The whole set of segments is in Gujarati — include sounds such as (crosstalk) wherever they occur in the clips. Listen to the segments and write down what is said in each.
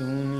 soon.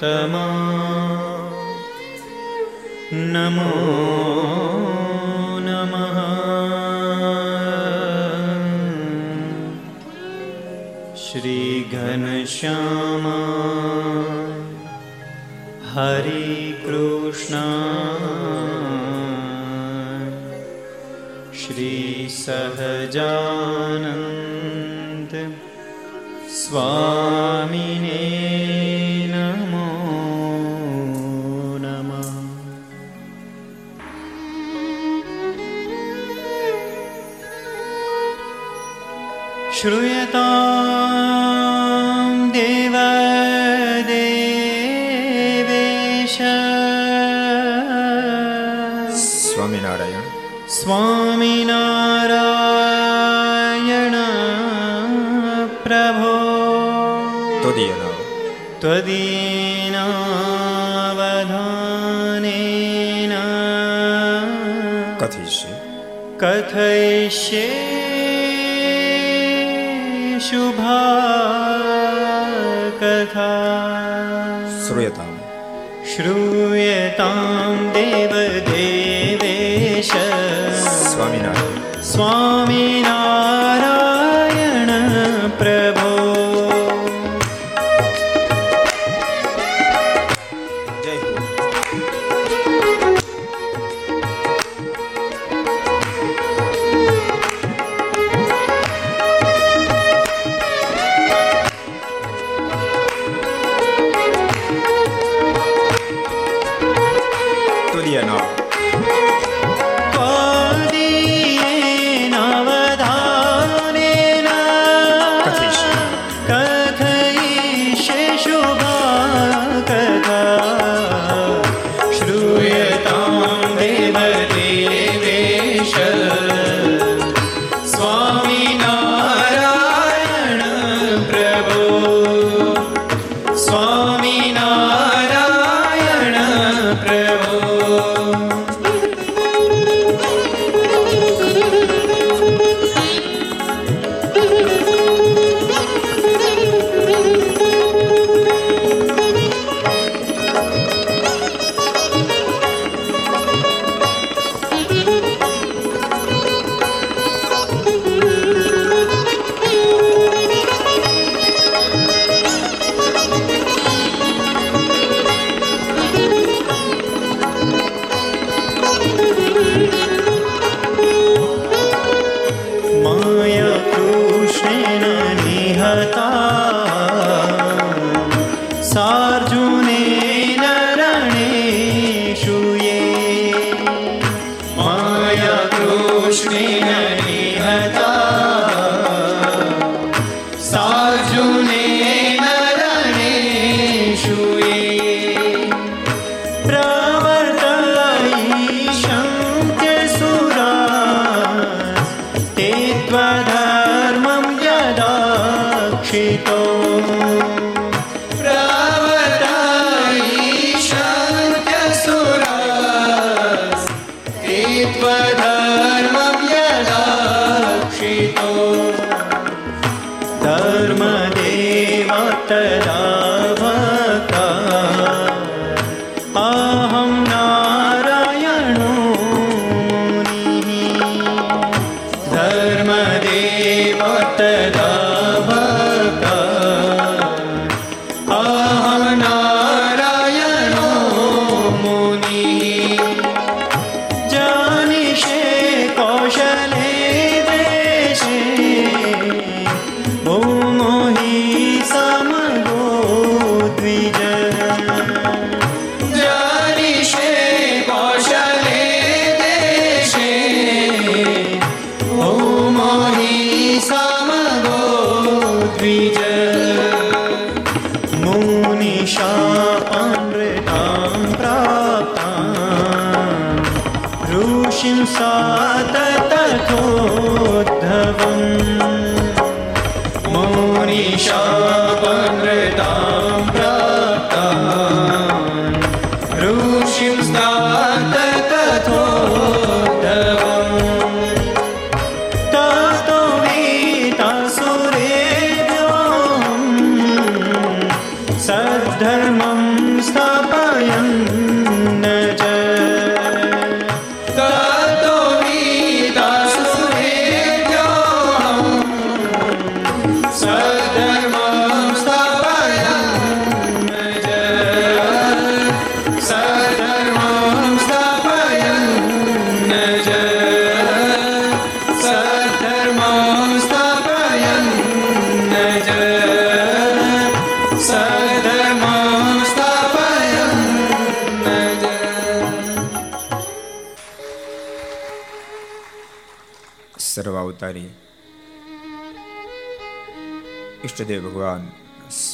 的梦。कथयिष्ये शुभा कथा श्रूयताम्। श्रूयताम्।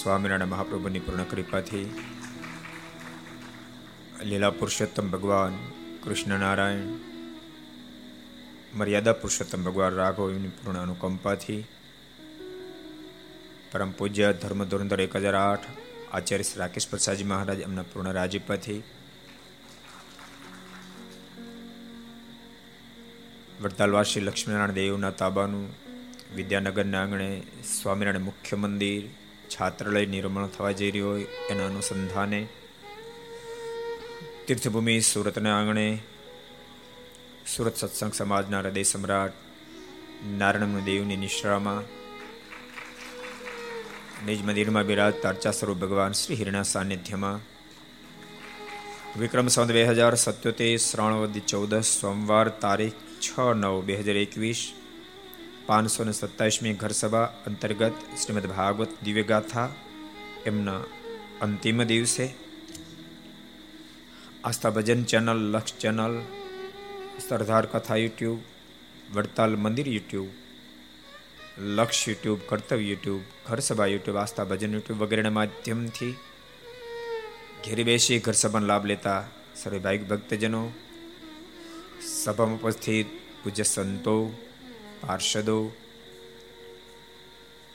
સ્વામિનારાયણ મહાપ્રભુની પૂર્ણ કૃપાથી લીલા પુરુષોત્તમ ભગવાન, કૃષ્ણનારાયણ, મર્યાદા પુરુષોત્તમ ભગવાન રાઘવની પૂર્ણ અનુકંપાથી પરમ પૂજ્ય ધર્મ ધોરણધર એક હજાર આઠ આચાર્ય શ્રી રાકેશ પ્રસાદજી મહારાજ એમના પૂર્ણ રાજીપાથી વડતાલવાસી લક્ષ્મીનારાયણ દેવના તાબાનું વિદ્યાનગરના આંગણે સ્વામિનારાયણ મુખ્ય મંદિર છાત્રાલય નિર્માણ થવા જઈ રહ્યો હોય એના અનુસંધાને તીર્થભૂમિ સુરતના આંગણે સુરત સત્સંગ સમાજના હૃદય સમ્રાટ નારાયણ દેવની નિશ્રામાં નિજ મંદિરમાં બિરાજતા અર્ચા સ્વરૂપ ભગવાન શ્રી હિરણા સાનિધ્યમાં વિક્રમ સંત બે હજાર સત્યોતેર શ્રાણવદ ચૌદ સોમવાર તારીખ છ નવ બે હજાર એકવીસ પાંચસો ને સત્તાવીસમી ઘર સભા અંતર્ગત શ્રીમદ ભાગવત દિવ્યગાથા એમના અંતિમ દિવસે આસ્થા ભજન ચેનલ લક્ષ ચેનલ સરદાર કથા યુટ્યુબ વડતાલ મંદિર યુટ્યુબ લક્ષ યુટ્યુબ કર્તવ્ય યુટ્યુબ ઘર સભા યુટ્યુબ આસ્થા ભજન યુટ્યુબ વગેરેના માધ્યમથી ઘેરી બેસી ઘર સભાનો લાભ લેતા સર્વે ભાઈ ભક્તજનો સભામાં ઉપસ્થિત પૂજ્ય સંતો પાર્ષદો,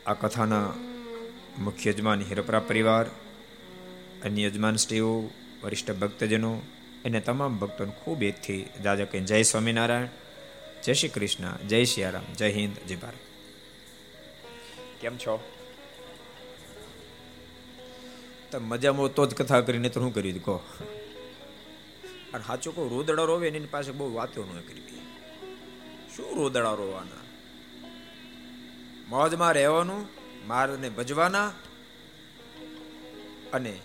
આ કથાના મુખ્ય યજમાન હિરપરા પરિવાર, અન્ય યજમાન સ્ત્રીઓ, વરિષ્ઠ ભક્તજનો અને તમામ ભક્તોને ખૂબ એથી દાદા કહે જય સ્વામિનારાયણ, જય શ્રી કૃષ્ણ, જય સિયારામ, જય હિન્દ, જય ભારત. કેમ છો? તો મજામાં તો જ કથા કરીને તો શું કર્યું કહો. અને સાચું કહું રોદડા રોવે એની પાસે બહુ વાતો ન કરવી શું રોદડા રોવાના? મોજમાં રહેવાનું, મારને ભજવાના અને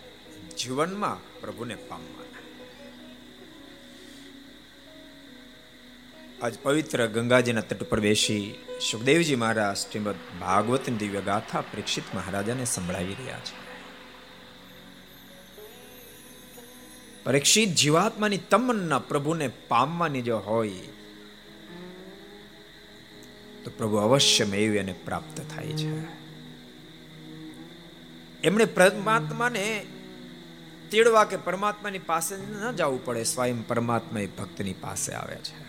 જીવનમાં પ્રભુને પામવાના. આજ પવિત્ર ગંગાજીના તટ પર બેસી સુખદેવજી મહારાજ શ્રીમદ ભાગવતની દિવ્ય ગાથા પરીક્ષિત મહારાજાને સંભળાવી રહ્યા છે. પરીક્ષિત જીવાત્માની તમન્ના પ્રભુને પામવાની જો હોય તો પ્રભુ અવશ્ય મેળવી અને પ્રાપ્ત થાય છે. એમણે પરમાત્માને તેડવા કે પરમાત્માની પાસે ન જવું પડે, સ્વયં પરમાત્મા એ ભક્તની પાસે આવે છે.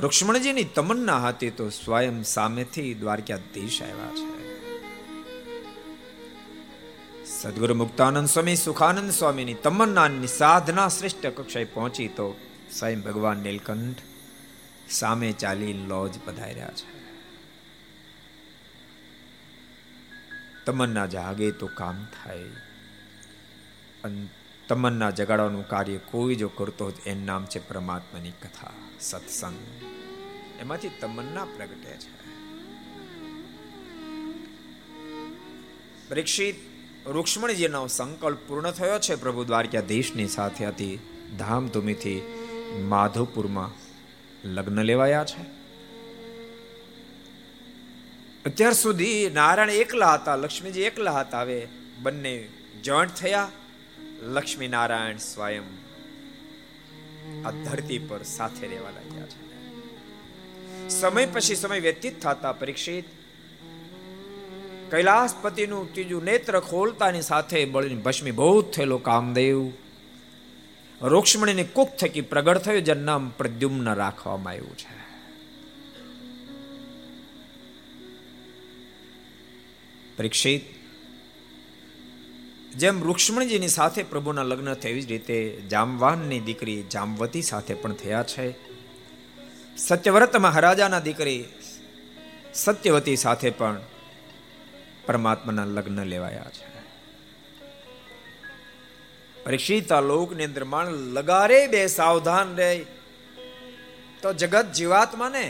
રુક્ષ્મણજીની તમન્ના હતી તો સ્વયં સામેથી દ્વારકાધીશ આવ્યા છે. સદગુરુ મુક્તાનંદ સ્વામી, સુખાનંદ સ્વામીની તમન્નાની સાધના શ્રેષ્ઠ કક્ષાએ પહોંચી તો સ્વયં ભગવાન નીલકંઠ સામે ચાલી લોજ પધાર્યા છે. તમન્ના જાગે તો કામ થાય. તમન્ના જગાડવાનું કાર્ય કોઈ જો કરતો હોય એનું નામ છે પરમાત્માની કથા, સત્સંગ. એમાંથી તમન્ના પ્રગટે છે. પરીક્ષિત રુક્ષ્મણીજીનો સંકલ્પ પૂર્ણ થયો છે પ્રભુ દ્વારકાધીશની સાથે હતી ધામધૂમીથી માધવપુરમાં લગ્ન લેવાયા છે? અત્યાર સુધી નારાયણ એકલા હતા, લક્ષ્મીજી એકલા હતા. હવે બંને જોઈન્ટ થયા. લક્ષ્મી નારાયણ સ્વયં આ ધરતી પર સાથે રહેવા લાગ્યા છે. સમય પછી સમય વ્યતીત થતા પરીક્ષિત કૈલાસપતિનું ત્રીજું નેત્ર ખોલતાની સાથે બળીને ભસ્મીભૂત થયેલો કામદેવ રૂક્ષ્મણીની કુપ થકી પ્રગટ થયું, જેનું નામ પ્રદ્યુમ્ન રાખવામાં આવ્યું છે. પરીક્ષિત, જેમ રૂક્ષ્મણીજીની સાથે પ્રભુના લગ્ન તેવી જ રીતે જામવાનની દીકરી જામવતી સાથે પણ થયા છે. સત્યવ્રત મહારાજાના દીકરી સત્યવતી સાથે પણ પરમાત્માના લગ્ન લેવાયા છે. પરીક્ષિત લોકની અંદર માણ લગારે બે સાવધાન રહે. તો જગત જીવાત્માને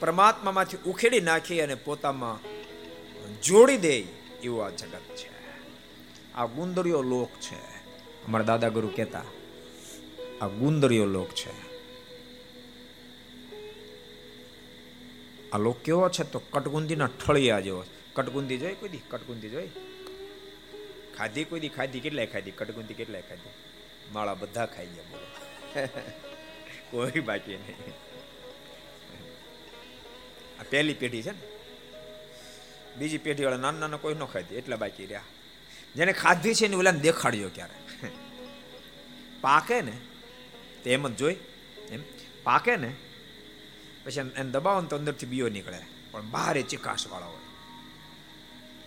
પરમાત્મામાંથી ઉખેડી નાખી અને પોતામાં જોડી દે એવું આ જગત છે. આ ગુંદરિયો લોક છે. અમારા દાદા ગુરુ કહેતા, આ ગુંદરિયો લોક છે. આ લોક કેવો છે તો કટગુંદીના ઠળિયા જેવો કટગુંદી જોઈ કોઈ દી? કટગુંદી જોઈ? ખાધી, કોઈ ખાધી, કેટલાય ખાધી? કટગુંદી કેટલાય ખાધી? માળા બધા ખાઈ ગયા બોલો. (laughs) કોઈ બાકી નહીં. આ પહેલી પેઢી છે ને? બીજી પેઢી વાળા નાના નાના કોઈ ન ખાધી, એટલા બાકી રહ્યા. જેને ખાધી છે ને ઓલાને દેખાડ્યો ક્યારે. પાકે ને, તે એમ જ જોઈ, એમ? પાકે ને, પછી એમ દબાવો ને તો અંદરથી બીઓ નીકળે. પણ બહાર એ ચિકાસ વાળા હોય.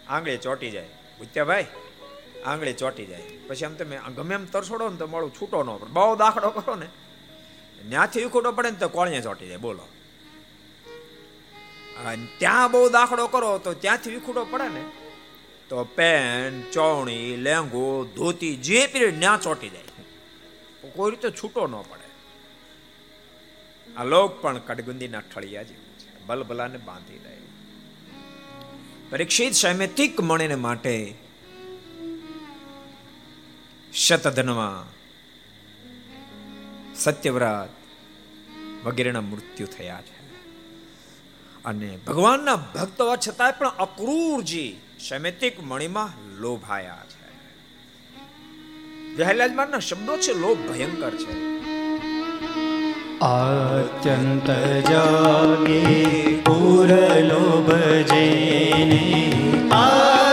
આંગળે ચોટી જાય. ભૂત્યા ભાઈ આંગળે ચોટી જાય. પછી આમ તમે ગમે એમ તરસોડો ને તો મળું છૂટો ન પડે. બહુ દાખલો કરો ને. ત્યાંથી વિખોટો પડે ને તો કોળીએ ચોટી જાય. બોલો. ત્યાં બહુ દાખલો કરો તો ત્યાંથી વિખૂટો પડે ને તો પેન્ટ ચોણી, લેંગો, ધોતી જે પીરિયડ ન્યા ચોટી જાય. કોઈ રીતે છૂટો ન પડે. આ લોક પણ કડગુંદીના ઠળિયા જેવું છે. બલબલાને બાંધી દે. પરીક્ષિત સૈમેતિક મણીને માટે શતધનમાં સત્યવ્રત વગેરેના મૃત્યુ થયા છે અને ભગવાનના ભક્ત હોવા છતાંય પણ અક્રૂરજી સૈમેતિક મણીમાં લોભાયા છે પ્રહલાદમાનના શબ્દો છે લોભ ભયંકર છે આત્યંત જાગે પૂર લોભ જેને આત્યંત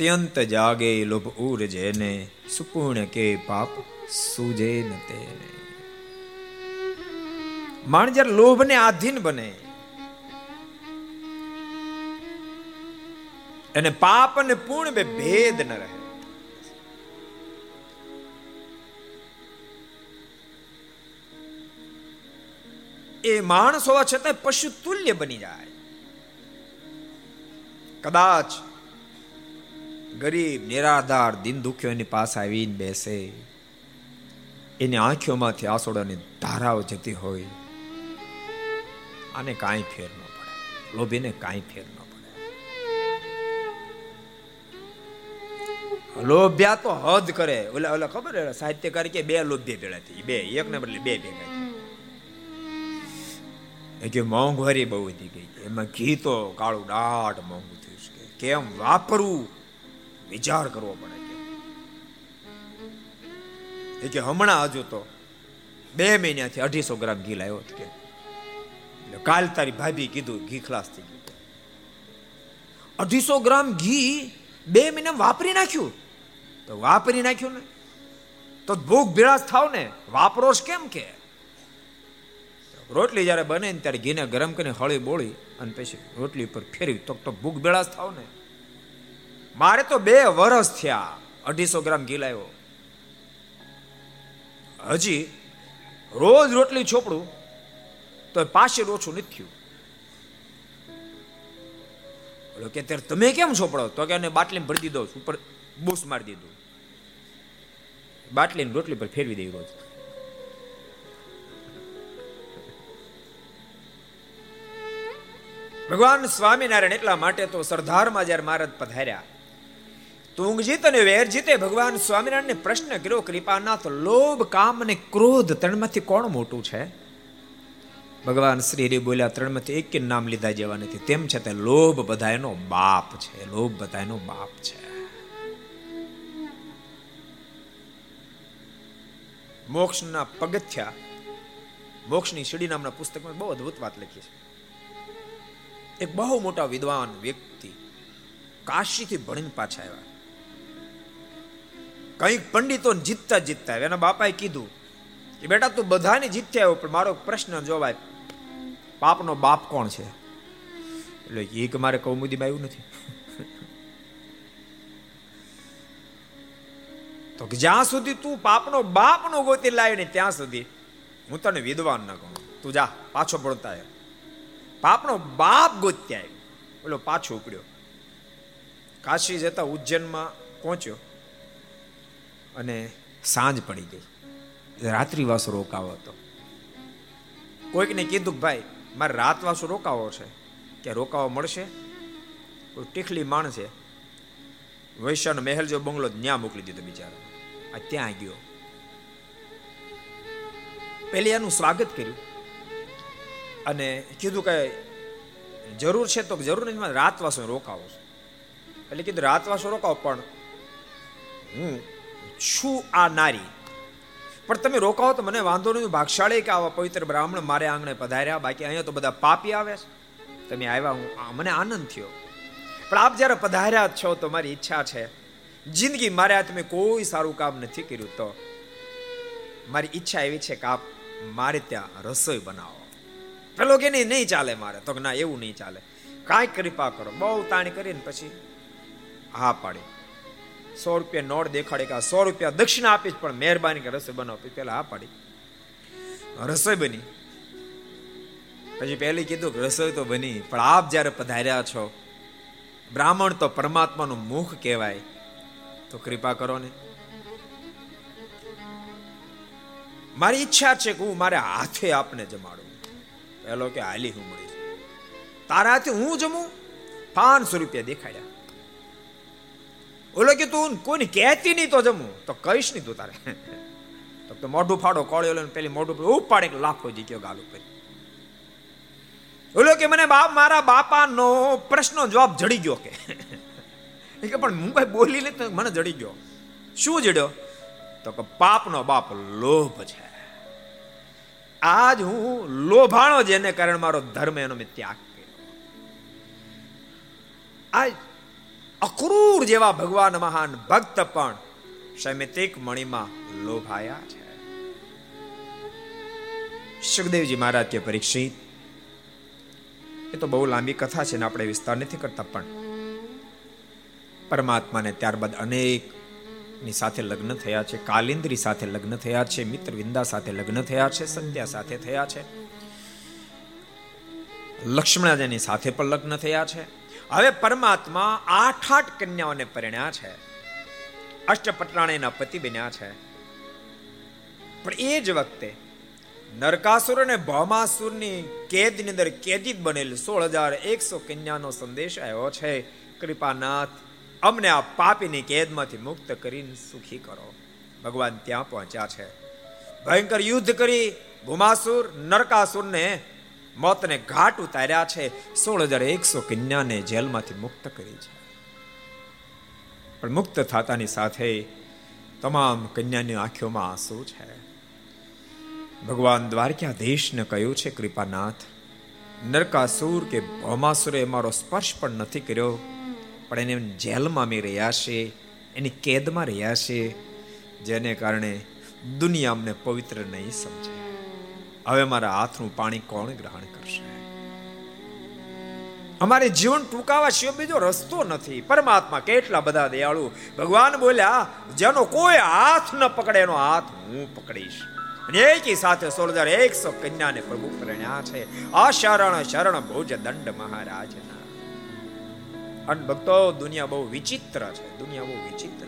અત્યંત જાગે લોભ ઉર્જે ને સુપૂર્ણ કે પાપ સુજે ન તેને. માણ જ્યારે લોભને આધીન બને. અને પાપ અને પૂર્ણ બે ભેદ ન રહે. એ માણસ હોવા છતાં પશુ તુલ્ય બની જાય. કદાચ ગરીબ નિરાધાર દિન દુખ્યોની પાસે આવીને બેસે. એની આંખોમાંથી આસોડાની ધારાઓ જતી હોય. આને કાંઈ ફેર ન પડે. લોભીને કાંઈ ફેર ન પડે. લોભ્યા તો હદ કરે. ઓલા ઓલા ખબર હે, સાહિત્યકાર કે બે લોભ્ય ભેળા થઈ બે એક ને બદલે બે ભેગા. એ કે મોંઘવારી બહુ વધી ગઈ. એમાં ઘી તો કાળું ડાટ મોંઘું થયું છે. કેમ? વાપરવું વિચાર કરવો પડે કે એ કે હમણાં હજુ તો બે મહિનાથી અઢીસો ગ્રામ ઘી લાવ્યો કે. એટલે કાલ તારી ભાભી કીધું ઘી ખલાસ થઈ ગયું. અઢીસો ગ્રામ ઘી બે મહિના વાપરી નાખ્યું. તો વાપરી નાખ્યું ને? તો ભૂખ ભેળાશ થાવ ને, વાપરોશ કેમ કે? રોટલી જ્યારે બને ને ત્યારે ઘીને ગરમ કરીને હળી બોળી અને પછી રોટલી ઉપર ફેરવી, તો તો ભૂખ ભેળાશ થાવ ને? મારે તો બે વરસ થયા અઢીસો ગ્રામ ઘી લાવ્યો. હજી રોજ રોટલી છોપડું તો પાછી ઓછું નથી થયું. બોલો કે, ત્યારે તમે કેમ છોપડો તો કે એને બાટલી ભરી દીધો ઉપર બૂસ મારી દીધું. બાટલીને રોટલી પર ફેરવી દેવી રોજ. ભગવાન સ્વામિનારાયણ એટલા માટે તો સરદારમાં જ્યારે મહારાજ પધાર્યા તુંગ જીત અને વેર જીતે, ભગવાન સ્વામિનારાયણને પ્રશ્ન કર્યો, કૃપાનાથ, લોભ, કામ અને ક્રોધ ત્રણમાંથી કોણ મોટું છે? ભગવાન શ્રી હરિ બોલ્યા, ત્રણમાંથી એક નામ લીધા જેવા નથી. તેમ છતાં લોભ બધાનો બાપ છે. લોભ બધાનો બાપ છે. મોક્ષના પગથિયા, મોક્ષની સીડી નામના પુસ્તકમાં બહુ અદ્ભુત વાત લખી છે. એક બહુ મોટા વિદ્વાન વ્યક્તિ કાશીથી ભણીને પાછા આવ્યા. કંઈક પંડિતો જીતતા જીતતા એના બાપાએ કીધું કે, બેટા, તું બધાને જીતતા આવ્યો, પણ મારો પ્રશ્ન જોવાય. પાપનો બાપ કોણ છે? એટલે એ કે મારે કૌમુદીમાં આવ્યું નથી. (laughs) તો જ્યાં સુધી તું પાપનો બાપનો ગોતી લાવે ને ત્યાં સુધી હું તને વિદ્વાન ન કહું તું જા, પાછો પડતા પાપનો બાપ ગોત્યા આવ્યો બોલો પાછો ઉપડ્યો. કાશી જતા ઉજ્જૈનમાં પહોંચ્યો. અને સાંજ પડી ગઈ. રાત્રિવાસો રોકાવો હતો. કોઈકને કીધું કે ભાઈ, મારે રાતવાસો રોકાવો છે. કે રોકાવો મળશે? કોઈ ટીખલી માણ છે. વૈશ્યનો મહેલ જો બંગલો ત્યાં મોકલી દીધો બિચારો. આ ત્યાં ગયો. પેલી એનું સ્વાગત કર્યું. અને કીધું કે જરૂર છે તો જરૂર નથી રાતવાસો રોકાવો છે. એટલે કીધું રાતવાસો રોકાવો, પણ હું છું આ નારી. પણ તમે રોકાવો તો મને વાંધો નહીં ભાગશાળી કે આવા પવિત્ર બ્રાહ્મણ મારે આંગણે પધાર્યા, બાકી અહીંયા તો બધા પાપી આવે છે. તમે આવ્યા, હું મને આનંદ થયો. પણ આપ જ્યારે પધાર્યા છો તો મારી ઈચ્છા છે, જિંદગી મારે આ તમે કોઈ સારું કામ નથી કર્યું તો. મારી ઈચ્છા એવી છે કે આપ મારે ત્યાં રસોઈ બનાવો. પેલો કે નહીં નહીં ચાલે મારે. તો ના, એવું નહીં ચાલે. કાંઈ કૃપા કરો. બહુ તાણી કરીને પછી હા પાડી. સો રૂપિયા નોટ દેખાડે કે સો રૂપિયા દક્ષિણા આપીશ પણ મહેરબાની કે રસોઈ બનાવો. પેલા આ પાડી. રસોઈ બની. પછી પહેલી કીધું કે રસોઈ તો બની, પણ આપ જ્યારે પધાર્યા છો, બ્રાહ્મણ તો પરમાત્માનું મુખ કહેવાય. તો કૃપા કરો ને. મારી ઈચ્છા છે કે હું મારે હાથે આપને જમાડું. પહેલો કે હાલી હું મળી તારા હાથે હું જમું? પાંચસો રૂપિયા દેખાડ્યા. ઓલો કે તું કોઈને કહેતી નહીં તો જમું? તો કહીશ નહીં તું તારે. તો મોઢું ફાડો, કોળ્યો લઈને પેલી મોઢું ઉપાડે એક લાખો જી કયો ગાલું કરી ઓલો કે મને બાપ, મારા બાપાનો પ્રશ્નો જવાબ જડી ગયો કે. કે પણ હું કઈ બોલી લે મને જડી ગયો. શું જડ્યો? તો કે પાપનો બાપ લોભ છે. આજ હું લોભાણો જેને કારણે મારો ધર્મ એનો મેં ત્યાગ કર્યો. આજ અક્રૂર જેવા ભગવાન મહાન ભક્ત પણ સૈમિતિક મણીમાં લોભાયા છે. સુખદેવજી મહારાજ કે પરીક્ષિત, એ તો બહુ લાંબી કથા છે ને આપણે વિસ્તાર નથી કરતા પણ. પરમાત્માને ત્યારબાદ અનેકની સાથે લગ્ન થયા છે, કાલિંદ્રી સાથે લગ્ન થયા છે મિત્ર વિંદા સાથે લગ્ન થયા છે, સંધ્યા સાથે થયા છે, લક્ષ્મણાજાની સાથે પણ લગ્ન થયા છે. હવે પરમાત્મા આઠ આઠ કન્યાઓને પરિણ્યા છે. અષ્ટપટરાણીના પતિ બન્યા છે. પણ એ જ વખતે નરકાસુર અને ભૌમાસુરની કેદની અંદર કેદી બનેલ સોળ હજાર એકસો કન્યાનો સંદેશ આવ્યો છે. કૃપાનાથ, અમને આ પાપીની કેદમાંથી મુક્ત કરીને સુખી કરો. ભગવાન ત્યાં પહોંચ્યા છે. ભયંકર યુદ્ધ કરી ભૂમાસુર, નરકાસુરને મોતને ઘાટ ઉતાર્યા છે. સોળ હજાર એકસો કન્યાને જેલમાંથી મુક્ત કરી છે. પણ મુક્ત થતાની સાથે તમામ કન્યાની આંખોમાં આંસુ છે. ભગવાન દ્વારકાધીશને કહ્યું છે, કૃપાનાથ, નરકાસુર કે ભૌમાસુરે મારો સ્પર્શ પણ નથી કર્યો, પણ એને જેલમાં અમે રહ્યા છે, એની કેદમાં રહ્યા છે, જેને કારણે દુનિયા અમને પવિત્ર નહીં સમજે. હવે મારા હાથનું પાણી કોણ ગ્રહણ કરશે? અમારે જીવન ટૂંકાવા સિવાય બીજો રસ્તો નથી. પરમાત્મા કેટલા બધા દયાળુ. ભગવાન બોલ્યા, જેનો કોઈ હાથ ન પકડે, એનો હાથ હું પકડીશ. અને એકી સાથે સોળ હજાર એકસો કન્યાને પ્રભુ પ્રણ્યા છે. અશરણ શરણ ભોજ દંડ મહારાજના. અને ભક્તો, દુનિયા બહુ વિચિત્ર છે. દુનિયા બહુ વિચિત્ર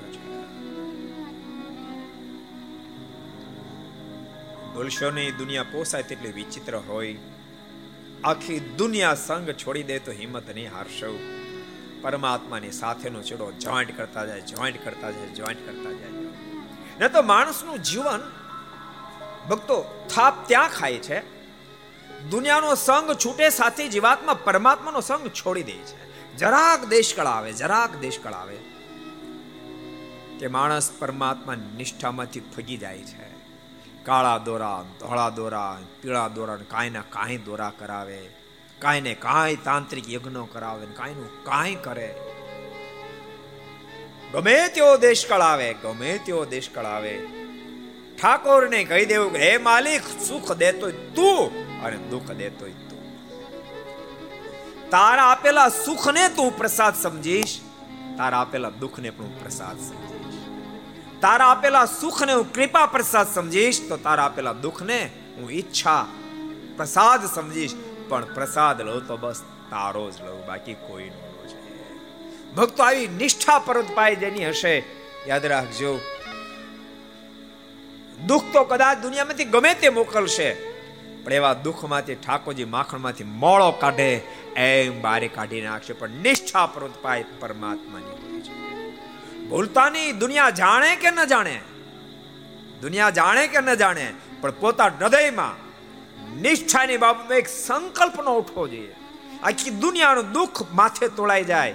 છે દુનિયા પોસાય તેટલી વિચિત્ર હોય. આખી દુનિયા સંગ છોડી દે તો હિંમત નહીં હારશો. પરમાત્માની સાથેનો છેડો જોઈન્ટ કરતા જાય, જોઈન્ટ કરતા જાય, જોઈન્ટ કરતા જાય. ન તો માણસનું જીવન ભક્તો થાપ ત્યાં ખાય છે. દુનિયાનો સંગ છૂટે સાથે જીવાત્મા પરમાત્માનો સંગ છોડી દે છે. જરાક દેશકળ આવે, જરાક દેશકળ આવે. કે માણસ પરમાત્મા નિષ્ઠામાંથી ફગી જાય છે. કાળા દોરા ધોળા દોરા પીળા દોરા કાંઈ ના કાંઈ દોરા કરાવે. કાંઈ ને કાંઈ તાંત્રિક યજ્ઞો કરાવે કાંઈ નું કાંઈ કરે. ગમે તેવો દેશકાળ આવે ગમે તેવો દેશકાળ આવે ઠાકોરને કહી દેવું હે માલિક, સુખ દેતો તું અને દુઃખ દેતો તું. તારા આપેલા સુખને તું પ્રસાદ સમજીશ, તારા આપેલા દુઃખને પણ પ્રસાદ સમજીશ. તારા આપેલા સુખને હું કૃપા પ્રસાદ સમજીશ, તો તારા આપેલા દુઃખને હું ઈચ્છા પ્રસાદ સમજીશ. પણ પ્રસાદ લઉં તો બસ તારો જ લઉં, બાકી કોઈ નો ભક્તો, આવી નિષ્ઠા પરત પાય જેની હશે, યાદ રાખજો. દુઃખ તો કદાચ દુનિયામાંથી ગમે તે મોકલશે, પણ એવા દુઃખમાંથી, ઠાકોરજી માખણમાંથી મોળો કાઢે, એમ બારે કાઢી નાખશે. પણ નિષ્ઠા પરત પાય પરમાત્માની. હોય નહીં દુનિયા જાણે કે ન જાણે? દુનિયા જાણે કે ન જાણે? પણ પોતા હૃદયમાં નિષ્ઠાની બાબતમાં એક સંકલ્પનો ઉઠવો જોઈએ. આખી દુનિયાનું દુઃખ માથે તોળાઈ જાય,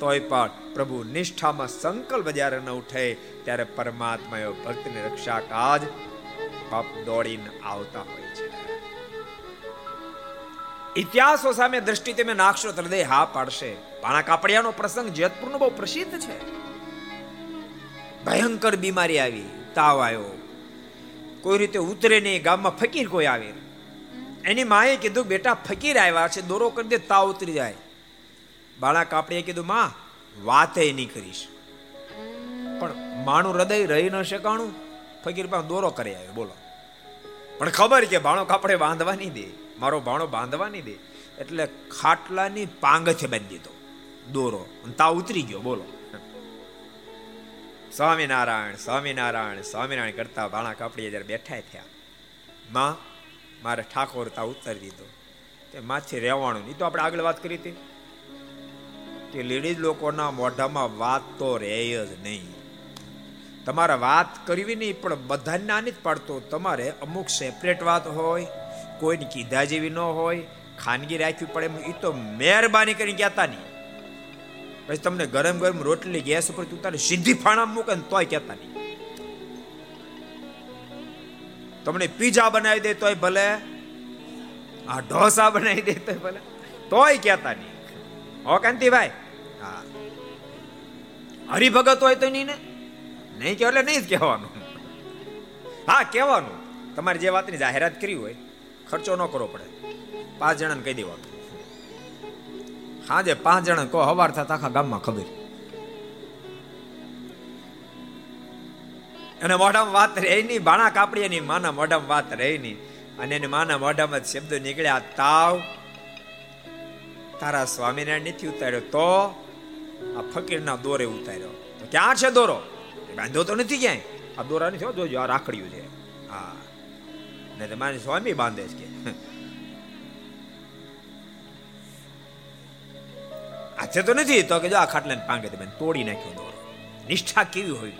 તોય પણ પ્રભુ નિષ્ઠામાં સંકલ્પ જ્યારે ન ઉઠે, ત્યારે પરમાત્મા એવો ભક્તની રક્ષા કાજ પાપ દોડીને આવતા હોય છે. ઇતિહાસો સામે દ્રષ્ટિ તમે નાખશો હૃદય હા પાડશે. પાણા કાપડિયાનો પ્રસંગ જેતપુરનો બહુ પ્રસિદ્ધ છે. ભયંકર બીમારી આવી. તાવ આવ્યો. કોઈ રીતે ઉતરે નહીં, ગામમાં ફકીર કોઈ આવે. એની માએ કીધું, બેટા, ફકીર આવ્યા છે, દોરો કરી દે, તાવ ઉતરી જાય. બાળા કાપડીએ કીધું, માં, વાતે નહીં કરીશ. પણ માણું હૃદય રહી ન શકાણું ફકીર પાસે દોરો કરી આવ્યો, બોલો. પણ ખબર કે ભાણો કાપડે બાંધવા નહીં દે. મારો ભાણો બાંધવા નહીં દે. એટલે ખાટલાની પાંગથે બાંધી દીધો. દોરો. તાવ ઉતરી ગયો, બોલો. સ્વામિનારાયણ સ્વામિનારાયણ સ્વામિનારાયણ કરતા ભાણા કાપડીએ જ્યારે બેઠા થયા, માં મારે ઠાકોર તા ઉતારી દીધો. તે માથી રહેવાનું નહીં તો આપણે આગળ વાત કરી હતી? કે લેડીઝ લોકોના મોઢામાં વાત તો રહે જ નહીં. તમારે વાત કરવી નહીં, પણ બધાને નાની જ પાડતો. તમારે અમુક સેપરેટ વાત હોય, કોઈને કીધા જેવી ન હોય, ખાનગી રાખવી પડે એ તો મહેરબાની કરીને કહેતા નહીં. પછી તમને ગરમ ગરમ રોટલી ગેસ ઉપર ઉતારે સીધી ફાણા મૂકે ને તોય કહેતા નહીં. તમને પીઝા બનાવી દે તોય ભલે, આ ઢોસા બનાવી દે તોય ભલે, તોય કહેતા નહીં. હો કાંતિભાઈ? હા. હરિભગત હોય તો નહીં ને? નહીં કહેવા એટલે નહીં જ કહેવાનું. હા, કહેવાનું. તમારે જે વાતની જાહેરાત કરી હોય, ખર્ચો ન કરવો પડે. પાંચ જણાને કહી દેવાનું. હાજે પાંચ જણા કો હવાર થતા આખા ગામમાં ખબર. અને મોઢામાં વાત રહી નહીં, બાણા કાપડી એની માના મોઢામાં વાત રહી નહીં. અને એની માના મોઢામાં શબ્દ નીકળ્યા, તાવ. તારા સ્વામિનારાયણ નથી ઉતાર્યો તો આ ફકીરના દોરે ઉતાર્યો. તો ક્યાં છે દોરો? બાંધ્યો તો નથી ક્યાંય. આ દોરા નથી જોજો, આ રાખડ્યું છે. હા. ને તમારે સ્વામી બાંધે છે કે. હાથે તો નથી, તો કે જો આ ખાટલાને પાંગે તમે તોડી નાખ્યો દોરો. નિષ્ઠા કેવી હોય?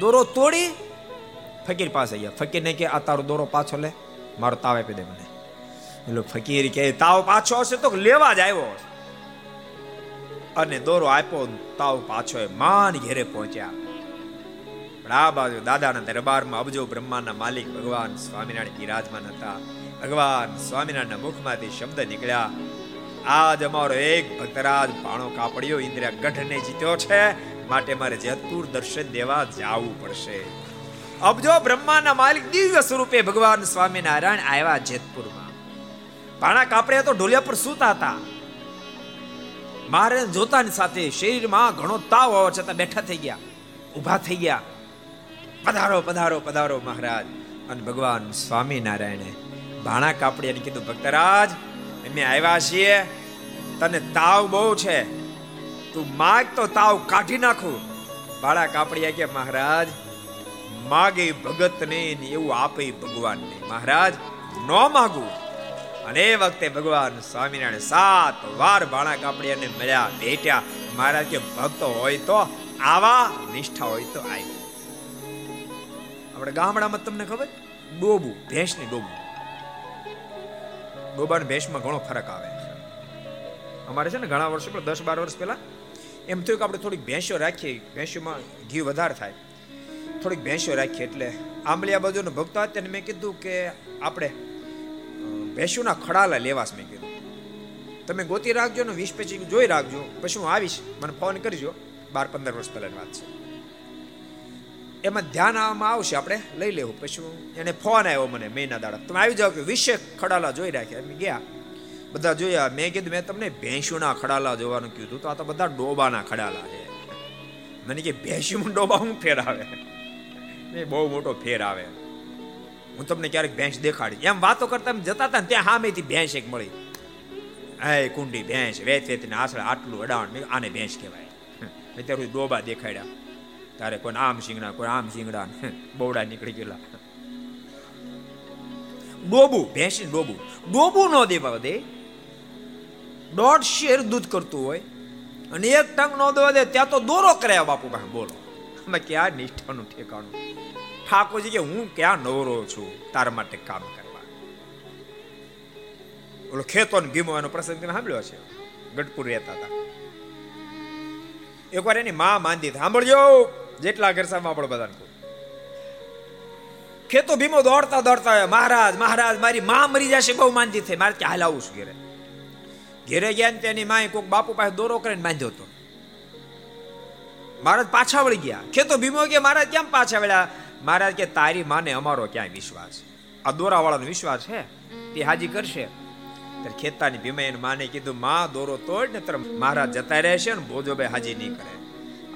દોરો તોડી, ફકીર પાસે ગયા ફકીર ને કે, આ તારો દોરો પાછો લે. મારો તાવ આપી દે મને. એટલે ફકીર કે, તાવ પાછો હશે તો લેવા જ આવ્યો અને દોરો આપ્યો તાવ પાછો એ માન ઘેરે પહોંચ્યા. પણ આ બાજુ દાદાના દરબારમાં અબજો બ્રહ્માના માલિક ભગવાન સ્વામિનારાયણ બિરાજમાન હતા. ભગવાન સ્વામિનારાયણના મુખમાંથી શબ્દ નીકળ્યા. આજ અમારો એક ભક્તરાજ ભાણો કાપડિયો ઇન્દ્રિયા ગઢને જીત્યો છે. માટે મારે જેતપુર દર્શન દેવા જવું પડશે. અબજો બ્રહ્માના માલિક દિવ્ય સ્વરૂપે ભગવાન સ્વામિનારાયણ આવ્યા જેતપુરમાં. પાણા કાપડિયા તો ઢોલિયા પર સૂતા હતા. મારે જોતાની સાથે શરીરમાં ઘણો તાવ હોવા છતાં બેઠા થઈ ગયા. ઊભા થઈ ગયા. પધારો પધારો પધારો મહારાજ. અને ભગવાન સ્વામિનારાયણે ભાણા કાપડિયાને કીધું, ભક્તરાજ અમે આવ્યા છીએ. તને તાવ બહુ છે. તું માગ તો તાવ કાઢી નાખું. બાળા કાપડિયા કે મહારાજ, માગે ભગત ને એવું આપે ભગવાન ને મહારાજ, ન માગું. અને એ વખતે ભગવાન સ્વામિનારાયણ સાત વાર બાણા કાપડિયાને મળ્યા, ભેટ્યા. મહારાજ, કે ભક્તો હોય તો આવા, નિષ્ઠા હોય તો આવી આપણે ગામડામાં તમને ખબર? ડોબું, ભેંસની ડોબું. અને ભેંસમાં ઘણો ફરક આવે અમારે છે ને ઘણા વર્ષો પહેલા દસ બાર વર્ષ પહેલા એમ થયું કે આપણે થોડીક ભેંસો રાખીએ, ભેંસોમાં ઘી વધારે થાય. થોડીક ભેંસો રાખીએ એટલે આંબલિયા બાજુનો ભક્તો હતા મેં કીધું કે આપણે ભેંસોના ખડાલા લેવાશ મેં કીધું. તમે ગોતી રાખજો ને વીસ પચીસ જોઈ રાખજો, પછી હું આવીશ, મને ફોન કરજો. બાર પંદર વર્ષ પહેલાની વાત છે. એમાં ધ્યાન આવવામાં આવશે. આપણે લઈ લેવું. પછી એને ફોન આવ્યો મને મહિના દાડા. તમે આવી જાઓ કે વિશે ખડાલા જોઈ રાખ્યા. એમ ગયા. બધા જોયા. મેં કીધું, મેં તમને ભેંસુના ખડાલા જોવાનું કીધું તો આ તો બધા ડોબાના ખડાલા છે. મને કે ભેંસુમાં ડોબા હું ફેર આવે? એ બહુ મોટો ફેર આવે. હું તમને ક્યારેક ભેંસ દેખાડી એમ વાતો કરતા જતા હતા ને ત્યાં સામેથી ભેંસ એક મળી. હે કુંડી ભેંસ વેચ વેચને આસળે આટલું અડાણ. આને ભેંસ કહેવાય. અત્યારે ડોબા દેખાડ્યા. તારે કોઈ આમ શીંગડા, કોઈ આમ શીંગડા. બોવડા નીકળી ગયેલા. ડોબું ભેંસી ડોબું. ડોબું ન દેવા દે. દોઢ શેર દૂધ કરતું હોય અને એક ટંગ નો દેવા દે, ત્યાં તો દોરો કર્યા બાપુ પાસે. બોલો. અમે ક્યાં નિષ્ઠાનું ઠેકાણું? ઠાકોરજી કે, હું ક્યાં નવરો છું? તારા માટે કામ કરવા. ઓલો ખેતો ને ભીમો એનો પ્રસંગ તમે સાંભળ્યો છે ગઢપુર રહેતા હતા. એકવાર એની માં માંદી, સાંભળજો. જેટલા ઘર સામે આપણે બધાને ખેતો ભીમો દોડતા દોડતા મહારાજ મહારાજ, મારી માં મરી જશે બહુ માંદી થઈ. મારે ત્યાં હાલ છું ઘેરે. ઘેરે ગયા તેની માએ કોઈક બાપુ પાસે દોરો કરીને બાંધ્યો હતો. મહારાજ પાછા વળી ગયા. ખેતો ભીમો કે, મહારાજ, કેમ પાછા વળ્યા? મહારાજ કે, તારી માને અમારો ક્યાંય વિશ્વાસ. આ દોરાવાળાનો વિશ્વાસ છે તે હાજી કરશે. ત્યારે ખેતાની ભીમે એને માને કીધું, માં દોરો તોડ ને તરફ મહારાજ જતા રહેશે ને ભોજોભાઈ હાજી નહીં કરે.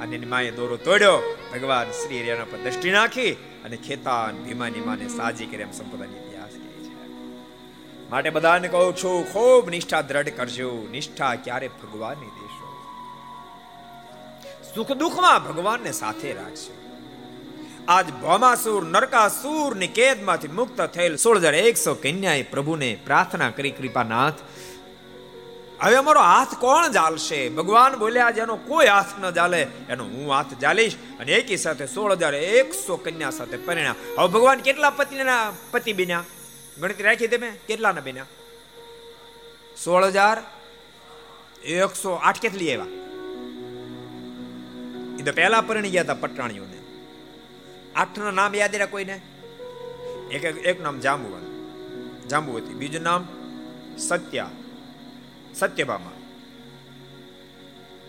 અને એની માએ દોરો તોડ્યો. ભગવાન શ્રી એના પર દ્રષ્ટિ નાખી અને ખેતા ભીમાની માને સાજી કરી એમ સંપદાની ઇતિહાસ કહે છે. માટે બધાને કહું છું, ખૂબ નિષ્ઠા દ્રઢ કરજો. નિષ્ઠા ક્યારે ભગવાનની દેશો. સુખ દુઃખમાં ભગવાનને સાથે રાખજો. આજ ભોમાસુર નરકાસુરની કેદમાંથી મુક્ત થયેલ સોળ હજાર એકસો કન્યાએ પ્રભુને પ્રાર્થના કરી કૃપાનાથ હવે અમારો હાથ કોણ જાલશે? ભગવાન બોલ્યા જેનો કોઈ હાથ ન જાલે. એનો હું હાથ જાલીશ અને એકી સાથે સોળ હજાર એકસો કન્યા સાથે પરિણ્યા હવે ભગવાન કેટલા પતિના પતિ બન્યા? ગણતરી રાખી તમે? કેટલાના બન્યા? સોળ હજાર એકસો આઠ કેટલી આવ્યા? એ તો પહેલા પરણી ગયા હતા પટરાણીઓને. આઠના નામ યાદ રહ્યા કોઈને? એક એક નામ જાંબુવન જાંબુવતી બીજું નામ સત્યા. સત્યભામા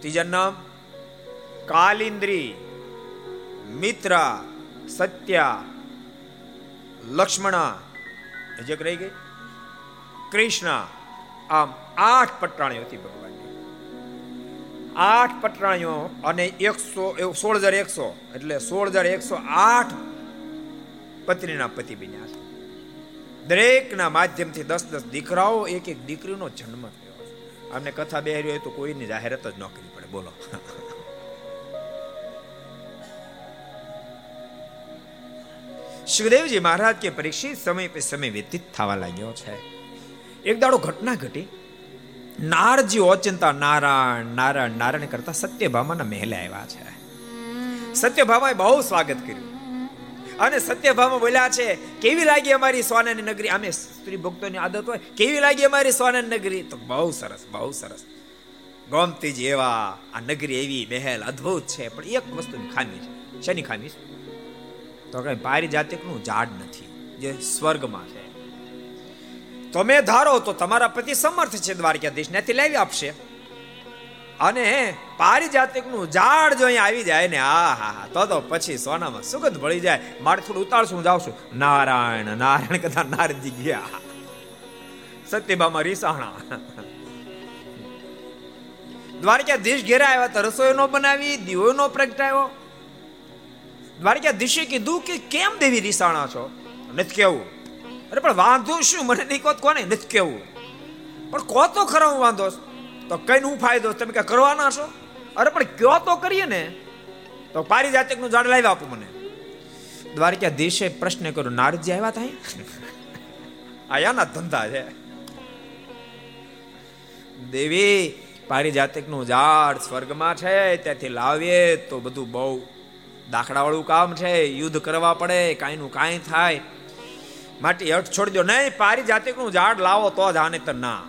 ત્રીજા નામ કાલિન્દ્રી મિત્રા સત્યા લક્ષ્મણા હજક રહી ગઈ કૃષ્ણ આમ આઠ પટરાણીઓ હતી ભગવાનની આઠ પટરાણીઓ અને એકસો સોળ હજાર એકસો એટલે સોળ હજાર એકસો આઠ પત્નીના પતિ બન્યા દરેકના માધ્યમથી દસ દસ દીકરાઓ એક એક દીકરીનો જન્મ થયો. અમને કથા બેહરી હોય તો કોઈની જાહેરાત જ ન પડે. બોલો. સુખદેવજી મહારાજ કે પરીક્ષિત સમય પે સમય વ્યતીત થવા લાગ્યો છે. એક દાડો ઘટના ઘટી. નારજી ઓચિંતા નારાયણ નારાયણ નારાયણ કરતા સત્યભામાના મહેલે આવ્યા છે. સત્યભામાએ બહુ સ્વાગત કર્યું. અને સત્યભામાં બોલ્યા છે, કેવી લાગી અમારી સોનાની નગરી? અમે સ્ત્રી ભક્તોની આદત હોય, કેવી લાગી અમારી સોનાની નગરી? તો બહુ સરસ બહુ સરસ. ગોમતીજી એવા આ નગરી એવી મહેલ અદ્ભુત છે, પણ એક વસ્તુની ખામી છે. શેની ખામી છે? તો કઈ પારિજાતિકનું ઝાડ નથી, જે સ્વર્ગમાં છે. તમે ધારો તો તમારા પતિ સમર્થ છે દ્વારકાધીશ ત્યાંથી લાવી આપશે. અને પારિજાતિકનું ઝાડ જો અહીંયા આવી જાય ને, આ, હા હા, તો તો પછી સોનામાં સુગંધ ભળી જાય. મારે થોડું ઉતારશું જાઉં છું. નારાયણ નારાયણ કથા નારજી ગયા. સત્યબામાં રીસાણા. દ્વારકાધીશ ઘેરા આવ્યા તો રસોઈ નો બનાવી, દીવો નો પ્રગટાયો દ્વારકાધીશે કીધું કે કેમ દેવી રીસાણા છો? નથી કેવું. અરે, પણ વાંધો શું? મને નહીં કોત કોને નથી કેવું. પણ કોતો ખરો હું વાંધો તો કઈ હું ફાયદો? તમે કે કરવાના છો? અરે, પણ કયો તો કરીએ ને? તો પારિજાતકનું ઝાડ લાવી આપું મને. દ્વારકાધીશે પ્રશ્ન કર્યો, નારદજી આવ્યા થાય (laughs) આયાના ધંધા છે. દેવી, પારિજાતિકનું ઝાડ સ્વર્ગમાં છે, ત્યાંથી લાવીએ તો બધું બહુ દાખલાવાળું કામ છે, યુદ્ધ કરવા પડે, કાંઈનું કાંઈ થાય. માટે હઠ છોડી દો નહીં, પારિજાતિકનું ઝાડ લાવો તો જ આને તો ના.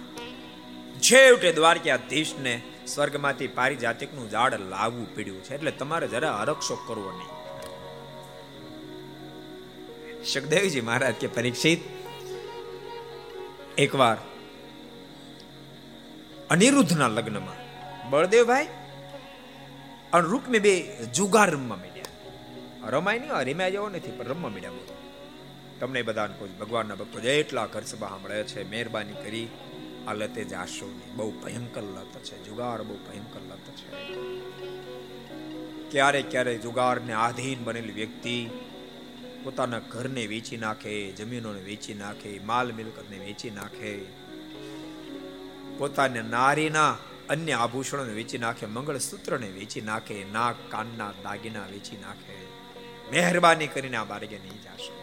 છેવટે દ્વારકાધીશને સ્વર્ગમાંથી પારિજાતિકનું ઝાડ લાવવું પડ્યું છે. એટલે તમારે જરા હરક્ષો કરવો નહીં. સુખદેવજી મહારાજ કે પરીક્ષિત, એકવાર અનિરુદ્ધના લગ્નમાં બળદેવભાઈ અને રૂકમી બે જુગાર રમવા માંડ્યા. રમાય નહીં રમ્યા જેવો નથી, પણ રમવા માંડ્યા બધું. તમને બધાને કોઈ ભગવાનના ભક્તો જેટલા ઘર સભા સાંભળે છે, મહેરબાની કરી. આ લતે જાશો નહીં બહુ ભયંકર લત છે. જુગાર બહુ ભયંકર લત છે. ક્યારે ક્યારે જુગારને આધીન બનેલી વ્યક્તિ પોતાના ઘરને વેચી નાખે, જમીનોને વેચી નાખે, માલ મિલકતને વેચી નાખે, પોતાને નારીના અન્ય આભૂષણોને વેચી નાખે, મંગળસૂત્રને વેચી નાખે, નાક, કાનના દાગીના વેચી નાખે. મહેરબાની કરીને આ માર્ગે નહીં જાશો.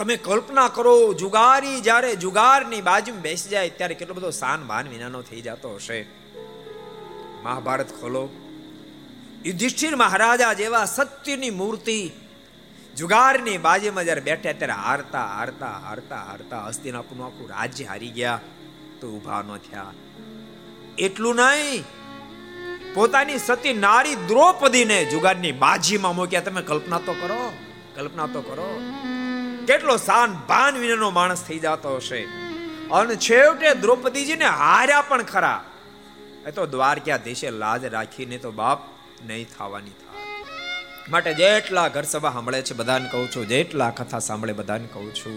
તમે કલ્પના કરો, જુગારી જ્યારે જુગારની બાજુમાં બેસી જાય, ત્યારે કેટલો બધો સાન ભાન વિનાનો થઈ જતો હશે. મહાભારત ખોલો. યુધિષ્ઠિર મહારાજા જેવા સત્યની મૂર્તિ જુગારની બાજીમાં જ્યારે બેઠા ત્યારે હારતા હારતા હારતા હારતા હસ્તિનાપુરનું આખું રાજ્ય હારી ગયા, તો ઊભા ન થયા. એટલું નહીં, પોતાની સતી નારી દ્રૌપદીને જુગારની બાજીમાં મૂક્યા. તમે કલ્પના તો કરો, કલ્પના તો કરો. કેટલો સાન ભાન વિનાનો માણસ થઈ જતો હશે. અને છેવટે દ્રૌપદીજીને હાર્યા પણ ખરા. એ તો દ્વારકા દેશે લાજ રાખીને તો બાપ નહીં થવાની થાય માટે જેટલા ઘર સભા સાંભળે છે બધાને કહું છું, જેટલા કથા સાંભળે બધાને કહું છું,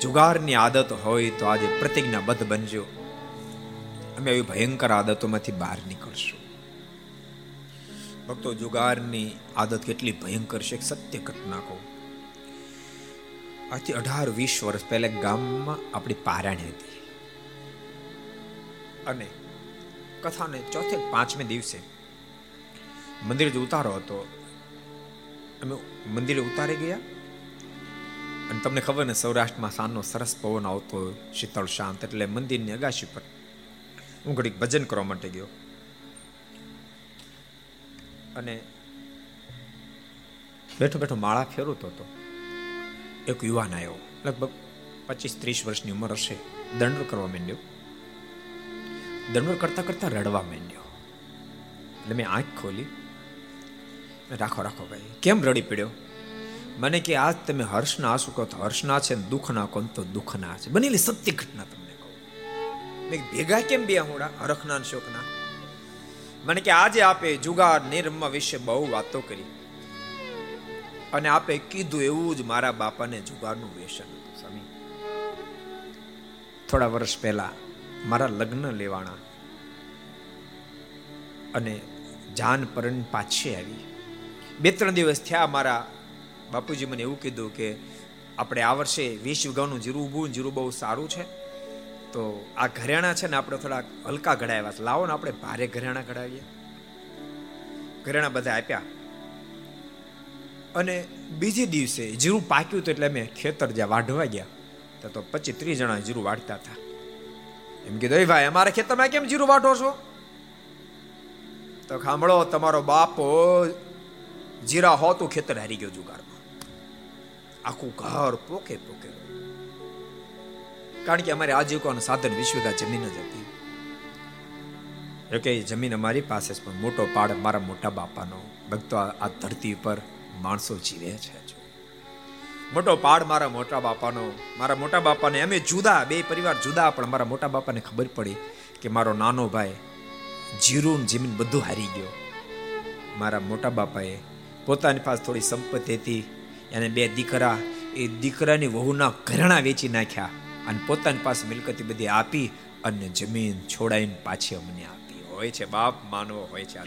જુગારની આદત હોય તો આજે પ્રતિજ્ઞાબદ્ધ બનજો. અમે એવી ભયંકર આદતોમાંથી બહાર નીકળશું. ભક્તો, જુગારની આદત કેટલી ભયંકર છે સત્ય ઘટના કહું. આજથી અઢાર વીસ વર્ષ પહેલા ગામમાં આપણી પારાણી હતી. અને કથાને ચોથે પાંચમે દિવસે મંદિર જ ઉતારો હતો, અમે મંદિરે ઉતારી ગયા. અને તમને ખબર ને, સૌરાષ્ટ્રમાં સાંજનો સરસ પવન આવતો શીતળ શાંત, એટલે મંદિરની અગાશી પર હું ઘડીક ભજન કરવા માટે ગયો. અને બેઠો બેઠો માળા ફેરવતો હતો. એક યુવાન આવ્યો. લગભગ પચીસ ત્રીસ વર્ષની ઉંમર હશે. દંડ કરવા માંડ્યો. દંડ કરતા કરતા રડવા માંડ્યો. એટલે મેં આંખ ખોલી. રાખો રાખો ભાઈ. કેમ રડી પડ્યો? મને કે આજ તમે હર્ષના આંસુ કહો તો હર્ષના છે દુઃખના કહો તો દુઃખના છે. બનેલી સત્ય ઘટના તમને કહું. મેં ભેગા કેમ બે હોડા હરખના શોકના. મને કે આજે આપે જુગાર નિરમવા વિશે બહુ વાતો કરી. અને આપે કીધું એવું જ મારા બાપાને જુગારનું વ્યસન હતું, સ્વામી. થોડા વર્ષ પહેલા મારા લગ્ન લેવાણા અને જાન પરણ પાછી આવી. બે ત્રણ દિવસ થયા મારા બાપુજી મને એવું કીધું કે આપણે આ વર્ષે વીસ વીઘાનું જીરું ઊભું જીરું બહુ સારું છે. તો આ ઘરેણા છે ને આપણે થોડા હલકા ઘડાવ્યા લાવો ને આપણે ભારે ઘરેણા ઘડાવીએ. ઘરેણા બધા આપ્યા. અને બીજે દિવસે જીરું પાક્યું તો એટલે અમે ખેતર જ્યાં વાઢવા ગયા, તો પચીસ ત્રીસ જણા જીરું વાઢતા હતા. એમ કીધું ભાઈ, અમારા ખેતરમાં કેમ જીરું વાઢો છો? તો સાંભળો, તમારો બાપો જીરા હો તો ખેતર હારી ગયો જુગારમાં. આખું ઘર પોકે પોકે કારણ કે અમારી આજીવિકાનું સાધન વિશ્વગા જમીન જ હતી. કે જમીન અમારી પાસે પણ મોટો પાડ મારા મોટા બાપાનો. ભક્તો આ ધરતી પર માણસો જીવે છે. મોટો પાડ મારા મોટા બાપાનો. મારા મોટા બાપાને, અમે જુદા, બે પરિવાર જુદા, પણ મારા મોટા બાપાને ખબર પડી કે મારો નાનો ભાઈ જીરું જમીન બધું હારી ગયો. મારા મોટા બાપાએ પોતાની પાસે થોડી સંપત્તિ હતી. એને બે દીકરા, એ દીકરાની વહુના ઘરણા વેચી નાખ્યા અને પોતાની પાસે મિલકતી બધી આપી અને જમીન છોડાઈને પાછી અમને આપી. હોય છે બાપ, માનવો હોય છે આ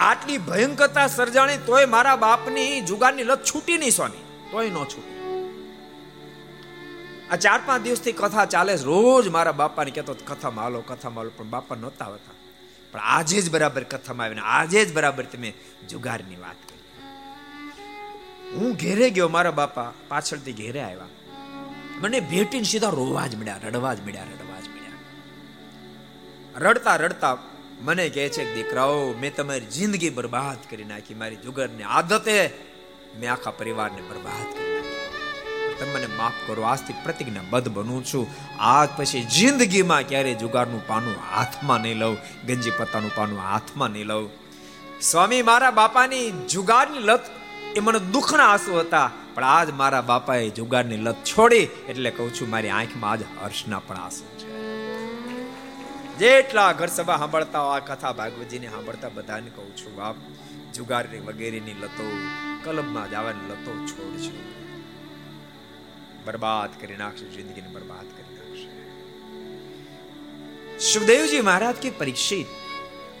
આટલી ભયંકરતા સર્જાણી તોય મારા બાપની જુગારની લત છૂટી નહીં સ્વામી તોય ન છૂટી. આ ચાર પાંચ દિવસથી કથા ચાલે રોજ મારા બાપાને કહેતો કથા માલો કથા માલો પણ બાપા નહોતા આવતા. પણ આજે જ બરાબર કથામાં આવીને, આજે જ બરાબર તમે જુગારની વાત કરી. હું ઘેરે ગયો, મારા બાપા પાછળથી ઘેરે આવ્યા. મને ભેટીને સીધા રોવા જ મળ્યા, રડવા જ મળ્યા, રડવા જ મળ્યા. રડતા રડતા મને કહે છે દીકરાઓ, મેં તમારી જિંદગી બરબાદ કરી નાખી. મારી જુગરની આદતે મેં આખા પરિવારને બરબાદ કરી તમે મને માફ કરો, આજથી પ્રતિજ્ઞા બધ બનું છું. આજ પછી જિંદગીમાં ક્યારે જુગારનું પાનું હાથમાં નહીં લઉં, ગંજી પત્તાનું પાનું હાથમાં નહીં લઉં. સ્વામી, મારા બાપાની જુગારની લત એ મને દુઃખના આંસુ હતા, પણ આજ મારા બાપાએ જુગારની લત છોડી એટલે કહું છું, મારી આંખમાં આજ હર્ષના પણ આંસુ. જેટલા ઘર સભા સાંભળતા આ કથા ભાગવતજીને સાંભળતા બધાને કહું છું બાપ જુગારની વગેરેની લતો કલબમાં જવાની લતો છોડજો બરબાદ કરી નાખશે, જિંદગીને બરબાદ કરી નાખશે. સુખદેવજી મહારાજ કે પરીક્ષિત,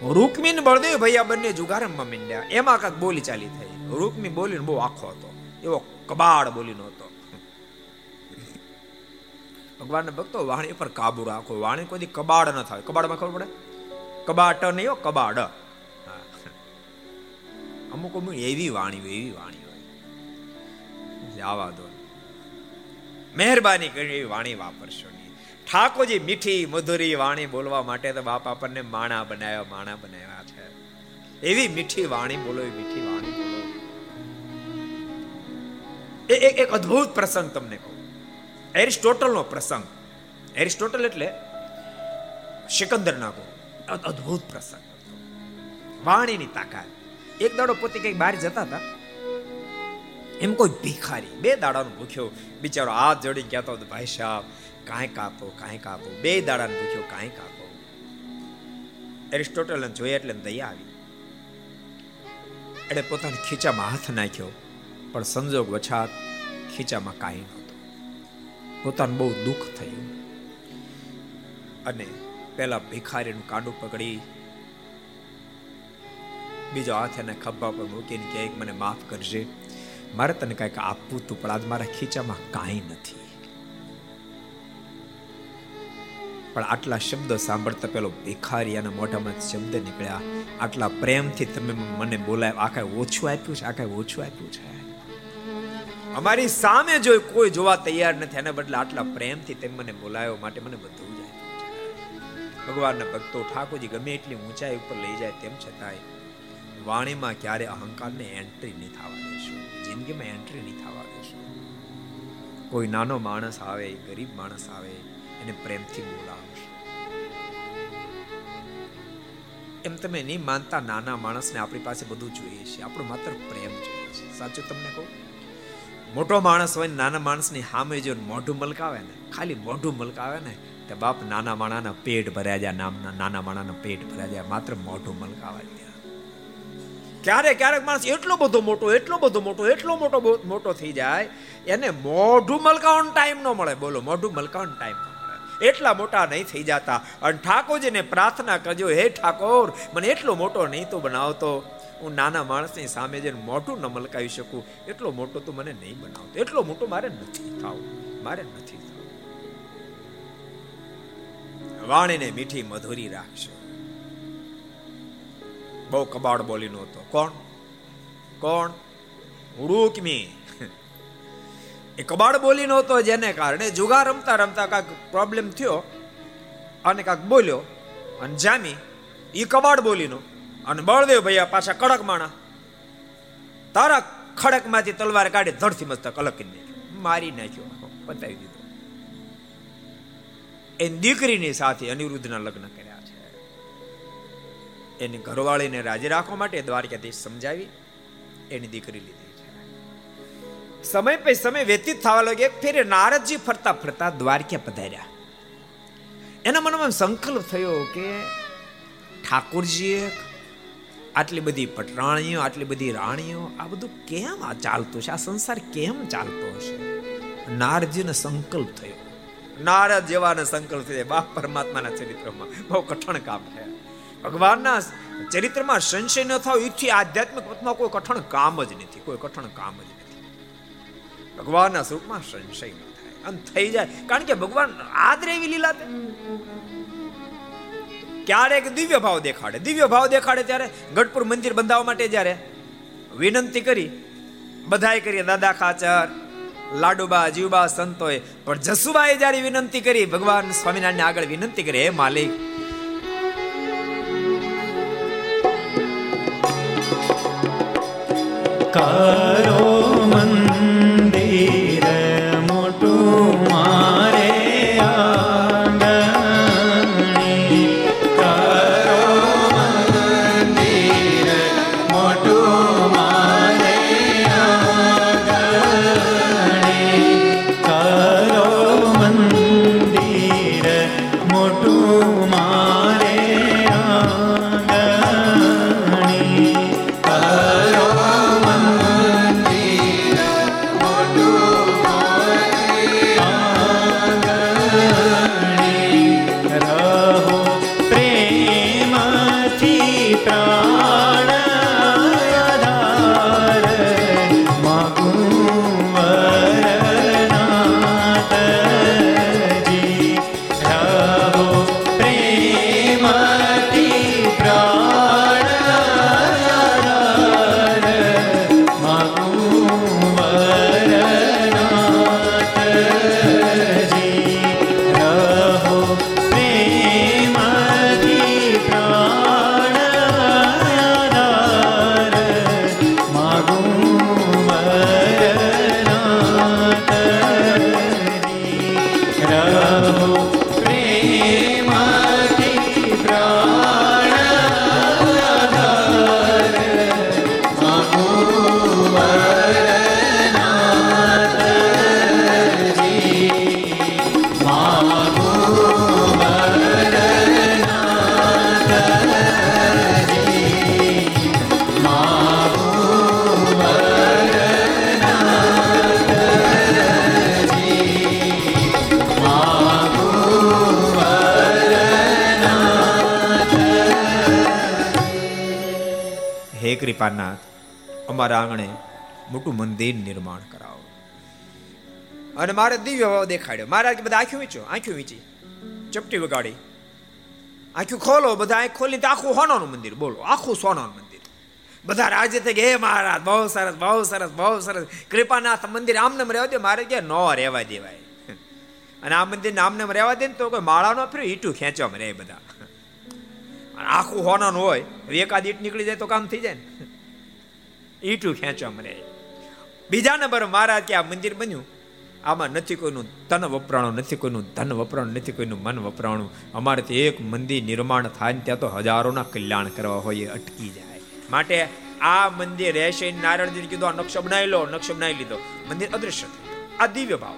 રૂકમીન બળદેવ ભૈયા બંને જુગારમમાં મીંડ્યા. એમાં કાંક બોલી ચાલી થઈ. રૂકમી બોલીને બહુ આખો હતો. એવો કબાડ બોલીનો હતો. ભગવાનના ભક્તો વાણી પર કાબુ રાખો. વાણી કોઈ કબાડ ન થાય. કબાડમાં ખબર પડે? કબાટ નહીં હો, કબાડ. અમુક અમુક એવી વાણી હોય, એવી વાણી હોય. આવા દો. મહેરબાની કરી એવી વાણી વાપરશો નહીં. ઠાકોરજી મીઠી, મધુરી વાણી બોલવા માટે તો બાપ આપણને માણા બનાવ્યા માણા બનાવ્યા છે. એવી મીઠી વાણી બોલો, એવી મીઠી વાણી બોલો. એક એક અદ્ભુત પ્રસંગ તમને કહું. એરિસ્ટોટલનો પ્રસંગ. એરિસ્ટોટલ એટલે સિકંદર નાખો અદ્ભુત પ્રસંગ. વાણીની તાકાત. એક દાડો પોતે કંઈક બહાર જતા હતા. એમ કોઈ ભિખારી. બે દાડાનો ભૂખ્યો બિચારો હાથ જોડી કહેતો હતો, ભાઈ સાહેબ કાંઈ કાપો કાંઈ કાપો. બે દાડાનો ભૂખ્યો, કાંઈ કાપો. એરિસ્ટોટલ જોઈએ એટલે દયા આવી. એટલે પોતાના ખીચામાં હાથ નાખ્યો, પણ સંજોગ વછાત ખીચામાં કાંઈ પોતાનું બહુ દુઃખ થયું. અને પેલા ભિખારીનું કાંડું પકડી, બીજો હાથ એને ખભા પર મૂકીને કહે મને માફ કરજે. મારે તને કંઈક આપવું તું પણ આજ મારા ખીચામાં કાંઈ નથી. પણ આટલા શબ્દ સાંભળતા પેલો ભિખારી મોઢામાં શબ્દ નીકળ્યા. આટલા પ્રેમથી તમે મને બોલાય, આ કાંઈ ઓછું આપ્યું છે? આ કાંઈ ઓછું આપ્યું છે? અમારી સામે જો કોઈ જોવા તૈયાર નથી એના બદલે આટલા પ્રેમથી તેમ મને બોલાયો માટે મને બધું જાય. ભગવાનના ભક્તો, ઠાકોરજી ગમે એટલી ઊંચાઈ ઉપર લઈ જાય તેમ છતાંય વાણીમાં ક્યારે અહંકારને એન્ટ્રી નહીં થવા દેશું. જિંદગીમાં એન્ટ્રી નહીં થવા દેશું. કોઈ નાનો માણસ આવે, ગરીબ માણસ આવે, એને પ્રેમથી બોલાવશે. એમ તમે નહીં માનતા નાના માણસને આપણી પાસે બધું જોઈએ છે. આપણો માત્ર પ્રેમ જોઈએ છે. સાચું તમને કહું? મોટો માણસ હોય નાના માણસની સામે જો મોઢું મલકાવે ને, ખાલી મોઢું મલકાવે ને, તે બાપ નાના માણાના પેટ ભર્યા જાય નામના નાના માણાના પેટ ભર્યા જાય, માત્ર મોઢું મલકાવા ક્યારેક ક્યારેક માણસ એટલો બધો મોટો, એટલો બધો મોટો, એટલો મોટો મોટો થઈ જાય, એને મોઢું મલકાવાનો ટાઈમ ન મળે. બોલો, મોઢું મલકાવાનો ટાઈમ એટલા મોટા નહીં થઈ જતા. અને ઠાકોરજીને પ્રાર્થના કરજો, હે ઠાકોર, મને એટલો મોટો નહીં તો બનાવતો. હું નાના માણસની સામે જઈને મોટું ન મલકાવી શકું. એટલો મોટો તો મને નહીં બનાવતો. એટલો મોટો મારે નથી થવું. મારે નથી થવું. વાણીને મીઠી મધુરી રાખશો બહુ કબાડ બોલી હતો કોણ? કોણ? રૂકમી એ કબાડ બોલી નહોતો જેને કારણે જુગાર રમતા રમતા કાંક પ્રોબ્લેમ થયો અને કાંક બોલ્યો અને જામી એ કબાડ બોલીનો અને બળદેવ ભૈયા પાછા કડક માણા. તારા ખડકમાંથી તલવાર કાઢી ધડથી મસ્તક અલગ કરી નાખ્યો મારી નાખ્યો. બતાવી દીધો. એની દીકરીની સાથે અનિરુદ્ધના લગ્ન કર્યા છે. એની ઘરવાળીને રાજી રાખવા માટે દ્વારકાધીશ સમજાવી એની દીકરી લીધી છે. સમય પે સમય વ્યતીત થવા લાગે એક ફેરે નારદજી ફરતા ફરતા દ્વારકા પધાર્યા. એના મનમાં સંકલ્પ થયો કે ઠાકોરજીએ આટલી બધી પટરાણીઓ, આટલી બધી રાણીઓ, આ બધું કેમ આ ચાલતું છે? આ સંસાર કેમ ચાલતો હશે? નારજીને સંકલ્પ થયો. નારદ જેવાને સંકલ્પ થયો. બાપ પરમાત્માના ચરિત્રમાં. બહુ કઠણ કામ છે. ભગવાનના ચરિત્રમાં સંશય ન થાવ એથી આધ્યાત્મિક પથમાં કોઈ કઠણ કામ જ નથી. કોઈ કઠણ કામ જ નથી. ભગવાનના સ્વરૂપમાં સંશય ન થાય. અને થઈ જાય. કારણ કે ભગવાન આદરે એવી લીલા ક્યારેક દિવ્ય ભાવ દેખાડે. દિવ્ય ભાવ દેખાડે ત્યારે ગઢપુર મંદિર બંધાવવા માટે જ્યારે વિનંતી કરી, બધાએ કરી દાદા ખાચર, લાડુબા, જીવબા સંતોએ. પણ જસુબાએ જ્યારે વિનંતી કરી, ભગવાન સ્વામિનારાયણ આગળ વિનંતી કરી, હે માલિક. કરો મોટું મંદિર નિર્માણ કરાવો. અને મારે દિવ્ય ભાવ દેખાડ્યો. મહારાજ બધા આંખ્યું વીંચો આંખ્યું વીંચી. ચપટી વગાડી. આંખ્યું ખોલો, બધા આંખ ખોલી તો આખું સોનાનું મંદિર, બોલો, આખું સોનાનું મંદિર. બધા રાજ્ય થઈ ગયા, હે મહારાજ, બહુ સરસ બહુ સરસ બહુ સરસ. કૃપાનાથ મંદિર આમને રહેવા દે, મારે કે ન રહેવા દેવાય. અને આ મંદિર આમને રહેવા દે ને તો કોઈ માળાનો ફર્યું ઈટું ખેંચવામાં રહે બધા. આખું હોનાનું હોય એકાદ ઈટ નીકળી જાય તો કામ થઈ જાય ને. ઈટું ખેંચવામાં રહે બીજા નંબર મહારાજ કે આ મંદિર બન્યું? આમાં નથી કોઈનું તન વપરાણું, નથી કોઈનું ધન વપરાણું, નથી કોઈનું મન વપરાણું. અમારેથી એક મંદિર નિર્માણ થાય ને ત્યાં તો હજારોના કલ્યાણ કરવા હોય અટકી જાય. માટે આ મંદિર રહેશે નારાયણજી કીધું, આ નકશો બનાવી લો, નકશો બનાવી લીધો. મંદિર અદૃશ્ય આ દિવ્ય ભાવ.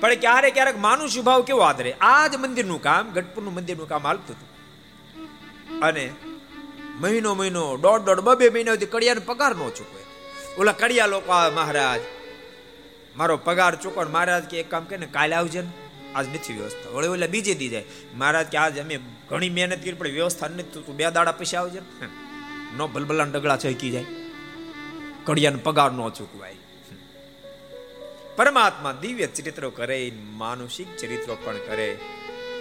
પણ ક્યારેક ક્યારેક માનુષ ભાવ કેવો આદરે આ જ મંદિરનું કામ, ગઢપુરનું મંદિરનું કામ હાલતું હતું. અને મહિનો મહિનો, દોઢ દોઢ બબે સુધી કડિયાનો પગાર ન ચૂકવે. ઓલા કડિયા લોકો આવે મહારાજ. મારો પગાર ચૂકવ મહારાજ કે એક કામ કે ને કાલે આવજે ને. આજ નથી વ્યવસ્થા. વળી ઓલા બીજે દી જાય. મહારાજ કે આજ અમે ઘણી મહેનત કરી પણ વ્યવસ્થા નથી તું બે દાડા પછી આવજે ને. નો ભલભલા ડગલા છકી જાય. કડિયાનો પગાર ન ચૂકવાય. પરમાત્મા દિવ્ય ચરિત્રો કરે માનુષિક ચરિત્રો પણ કરે.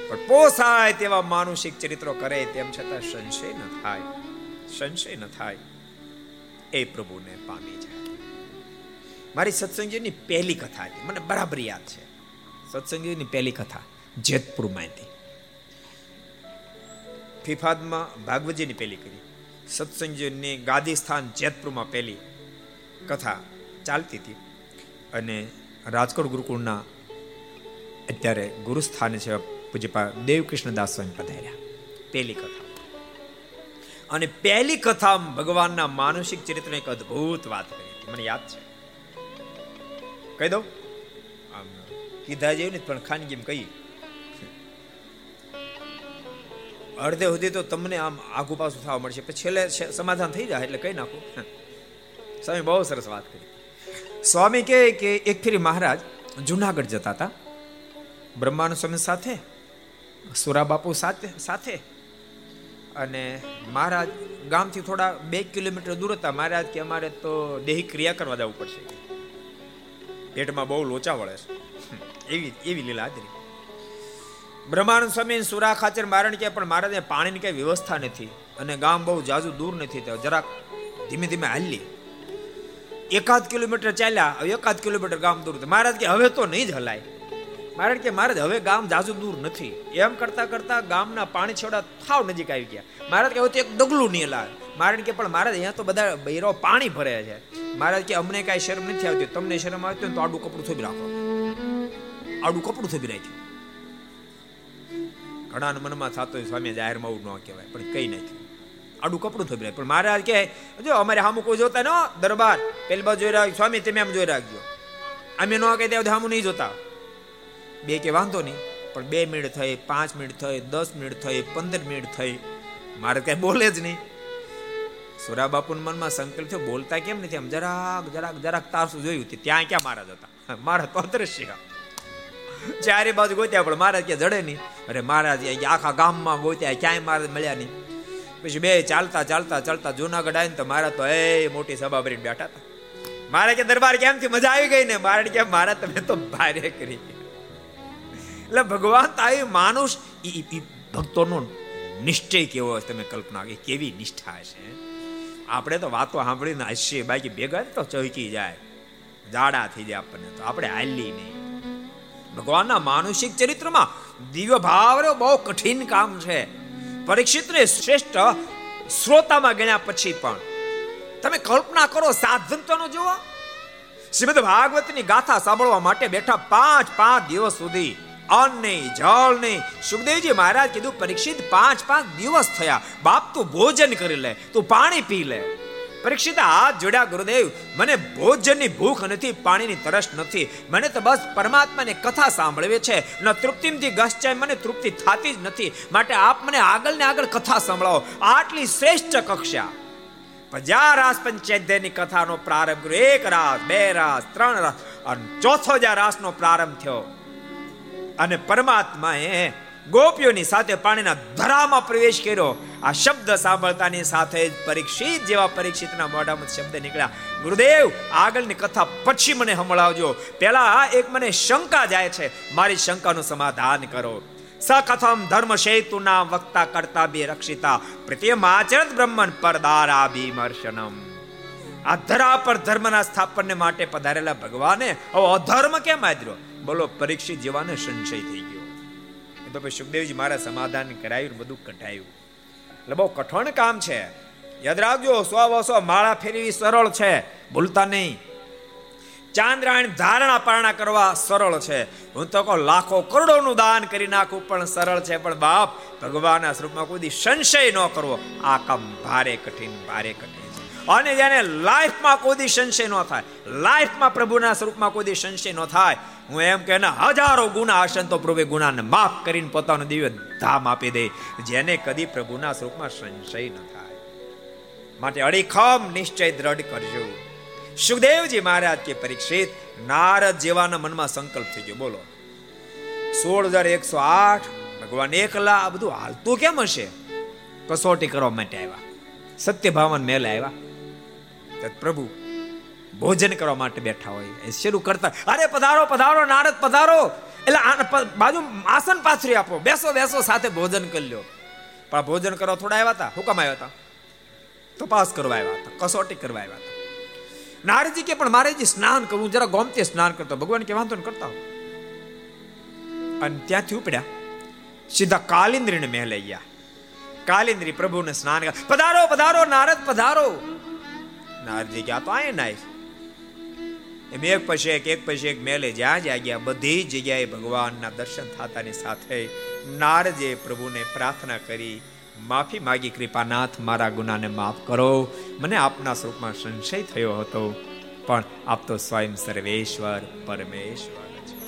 પણ પોસાય તેવા માનુષિક ચરિત્રો કરે તેમ છતાં સંશય ન થાય. સંશય ન થાય. એ પ્રભુને પામી મારી સત્સંગજીની પહેલી કથા હતી. મને બરાબર યાદ છે. સત્સંગજીની પહેલી કથા જેતપુરમાં હતી ફિફાદમાં ભાગવતજીની પહેલી કરી. સત્સંગજીની ગાદી સ્થાન જેતપુરમાં પહેલી કથા ચાલતી હતી. અને રાજકોટ ગુરુકુળના અત્યારે ગુરુસ્થાને છે પૂજ્યપા દેવકૃષ્ણદાસ સ્વામી પધાર્યા. પહેલી કથા. અને પહેલી કથા ભગવાનના માનસિક ચરિત્રની એક અદ્ભુત વાત કરી મને યાદ છે. કહી દઉં? આમ. કીધા જેવું ને પણ ખાનગી કહી અડધે સુધી તો તમને આમ આઘું પાછું થવા મળશે. પછી છેલ્લે સમાધાન થઈ જાય એટલે કહી નાખું. સ્વામી બહુ સરસ વાત કરી. સ્વામી કહે કે એક ફેરી મહારાજ જુનાગઢ જતા હતા. બ્રહ્માનુ સ્વામી સાથે સુરા બાપુ સાથે સાથે. અને મહારાજ ગામથી થોડા બે કિલોમીટર દૂર હતા. મહારાજ કે અમારે તો દેહી ક્રિયા કરવા જવું પડશે. પેટમાં બહુ લોચા વળે છે. એવી એવી લીલા હાજરી બ્રહ્માનંદ સ્વામી સુરા ખાચર મારણ કે, પણ મહારાજને પાણીની કઈ વ્યવસ્થા નથી અને ગામ બહુ જાજુ દૂર નથી તો જરાક ધીમે ધીમે હાલી. એકાદ કિલોમીટર ચાલ્યા, હવે એકાદ કિલોમીટર ગામ દૂર મહારાજ કે, હવે તો નહીં જ હલાય. મહારાજ કે, મહારાજ, હવે ગામ જાજુ દૂર નથી. એમ કરતા કરતા ગામના પાણી છોડા થાવ નજીક આવી ગયા. મહારાજ કે, હવે તો એક ડગલું નહીં લાવે મહારાજ કે પણ મહારાજ અહીંયા તો બધા બૈરો પાણી ભરે છે. મહારાજ કે અમને કાંઈ શરમ નથી આવતી. તમને શરમ આવતી તો આડું કપડું થોભી રાખો. આડું કપડું થોભી રાખ્યું ઘણા મનમાં થતો સ્વામી જાહેરમાં આવું ન કહેવાય, પણ કઈ નાખ્યું આડું કપડું રાખ્યું પણ મહારાજ કે જો અમારે હામુ કોઈ જોતા ન દરબાર. પેલી બાજુ જોઈ રાખજો. સ્વામી, તમે આમ જોઈ રાખજો. અમે ન કહી ત્યાં હામુ નહીં જોતા. બે કે વાંધો નહીં, પણ બે મિનિટ થઈ, પાંચ મિનિટ થઈ, દસ મિનિટ થઈ, પંદર મિનિટ થઈ. મારે કઈ બોલે જ નહીં. સુરા બાપુના મનમાં સંકલ્પ થયો, બોલતા કેમ નથી? આમ જરાક જરાક જરાક તારસું જોયું ત્યાં ક્યાં મહારાજ હતા? (laughs) મારા તો અદ્રશ્ય. ચારે બાજુ ગોત્યા, પણ મહારાજ ક્યાં જડે નહીં. અરે મહારાજ આખા ગામમાં ગોત્યા ક્યાંય મહારાજ મળ્યા નહીં. પછી બે ચાલતા ચાલતા ચાલતા જુનાગઢ આવીને તો મારા તો એ મોટી સભા ભરીને બેઠા હતા. મારે કે દરબાર કેમથી મજા આવી ગઈ ને? મારે કે મારા તમે તો ભારે કરી. એટલે ભગવાન તાઈ માનુષ ભક્તોનો નિશ્ચય કેવો તમે કલ્પના કેવી નિષ્ઠા છે આપણે તો વાતો સાંભળીને હસીએ. બાકી ભેગા તો ચૌકી જાય. જાડા થઈ જાય આપણને તો. આપણે હાલી નહીં. ભગવાનના માનુષિક ચરિત્રમાં દિવ્ય ભાવ બહુ કઠિન કામ છે. પરીક્ષિતને શ્રેષ્ઠ શ્રોતામાં ગણ્યા પછી પણ. તમે કલ્પના કરો સાધનતાનો જુઓ. શ્રીમદ ભાગવતની ગાથા સાંભળવા માટે બેઠા પાંચ પાંચ દિવસ સુધી અન્ન નહીં, જળ નહીં. સુખદેવજી મહારાજ કીધું, પરીક્ષિત પાંચ પાંચ દિવસ થયા. બાપ તું ભોજન કરી લે, તું પાણી પી લે. પરીક્ષિત હાથ જોડ્યા ગુરુદેવ, મને ભોજનની ભૂખ નથી, પાણીની તરસ નથી. મને તો બસ પરમાત્માની કથા સાંભળવી છે. ન ગસ ગશ્ચાય મને તૃપ્તિ થતી જ નથી. માટે આપ મને આગળ ને આગળ કથા સંભળાવો. આટલી શ્રેષ્ઠ કક્ષા. પજા રાસ પંચાયતની કથાનો પ્રારંભ કર્યો. એક રાસ, બે રાસ, ત્રણ રાસ. અને ચોથો જ્યાં રાસનો પ્રારંભ થયો અને પરમાત્માએ ગોપીઓની સાથે પાણીના ધરામાં પ્રવેશ કર્યો. આ શબ્દ સાંભળતાની સાથે જ પરીક્ષિત જેવા પરીક્ષિતના મોઢામાં શબ્દ નીકળ્યા. ગુરુદેવ, આગળની કથા પછી મને સંભળાવજો. પેલા એક મને શંકા જાય છે. મારી શંકાનું સમાધાન કરો. સકથમ ધર્મ સેતુના વક્તા કરતા બે રક્ષિતા. પ્રત્યમાચરત બ્રહ્મન પરદારા વિમર્શનમ. આ ધરા પર ધર્મના સ્થાપનને માટે પધારેલા ભગવાને અધર્મ કેમ આદર્યો? બોલો, પરીક્ષિત જેવાને સંશય થઈ ગયો. તો પછી સુખદેવજી મારા સમાધાન કરાયું બધું કઢાયું. એટલે બહુ કઠણ કામ છે. યાદ રાખજો, સો વસો માળા ફેરવી સરળ છે. ભૂલતા નહીં. ચાંદ્રાયણ ધારણા પારણા કરવા સરળ છે. હું તો કહું, લાખો કરોડોનું દાન કરી નાખું પણ સરળ છે. પણ બાપ, ભગવાનના સ્વરૂપમાં કોઈ સંશય ન કરવો. આ કામ ભારે કઠિન ભારે કઠિન. અને જેને લાઈફમાં કોઈ સંશય ન થાય. લાઈફમાં પ્રભુના સ્વરૂપમાં કોઈ સંશય ન થાય. હું એમ કે હજારો ગુના હશે તો પ્રભુ ગુનાને માફ કરીને પોતાનો દિવ્ય ધામ આપી દે, જેને કદી પ્રભુના સ્વરૂપમાં સંશય ન થાય. માટે અડીખમ નિશ્ચય દ્રઢ કરજો. સુખદેવજી મહારાજ કે પરીક્ષિત, નારદ જેવાના મનમાં સંકલ્પ થઈ ગયો. બોલો. સોળ હજાર એકસો આઠ, ભગવાન એકલા આ બધું હાલતું કેમ હશે? કસોટી કરવા માટે આવ્યા. સત્ય ભાવન મેલે આવ્યા. પ્રભુ, ભોજન કરવા માટે બેઠા હોય, એ શરૂ કરતા? અરે, પધારો પધારો, નારદ, પધારો. એટલે બાજુ આસન પાછરી આપો. બેસો બેસો, સાથે ભોજન કરી લો પણ ભોજન કરવા થોડા આવ્યા હતા? હુકમ આવ્યા હતા? તપાસ કરવા આવ્યા હતા, કસોટી કરવા આવ્યા હતા. નારદજી કે, પણ મારે જે સ્નાન કરવું જરા ગોમતી સ્નાન કરતો ભગવાન કે, વાંધો કરતા અને ત્યાંથી ઉપડ્યા. સીધા કાલિન્દ્રીને મહેલે ગયા. કાલિન્દ્રી પ્રભુને સ્નાન પધારો પધારો, નારદ, પધારો. નારદજી કે આ તો એમ એક પછી એક એક પછી એક મેલે જ્યાં જ્યાં ગયા, બધી જગ્યાએ ભગવાનના દર્શન થતાની સાથે નારજે પ્રભુને પ્રાર્થના કરી, માફી માગી, કૃપાનાથ, મારા ગુનાને માફ કરો. મને આપના સ્વરૂપમાં સંશય થયો હતો, પણ આપ તો સ્વયં સર્વેશ્વર, પરમેશ્વર છે.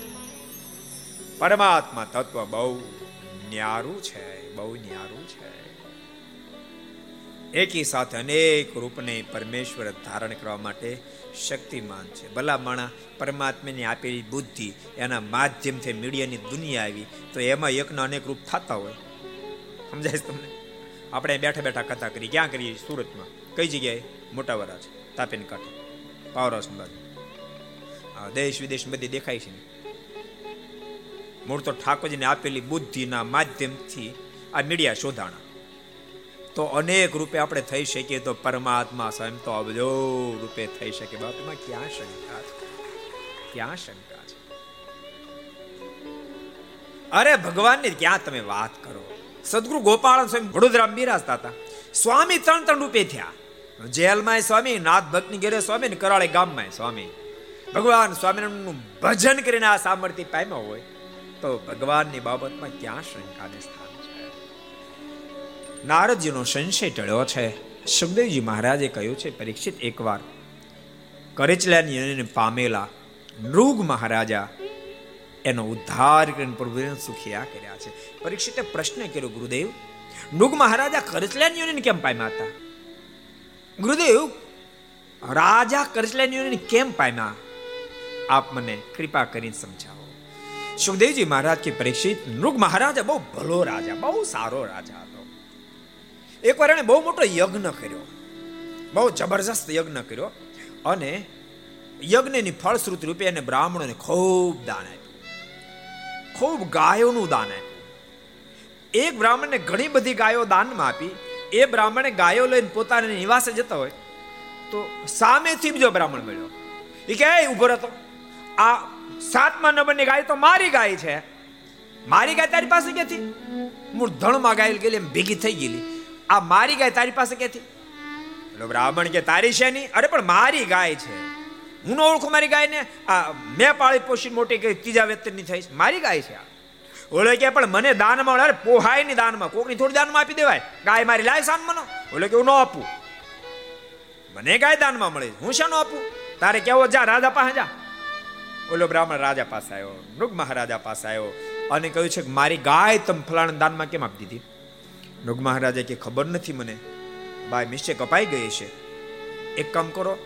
પરમાત્મા તત્વ બહુ ન્યારું છે, બહુ ન્યારું છે. એકી સાથે અનેક રૂપને પરમેશ્વર ધારણ કરવા માટે શક્તિમાન છે. ભલા માણા પરમાત્માની આપેલી બુદ્ધિ એના માધ્યમથી મીડિયાની દુનિયા આવી, તો એમાં એકના અનેક રૂપ થતા હોય. સમજાય તમને? આપણે બેઠા બેઠા કથા કરી. ક્યાં કરીએ? સુરતમાં. કઈ જગ્યાએ? મોટા વરા છે. તાપીન કાંઠે. પાવરાસ બાજુ દેશ વિદેશ બધી દેખાય છે મૂળ તો ઠાકોરજીને આપેલી બુદ્ધિના માધ્યમથી આ મીડિયા શોધાણા. તો અનેક રૂપે આપણે થઈ શકીએ તો પરમાત્મા સ્વયં તો અબજો રૂપે થઈ શકે. બાપમાં ક્યાં શંકા છે? ક્યાં શંકા છે? અરે ભગવાનની ક્યાં તમે વાત કરો? સદગુરુ ગોપાલ સ્વામી વડોદરા બિરાજતા હતા. સ્વામી ત્રણ ત્રણ રૂપે થયા. જેલમાં સ્વામી નાથ ભક્તની ઘેરે સ્વામી ને કરાળે ગામમાં સ્વામી. ભગવાન સ્વામિનારાયણનું ભજન કરીને આ સામર્થ્ય પામ્યો હોય તો ભગવાનની બાબતમાં ક્યાં શંકા છે નારદજીનો સંશય ટળ્યો છે. સુખદેવજી મહારાજે કહ્યું છે, પરીક્ષિત એકવાર કરેચલાની પામેલા નૃગ મહારાજા એનો ઉદ્ધાર કરીને પ્રભુને સુખિયા કર્યા છે. પરીક્ષિતે પ્રશ્ન કર્યો, ગુરુદેવ, નૃગ મહારાજા કરચલાની કેમ પામ્યા હતા? ગુરુદેવ, રાજા કરચલાની કેમ પામ્યા? આપ મને કૃપા કરીને સમજાવો. સુખદેવજી મહારાજ કે, પરીક્ષિત, નૃગ મહારાજા બહુ ભલો રાજા, બહુ સારો રાજા એકવાર એણે બહુ મોટો યજ્ઞ કર્યો. બહુ જબરજસ્ત યજ્ઞ કર્યો અને યજ્ઞની ફળશ્રુતિ રૂપે એને બ્રાહ્મણોને ખૂબ દાન આપ્યું. ખૂબ ગાયોનું દાન આપ્યું. એક બ્રાહ્મણને ઘણી બધી ગાયો દાનમાં આપી, એ બ્રાહ્મણે ગાયો લઈને પોતાના નિવાસે જતો હોય, તો સામેથી બીજો બ્રાહ્મણ મળ્યો. એ કે ઊભો હતો આ સાતમા નંબરની ગાય તો મારી ગાય છે. મારી ગાય તારી પાસે ક્યાંથી? મૂળ ધણમાં ગાયેલી ગયેલી, એમ ભેગી થઈ ગયેલી. આ મારી ગાય તારી પાસે ક્યાંથી? એટલે બ્રાહ્મણ કે, તારી છે નહીં? અરે, પણ મારી ગાય છે. હું ન ઓળખું મારી ગાય ને આ મેં પાળી પોષી મોટી કરી ત્રીજા વ્યક્તિની થઈ મારી ગાય છે આ. ઓલો કે, પણ મને દાનમાં અરે પોહાયની દાનમાં. કોકની થોડી દાનમાં આપી દેવાય? ગાય મારી લાય સાન મનો. ઓલો કે, હું ન આપું. મને ગાય દાનમાં મળે હું શાનો આપું? તારે કેવો? જા, રાજા પાસે જા. ઓલો બ્રાહ્મણ રાજા પાસે આવ્યો. મૃગ મહારાજા પાસે આવ્યો. અને કહ્યું છે કે, મારી ગાય તમે ફલાણા દાનમાં કેમ આપી દીધી? મૃગ મહારાજે કે ખબર નથી મને? બાય મિસ્ટેક અપાઈ ગઈ છે. એક કામ કરો,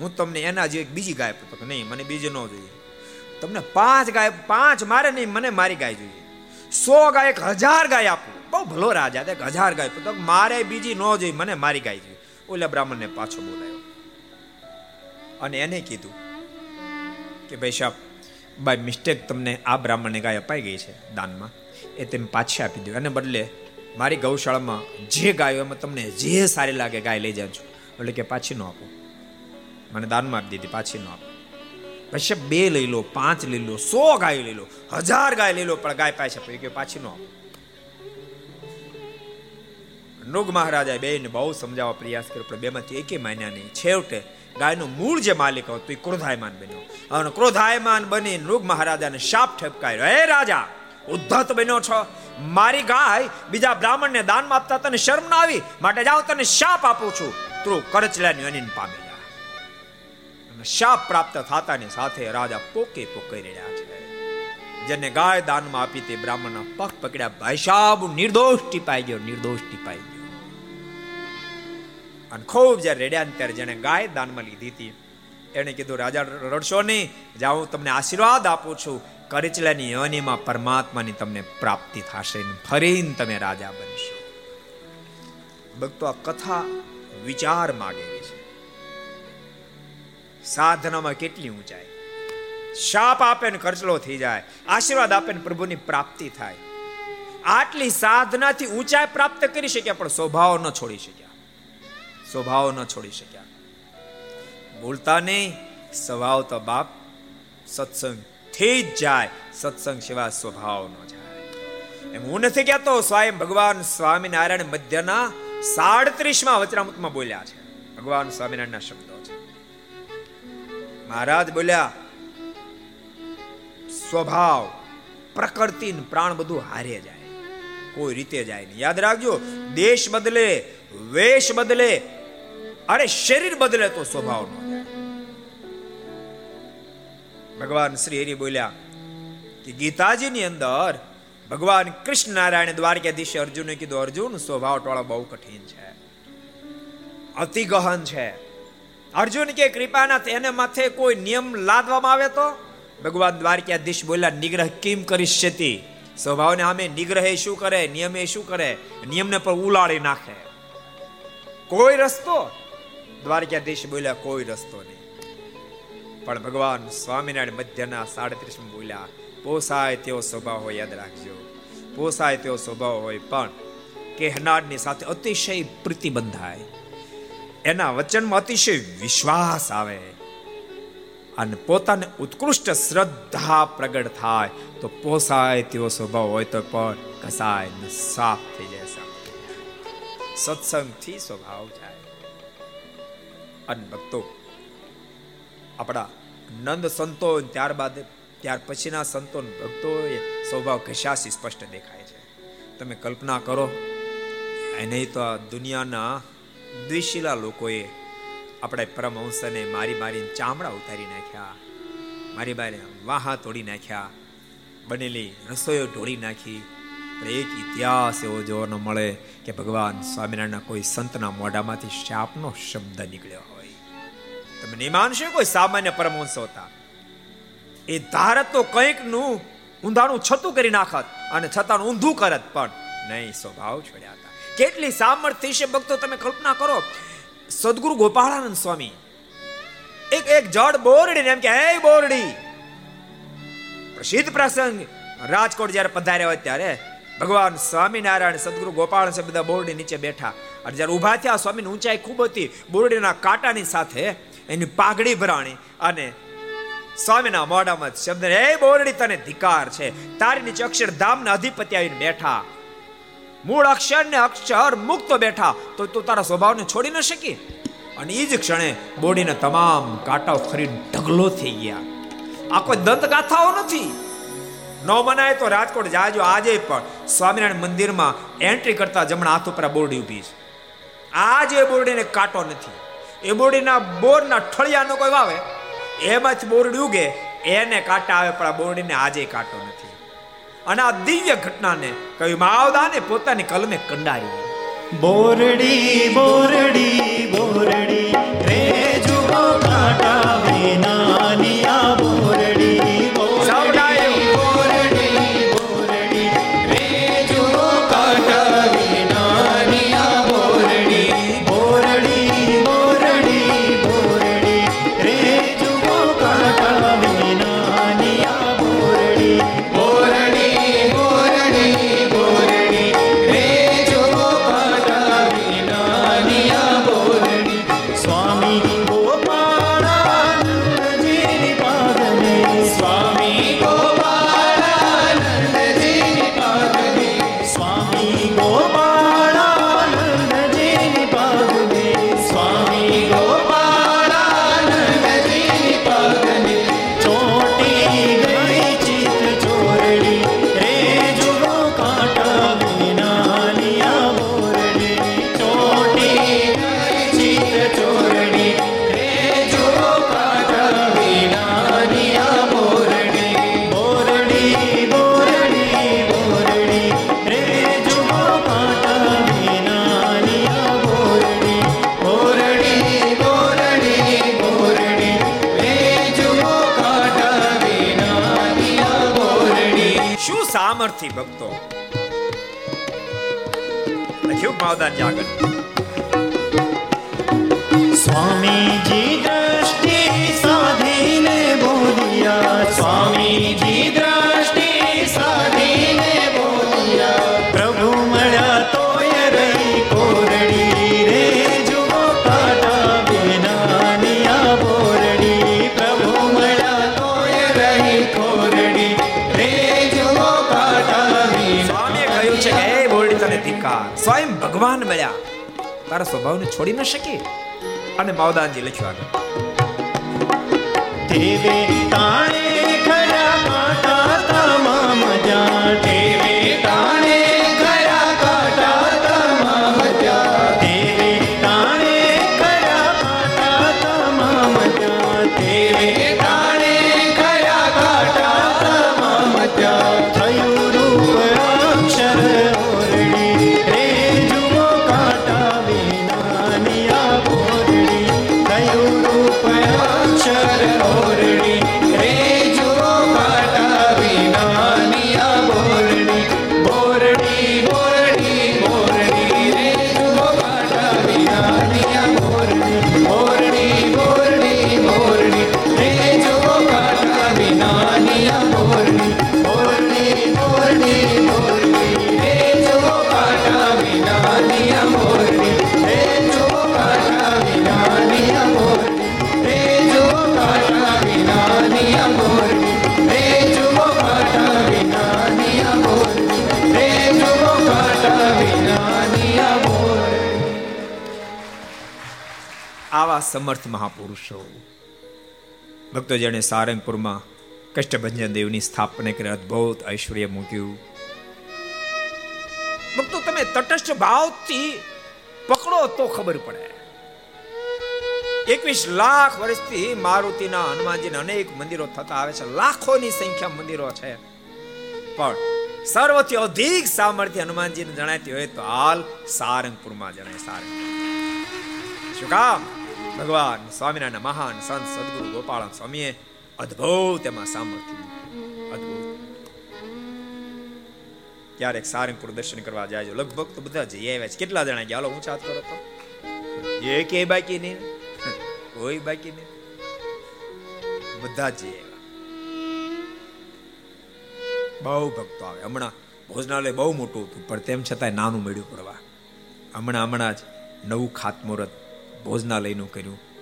હું તમને એના જે બીજી ગાય પૂછતો નહીં, મને બીજી ન જોઈએ. તમને પાંચ ગાય, પાંચ મારે નહીં, મને મારી ગાય જોઈએ. સો ગાય, એક હજાર ગાય આપું. બહુ ભલો રાજા એક હજાર ગાય પૂછતો મારે બીજી ન જોઈએ, મને મારી ગાય જોઈએ. ઓલા બ્રાહ્મણને પાછો બોલાયો. અને એને કીધું કે, ભાઈ સાહેબ, બાય મિસ્ટેક તમને આ બ્રાહ્મણને ગાય અપાઈ ગઈ છે દાનમાં. એ તેમ પાછી આપી દો એને બદલે મારી ગૌશાળામાં જે ગાયો, એમાં તમને જે સારી લાગે ગાય લઈ જાજો એટલે કે પાછી ન આપો. મને દાનમાં આપી દીધી, પાછી ન આપો. પછી બે લઈ લો, પાંચ લઈ લો, સો ગાય લઈ લો, હજાર ગાય લઈ લો, પણ ગાય પાછી આપી કે પાછી ન આપો. નુગ મહારાજાએ બેને બહુ સમજાવવા પ્રયાસ કર્યો, પણ બેમાંથી એકે માન્યા નહીં. છેવટે ગાયનો મૂળ જે માલિક હતો, એ ક્રોધાયમાન બન્યો. અને ક્રોધાયમાન બની નૃગ મહારાજાને શાપ ઠપકાયો. હે રાજા! ઉદ્ધત બન્યો છો. મારી ગાય બીજા બ્રાહ્મણને દાનમાં આપતા તને શરમ ના આવી. માટે જાઓ તને શાપ આપું છું. તું કરચલાની અનિન પામી શાપ પ્રાપ્ત થતાની સાથે રાજા પોકે પોકે રહ્યા છે. જેને ગાય દાનમાં આપી તે બ્રાહ્મણના પગ પકડ્યા. ભાઈ સાહેબ નિર્દોષ ટીપાઈ ગયો, નિર્દોષ ટીપાઈ ગયો. અને ખૂબ જ્યારે રેડ્યા ત્યારે જેને ગાય દાનમાં લીધી હતી એને કીધું, રાજા, રડશો નહીં. જાઓ તમને આશીર્વાદ આપું છું. કરચલાની યોનીમાં પરમાત્માની તમને પ્રાપ્તિ થશે ફરીને તમે રાજા બનશો. ભક્તો, આ કથા વિચાર માગેલી છે. સાધનામાં કેટલી ઊંચાઈ? શાપ આપે ને કરચલો થઈ જાય. આશીર્વાદ આપે ને પ્રભુની પ્રાપ્તિ થાય. આટલી સાધનાથી ઊંચાઈ પ્રાપ્ત કરી શક્યા, પણ સ્વભાવ ન છોડી શક્યા. સ્વભાવ ન છોડી શક્યા. ભૂલતા નહીં, સ્વભાવ તો બાપ સત્સંગ થઈ જ જાય, સત્સંગ સિવાય સ્વભાવ નો જાય. એમ હું નથી કહેતો, સ્વયં ભગવાન સ્વામિનારાયણ મધ્યના સાડત્રીસમાં વચનામૃતમાં બોલ્યા છે. ભગવાન સ્વામિનારાયણના શબ્દો છે. મહારાજ બોલ્યા, સ્વભાવ પ્રકૃતિ પ્રાણ બધું હારે જાય. કોઈ રીતે જાય નહીં. યાદ રાખજો, દેશ બદલે, વેશ બદલે અરે શરીર બદલે તો સ્વભાવ નો ભગવાન શ્રી હરિ બોલ્યા કે ગીતાજીની અંદર ભગવાન કૃષ્ણ નારાયણ દ્વારકાધીશે અર્જુને કીધું, અર્જુન સ્વભાવ ટોળા બહુ કઠિન છે. અતિ ગહન છે. અર્જુન કે, કૃપાનાથ તેને માથે કોઈ નિયમ લાદવામાં આવે તો? ભગવાન દ્વારકાધીશ બોલ્યા, નિગ્રહ કેમ કરી શતી સ્વભાવને આમે નિગ્રહ શું કરે? નિયમે શું કરે? નિયમને પર ઉલાળી નાખે. કોઈ રસ્તો દ્વારકાધીશ બોલ્યા કોઈ રસ્તો નહીં પણ ભગવાન સ્વામિનારાયણ મધ્યના સાડત્રીસમાં બોલ્યા પોસાય તેવો સ્વભાવ હોય યાદ રાખજો પોસાય તેવો સ્વભાવ હોય પણ કહેનારની સાથે અતિશય પ્રીતિ બંધાય એના વચનમાં અતિશય વિશ્વાસ આવે અને પોતાને ઉત્કૃષ્ટ શ્રદ્ધા પ્રગટ થાય તો પોસાય તેવો સ્વભાવ હોય તો પણ ઘસાય ને સાફ થઈ જાય સાફ સત્સંગથી સ્વભાવ જાય અને ભક્તો, આપણા નંદ સંતો ત્યારબાદ, ત્યાર પછીના સંતો ભક્તો સ્વભાવ ઘસાસી સ્પષ્ટ દેખાય છે. તમે કલ્પના કરો નહીં તો આ દુનિયાના દ્વિશીલા લોકોએ આપણા પરમહંસને મારી મારીને ચામડા ઉતારી નાખ્યા, મારી બારે વાહા તોડી નાખ્યા, બનેલી રસોઈઓ ઢોળી નાખી. એક ઇતિહાસ એવો જોવા ન મળે કે ભગવાન સ્વામિનારાયણના કોઈ સંતના મોઢામાંથી શાપનો શબ્દ નીકળ્યો. તમે નહીં માનશો કોઈ સામાન્ય પરમહંસ હતા? એ ધારત તો કંઈકનું ઊંધાણું છતું કરી નાખત અને છતાં ઊંધું કરત, પણ નહીં, સ્વભાવ છોડ્યા હતા. કેટલી સામર્થ્ય છે ભક્તો, તમે કલ્પના કરો. સદગુરુ ગોપાળાનંદ સ્વામી, એક એક જડ બોરડી એમ કે, હે બોરડી! પ્રસિદ્ધ પ્રસંગ. રાજકોટ જ્યારે પધાર્યા હોય ત્યારે ભગવાન સ્વામિનારાયણ, સદગુરુ ગોપાલ છે બધા બોરડી નીચે બેઠા. અને જ્યારે ઊભા થયા, સ્વામીની ઊંચાઈ ખૂબ હતી. બોરડીના કાંટાની સાથે એની પાઘડી ભરાણી અને સ્વામીના મોઢામાં શબ્દ હે બોરડી, તને ધિકાર છે. તારી નીચે અક્ષરધામના અધિપતિ આવીને બેઠા. મૂળ અક્ષર ને અક્ષર મુક્ત બેઠા. તો તું તારા સ્વભાવને છોડી ન શકી? અને એ જ ક્ષણે બોડીને તમામ કાંટાઓ ખરી ઢગલો થઈ ગયા. આ કોઈ દંત ગાથાઓ નથી. ન મનાય તો રાજકોટ જાજો આજે પણ સ્વામિનારાયણ મંદિરમાં એન્ટ્રી કરતા જમણા હાથ ઉપર બોરડી ઊભી છે. આજે બોરડીને કાંટો નથી. એ બોરડીના બોરના ઠળિયાનો કોઈ વાવે એમાંથી બોરડી ઉગે, એને કાંટા આવે પણ આ બોરડીને આજે કાંટો નથી. અને આ દિવ્ય ઘટનાને કયું માવદાને પોતાની કલમે કંડારી. બોરડી બોરડી બોરડી રે જુઓ કાંટા વિના આ ભક્તો જેણે સારંગપુરમાં કષ્ટભંજન દેવની સ્થાપના કરી, અદ્ભુત ઐશ્વર્ય મૂક્યું. ભક્તો, તમે તટસ્થ ભાવથી પકડો તો ખબર પડે. એકવીસ લાખ વર્ષથી મારુતિના હનુમાનજીના અનેક મંદિરો થતા આવે છે. લાખોની સંખ્યા મંદિરો છે. પણ સર્વથી અધિક સામર્થ્ય હનુમાનજીને જણાતી હોય તો હાલ સારંગપુરમાં જણાય સારંગપુર શું કામ? ભગવાન. સ્વામિનારાયણ મહાન સંત સદગુરુ ગોપાલ સ્વામીએ અદ્ભુત એમાં સામર્થ્ય ક્યારેક સારંગપુર દર્શન કરવા જાય લગભગ તો બધા જઈ આવ્યા છે. કેટલા જણા ગયા? હું ચાત કરો તો. એ બાકી નહીં? કોઈ બાકી નહીં. બધા જઈ આવ્યા. બહુ ભક્તો આવે. હમણાં ભોજનાલય બહુ મોટું હતું, પણ તેમ છતાંય નાનું મળ્યું પડવા હમણાં હમણાં જ નવું ખાતમુહૂર્ત ભોજનાલયનું કર્યું.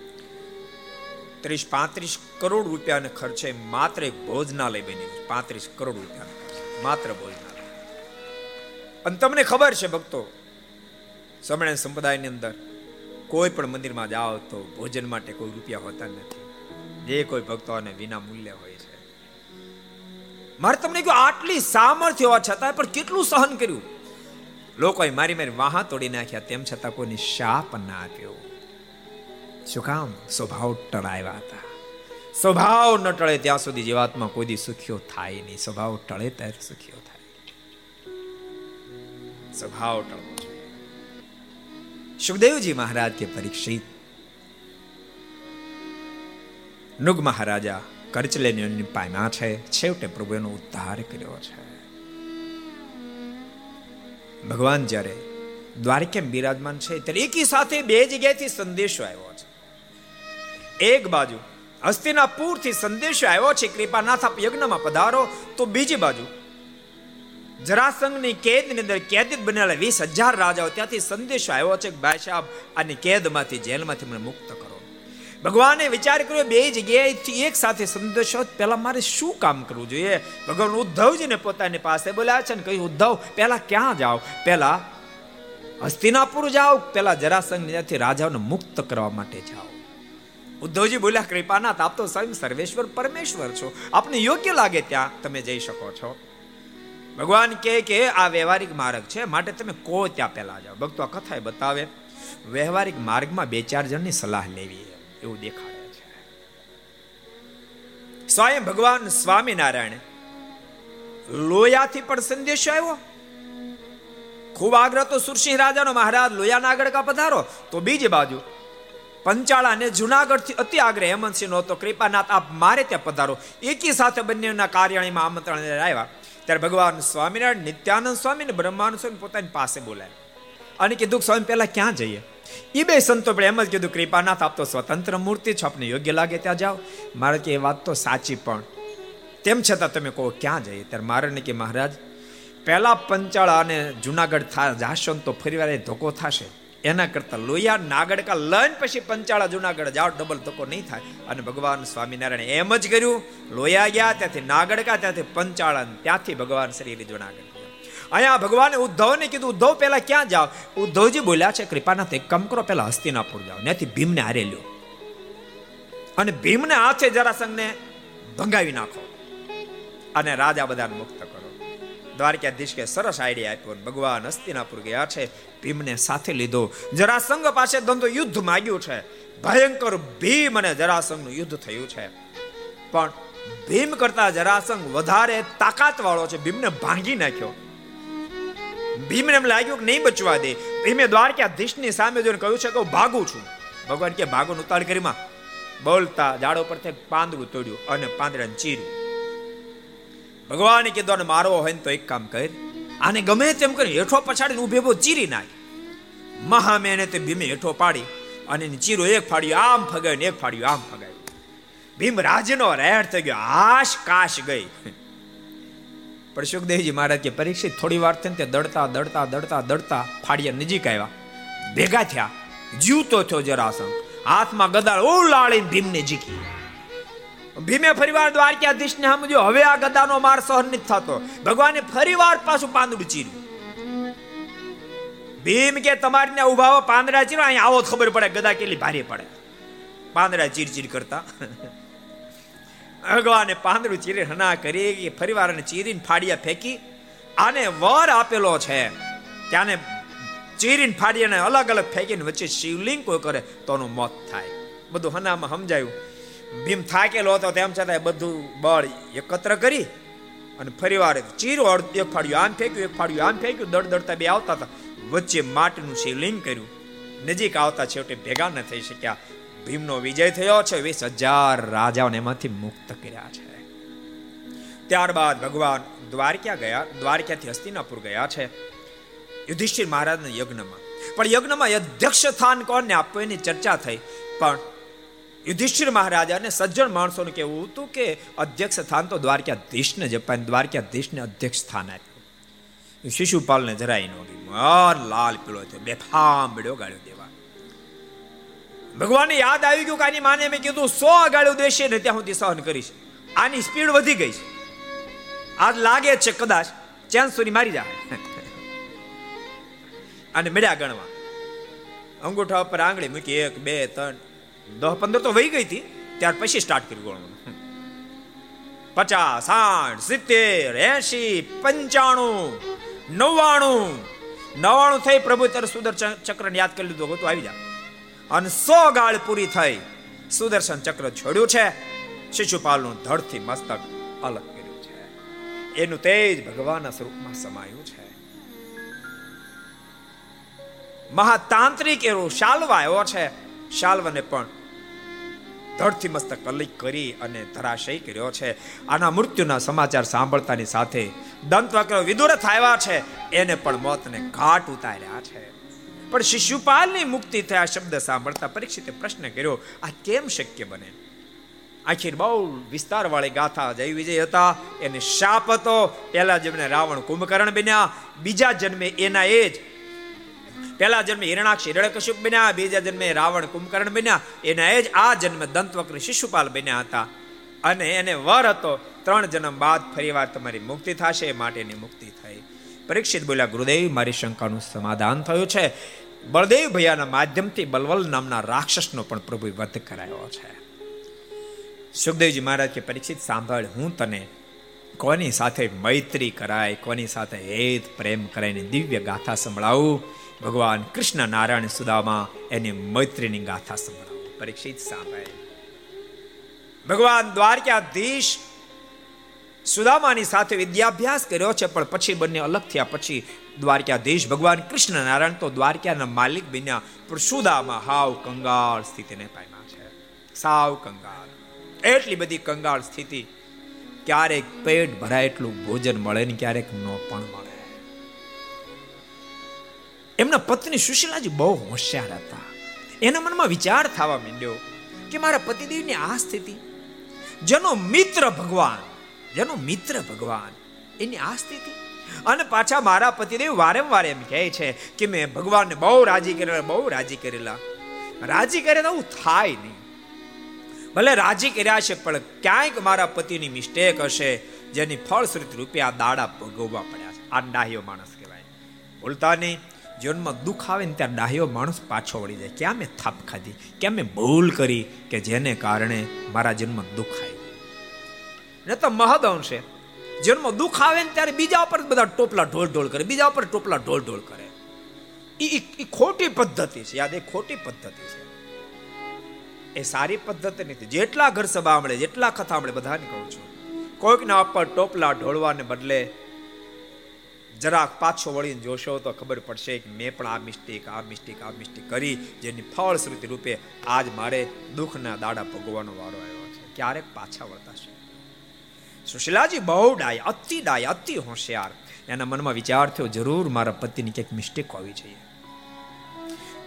ત્રીસ પાંત્રીસ કરોડ રૂપિયાને ખર્ચે માત્ર ભોજનાલય બન્યું પાંત્રીસ કરોડ રૂપિયા માત્ર ભોજનાલય. અને તમને ખબર છે ભક્તો સમણે સંપ્રદાયની અંદર કોઈ પણ મંદિરમાં જાઓ તો ભોજન માટે કોઈ રૂપિયા હોતા નથી. જે કોઈ ભક્તોને વિના મૂલ્ય હોય છે. મારે તમને કહ્યું આટલી સામર્થ્ય હોવા છતાં પણ કેટલું સહન કર્યું? લોકોએ મારી મારી વાહા તોડી નાખ્યા, તેમ છતાં કોઈની શાપ ના આપ્યો. શું કામ? સ્વભાવ ટળાવ્યા હતા. સ્વભાવ ન ટળે ત્યાં સુધી જીવાત્મા કોઈ દી સુખ્યો થાય નહીં. સ્વભાવ ટળે ત્યારે સુખ્યો થાય. સ્વભાવ ટળવો સુખદેવજી મહારાજ કે પરીક્ષિત, નુગ મહારાજા કરચલેની પામ્યા છે. છેવટે પ્રભુ એનો ઉદ્ધાર કર્યો છે. ભગવાન જ્યારે દ્વારકા બિરાજમાન છે, ત્યારે એકી સાથે બે જગ્યાએથી સંદેશો આવ્યો છે. એક બાજુ હસ્તિનાપુરથી સંદેશો આવ્યો છે કૃપાનાથ આપ યજ્ઞમાં પધારો, તો બીજી બાજુ જરાસંઘની કેદની અંદર કેદિત બનેલા વીસ હજાર રાજાઓ ત્યાંથી સંદેશો આવ્યો છે કે, ભાઈ સાહેબ, આની કેદમાંથી, જેલમાંથી મને મુક્ત કરો. ભગવાને વિચાર કર્યો, બે જગ્યાએથી એક સાથે સંદેશો પહેલા મારે શું કામ કરવું જોઈએ? ભગવાન ઉદ્ધવજીને પોતાની પાસે બોલ્યા છે ને કહ્યું, ઉદ્ધવ, પહેલા ક્યાં જાઓ? પહેલા હસ્તિનાપુર જાઓ, પહેલા જરાસંઘ ત્યાંથી રાજાઓને મુક્ત કરવા માટે જાઓ. ઉદ્ધવજી બોલ્યા, કૃપાનાથ, આપ તો સ્વયં સર્વેશ્વર પરમેશ્વર છો. આપને યોગ્ય લાગે ત્યાં તમે જઈ શકો છો. ભગવાન કહે કે, આ વ્યવહારિક માર્ગ છે, માટે તમે કો ત્યાં પહેલા જાઓ. ભક્તો આ કથા બતાવે, વ્યવહારિક માર્ગમાં બે ચાર જણની સલાહ લેવી એવું દેખાડે છે. સ્વયં ભગવાન સ્વામિનારાયણ લોયાથી પણ સંદેશો આવ્યો ખૂબ આગ્રહ તો સુરસિંહ રાજાનો, મહારાજ, લોયાના આગળ કા પધારો? તો બીજી બાજુ પંચાળા અને જુનાગઢથી અતિ આગ્રહ હેમંતસિંહ નો તો કૃપાનાથ, આપ મારે ત્યાં પધારો. એકી સાથે બંનેના કાર્યાણીમાં આમંત્રણ આવ્યા. ત્યારે ભગવાન સ્વામિનારાયણ, નિત્યાનંદ સ્વામી ને બ્રહ્માનંદ સ્વામી પોતાની પાસે બોલાય અને કીધું, સ્વામી, પહેલા ક્યાં જઈએ? એ બે સંતો પણ એમ જ કીધું, કૃપાનાથ, આપ તો સ્વતંત્ર મૂર્તિ છો, આપને યોગ્ય લાગે ત્યાં જાઓ. મારે કે એ વાત તો સાચી પણ તેમ છતાં તમે કહો, ક્યાં જઈએ? ત્યારે મારે કે, મહારાજ, પહેલા પંચાળા અને જુનાગઢ થા, જાશો તો ફરી વાર ધોકો થશે. એના કરતા લોહિયા નાગડકા લઈને પછી પંચાળા જુનાગઢ જાઓ ડબલ ધક્કો નહીં થાય. અને ભગવાન સ્વામિનારાયણ એમ જ કર્યું, લોયા ગયા, ત્યાંથી નાગડકા, ત્યાંથી પંચાળા ત્યાંથી ભગવાન શ્રી જુનાગઢ અહીંયા ભગવાને ઉદ્ધવને કીધું, ઉદ્ધવ પહેલા ક્યાં જાઓ? ઉદ્ધવજી બોલ્યા છે, કૃપાનાથ, એક કામ કરો પહેલા હસ્તિનાપુર જાઓ ત્યાંથી ભીમને હારે લ્યો. અને ભીમને હાથે જરાસંઘને ભંગાવી નાખો. અને રાજા બધાને મુક્ત કરો. દ્વારકાધીશ કે સરસ આઈડિયા આપ્યો ભગવાન હસ્તિનાપુર ગયા છે. ભીમને સાથે લીધો. જરાસંઘ પાસે ધંધો યુદ્ધ માગ્યું છે. ભયંકર ભીમ અને જરાસંઘનું યુદ્ધ થયું છે. પણ ભીમ કરતા જરાસંઘ વધારે તાકાત વાળો છે. ભીમને ભાંગી નાખ્યો. ભીમને એમ લાગ્યું કે નહીં બચવા દે. ભીમે દ્વારકાધીશની સામે જોઈને કહ્યું છે કે હું ભાગું છું. ભગવાન કે ભાગો ઉતાળ કરીમાં બોલતા ઝાડો પરથી પાંદડું તોડ્યું અને પાંદડાને ચીર્યું. ભગવાને કીધું મારવો હોય ને તો એક કામ કર. આને ગમે તેમ કરી હેઠો પછાડીને ઊભે બહુ ચીરી નાખ. મહા મેને તે ભીમે હેઠો પાડી અને ચીરો એક ફાડ્યો આમ ફગાવ્યું એક ફાડ્યો આમ ફગાવ્યું ભીમ રાજનો રેડ થઈ ગયો આશ કાશ ગઈ. પણ સુખદેવજી મહારાજ કે પરીક્ષિત થોડી વાર થઈને તે દડતા દડતા દડતા દડતા ફાડિયા નજીક આવ્યા. ભેગા થયા જીવતો થયો જરાસંગ હાથમાં ગદાળ ઓલાળીને ભીમને જીકી ભીમે ફરીવાર દ્વારકાધીશને સમજો હવે આ ગદાનો માર સહન નથી થતો. ભગવાને ફરીવાર પાછું પાંદડું ચીર્યું. ભીમ કે તમારી ને ઉભાવો પાંદડા ચીરો અહીંયા આવો ખબર પડે ગદા કેટલી ભારે પડે. પાંદડા ચીર ચીર કરતા. ભગવાને પાંદડું ચીરી હના કરી, ફરીવાર ચીરીને ફાડિયા ફેંકી, આને વર આપેલો છે. ત્યાંને ચીરીને ફાડીને અલગ અલગ ફેંકીને વચ્ચે શિવલિંગ કોઈ કરે, તો મોત થાય. બધું હનામાં સમજાયું. ભીમ થાકેલો હતો તેમ છતાં બધું બળ એકત્ર કરી અને ફરી વાર ચીરો એક ફાડ્યું આમ ફેંક્યું, એક ફાડ્યું આમ ફેંક્યું દડ દડતા બે આવતા હતા. વચ્ચે માટીનું શિવલિંગ કર્યું. નજીક આવતા છેવટે ભેગા ન થઈ શક્યા. ભીમનો વિજય થયો છે, વીસ હજાર રાજાઓને એમાંથી મુક્ત કર્યા છે. ત્યારબાદ ભગવાન દ્વારકા ગયા, દ્વારકાથી હસ્તિનાપુર ગયા છે. યુધિષ્ઠિર મહારાજના યજ્ઞમાં. પણ યજ્ઞમાં અધ્યક્ષ સ્થાન કોણને આપવું એની ચર્ચા થઈ. પણ યુધિષ્ઠિર મહારાજાને સજ્જન માણસોને કેવું હતું કે અધ્યક્ષ સ્થાન તો દ્વારકાધીશને જ દ્વારકાધીશને અધ્યક્ષ સ્થાન આપ્યું. શિશુપાલને જરાય નો ગયું લાલ પીળો થયો બેફામ બડ્યો ગાળ્યો દેવા. ભગવાનને યાદ આવી ગયું કે આની માને મેં કીધું, સો ગાળ્યો દેશે ને ત્યાં હું સહન કરીશ. આની સ્પીડ વધી ગઈ છે. આજ લાગે છે કદાચ ચેન સુધી મારી જાય (laughs) અને મળ્યા ગણવા. અંગૂઠા ઉપર આંગળી મૂકી, એક, બે, ત્રણ દસ પંદર તો વહી ગઈ હતી, ત્યાર પછી સ્ટાર્ટ કર્યું ગણવાનું પચાસ, સાઠ, સિત્તેર એસી પંચાણું, નવ્વાણું. નવાણું થઈ પ્રભુ ત્યારે સુદર્શન ચક્ર યાદ કરી લીધું તો આવી જા. અને સો ગાળ પૂરી થઈ, સુદર્શન ચક્ર છોડ્યું છે. શિશુપાલનું ધડથી મસ્તક અલગ કર્યું છે. એનું તેજ ભગવાનના સ્વરૂપમાં સમાયું છે. મહાતાંત્રિક એવો શાલવા એવો છે. શાલ્વને પણ ધડથી મસ્તક અલિક કરી અને ધરાશય કર્યો છે. આના મૃત્યુના સમાચાર સાંભળતાની સાથે દંતવક્ર વિદુરથ આવ્યા છે. એને પણ મોતને ઘાટ ઉતાર્યા છે. પણ શિશુપાલની મુક્તિ થયા શબ્દ સાંભળતા પરીક્ષિતે પ્રશ્ન કર્યો, આ કેમ શક્ય બને? આખીર બહુ વિસ્તાર વાળી ગાથા જય વિજય હતા. એને શાપ હતો. પહેલા જેમને રાવણ કુંભકર્ણ બન્યા. બીજા જન્મે એના એ જ પહેલા જન્મે હિરણાક્ષ હિરણકશ્યપ બન્યા, બીજા જન્મે રાવણ કુંભકર્ણ બન્યા. એના એ જ આ જન્મે દંતવક્ર શિશુપાલ બન્યા હતા. અને એને વર હતો. ત્રણ જન્મ બાદ ફરીવાર તમારી મુક્તિ થશે માટેની મુક્તિ થઈ. પરીક્ષિત બોલ્યા, ગુરુદેવ, મારી શંકાનું સમાધાન થયું છે. બળદેવ ભૈયાના માધ્યમથી બલવલ નામના રાક્ષસનો પણ પ્રભુ વધ કરાયો છે. સુખદેવજી મહારાજ કે, પરીક્ષિત, સાંભળ, હું તને કોની સાથે મૈત્રી કરાય, કોની સાથે હેત પ્રેમ કરાયને દિવ્ય ગાથા સંભળાવું? ભગવાન કૃષ્ણ નારાયણ સુદામા એની મૈત્રીની ગાથા સંભળાવો. પરીક્ષિત સાંભળે. ભગવાન દ્વારકાધીશ સુદામાની સાથે વિદ્યાભ્યાસ કર્યો છે, પણ પછી બંને અલગ થયા. પછી દ્વારકાધીશ ભગવાન કૃષ્ણ નારાયણ તો દ્વારકાના માલિક બન્યા. પણ સુદામા હાવ કંગાળ સ્થિતિને પામ્યા છે. સાવ કંગાળ. એટલી બધી કંગાળ સ્થિતિ, ક્યારેક પેટ ભરાય એટલું ભોજન મળે ને ક્યારેક ન પણ મળે. એમના પત્ની સુશીલાજી બહુ હોશિયાર હતા. એના મનમાં વિચાર થવા માંડ્યો કે મારા પતિદેવની આ સ્થિતિ, જેનો મિત્ર ભગવાન, જેનો મિત્ર ભગવાન, એની આ સ્થિતિ? અને પાછા મારા પતિદેવ વારંવાર એમ કહે છે કે મેં ભગવાનને બહુ રાજી કરેલા, બહુ રાજી કરેલા. રાજી કરે તો થાય નહીં. ભલે રાજી કર્યા છે પણ ક્યાંક મારા પતિની મિસ્ટેક હશે, જેની ફળશ્રુત રૂપે આ દાડા ભોગવવા પડ્યા છે. આ ડાહ્યો માણસ કહેવાય. બોલતા નહીં. જીવનમાં દુઃખ આવે ને ત્યાં ડાહ્યો માણસ પાછો વળી જાય. ક્યાં મેં થાપ ખાધી? ક્યાં મેં ભૂલ કરી? કે જેને કારણે મારા જન્મમાં દુઃખ આવ્યું ને તો મહદઅંશે જીવનમાં દુઃખ આવે ને ત્યારે બીજા ઉપર બધા ટોપલા ઢોલ ઢોલ કરે. બીજા ઉપર ટોપલા ઢોલ ઢોલ કરે એ ખોટી પદ્ધતિ છે. યાદ એ ખોટી પદ્ધતિ છે. એ સારી પદ્ધતિ નથી જેટલા ઘર સભા મળે જેટલા કથા મળે બધાને કહું છું. કોઈકના ઉપર ટોપલા ઢોળવાને બદલે જરાક પાછો વળીને જોશો તો ખબર પડશે કે મેં પણ આ મિસ્ટેક આ મિસ્ટેક આ મિસ્ટેક કરી, જેની ફળશ્રુતિ રૂપે આજ મારે દુઃખના દાડા ભોગવાનો વારો આવ્યો છે. ક્યારેક પાછા વળતા છે. સુશીલાજી બહુ ડાય, અતિ ડાય, અતિ હોશિયાર. એના મનમાં વિચાર થયો, જરૂર મારા પતિની ક્યાંક મિસ્ટેક હોવી જોઈએ.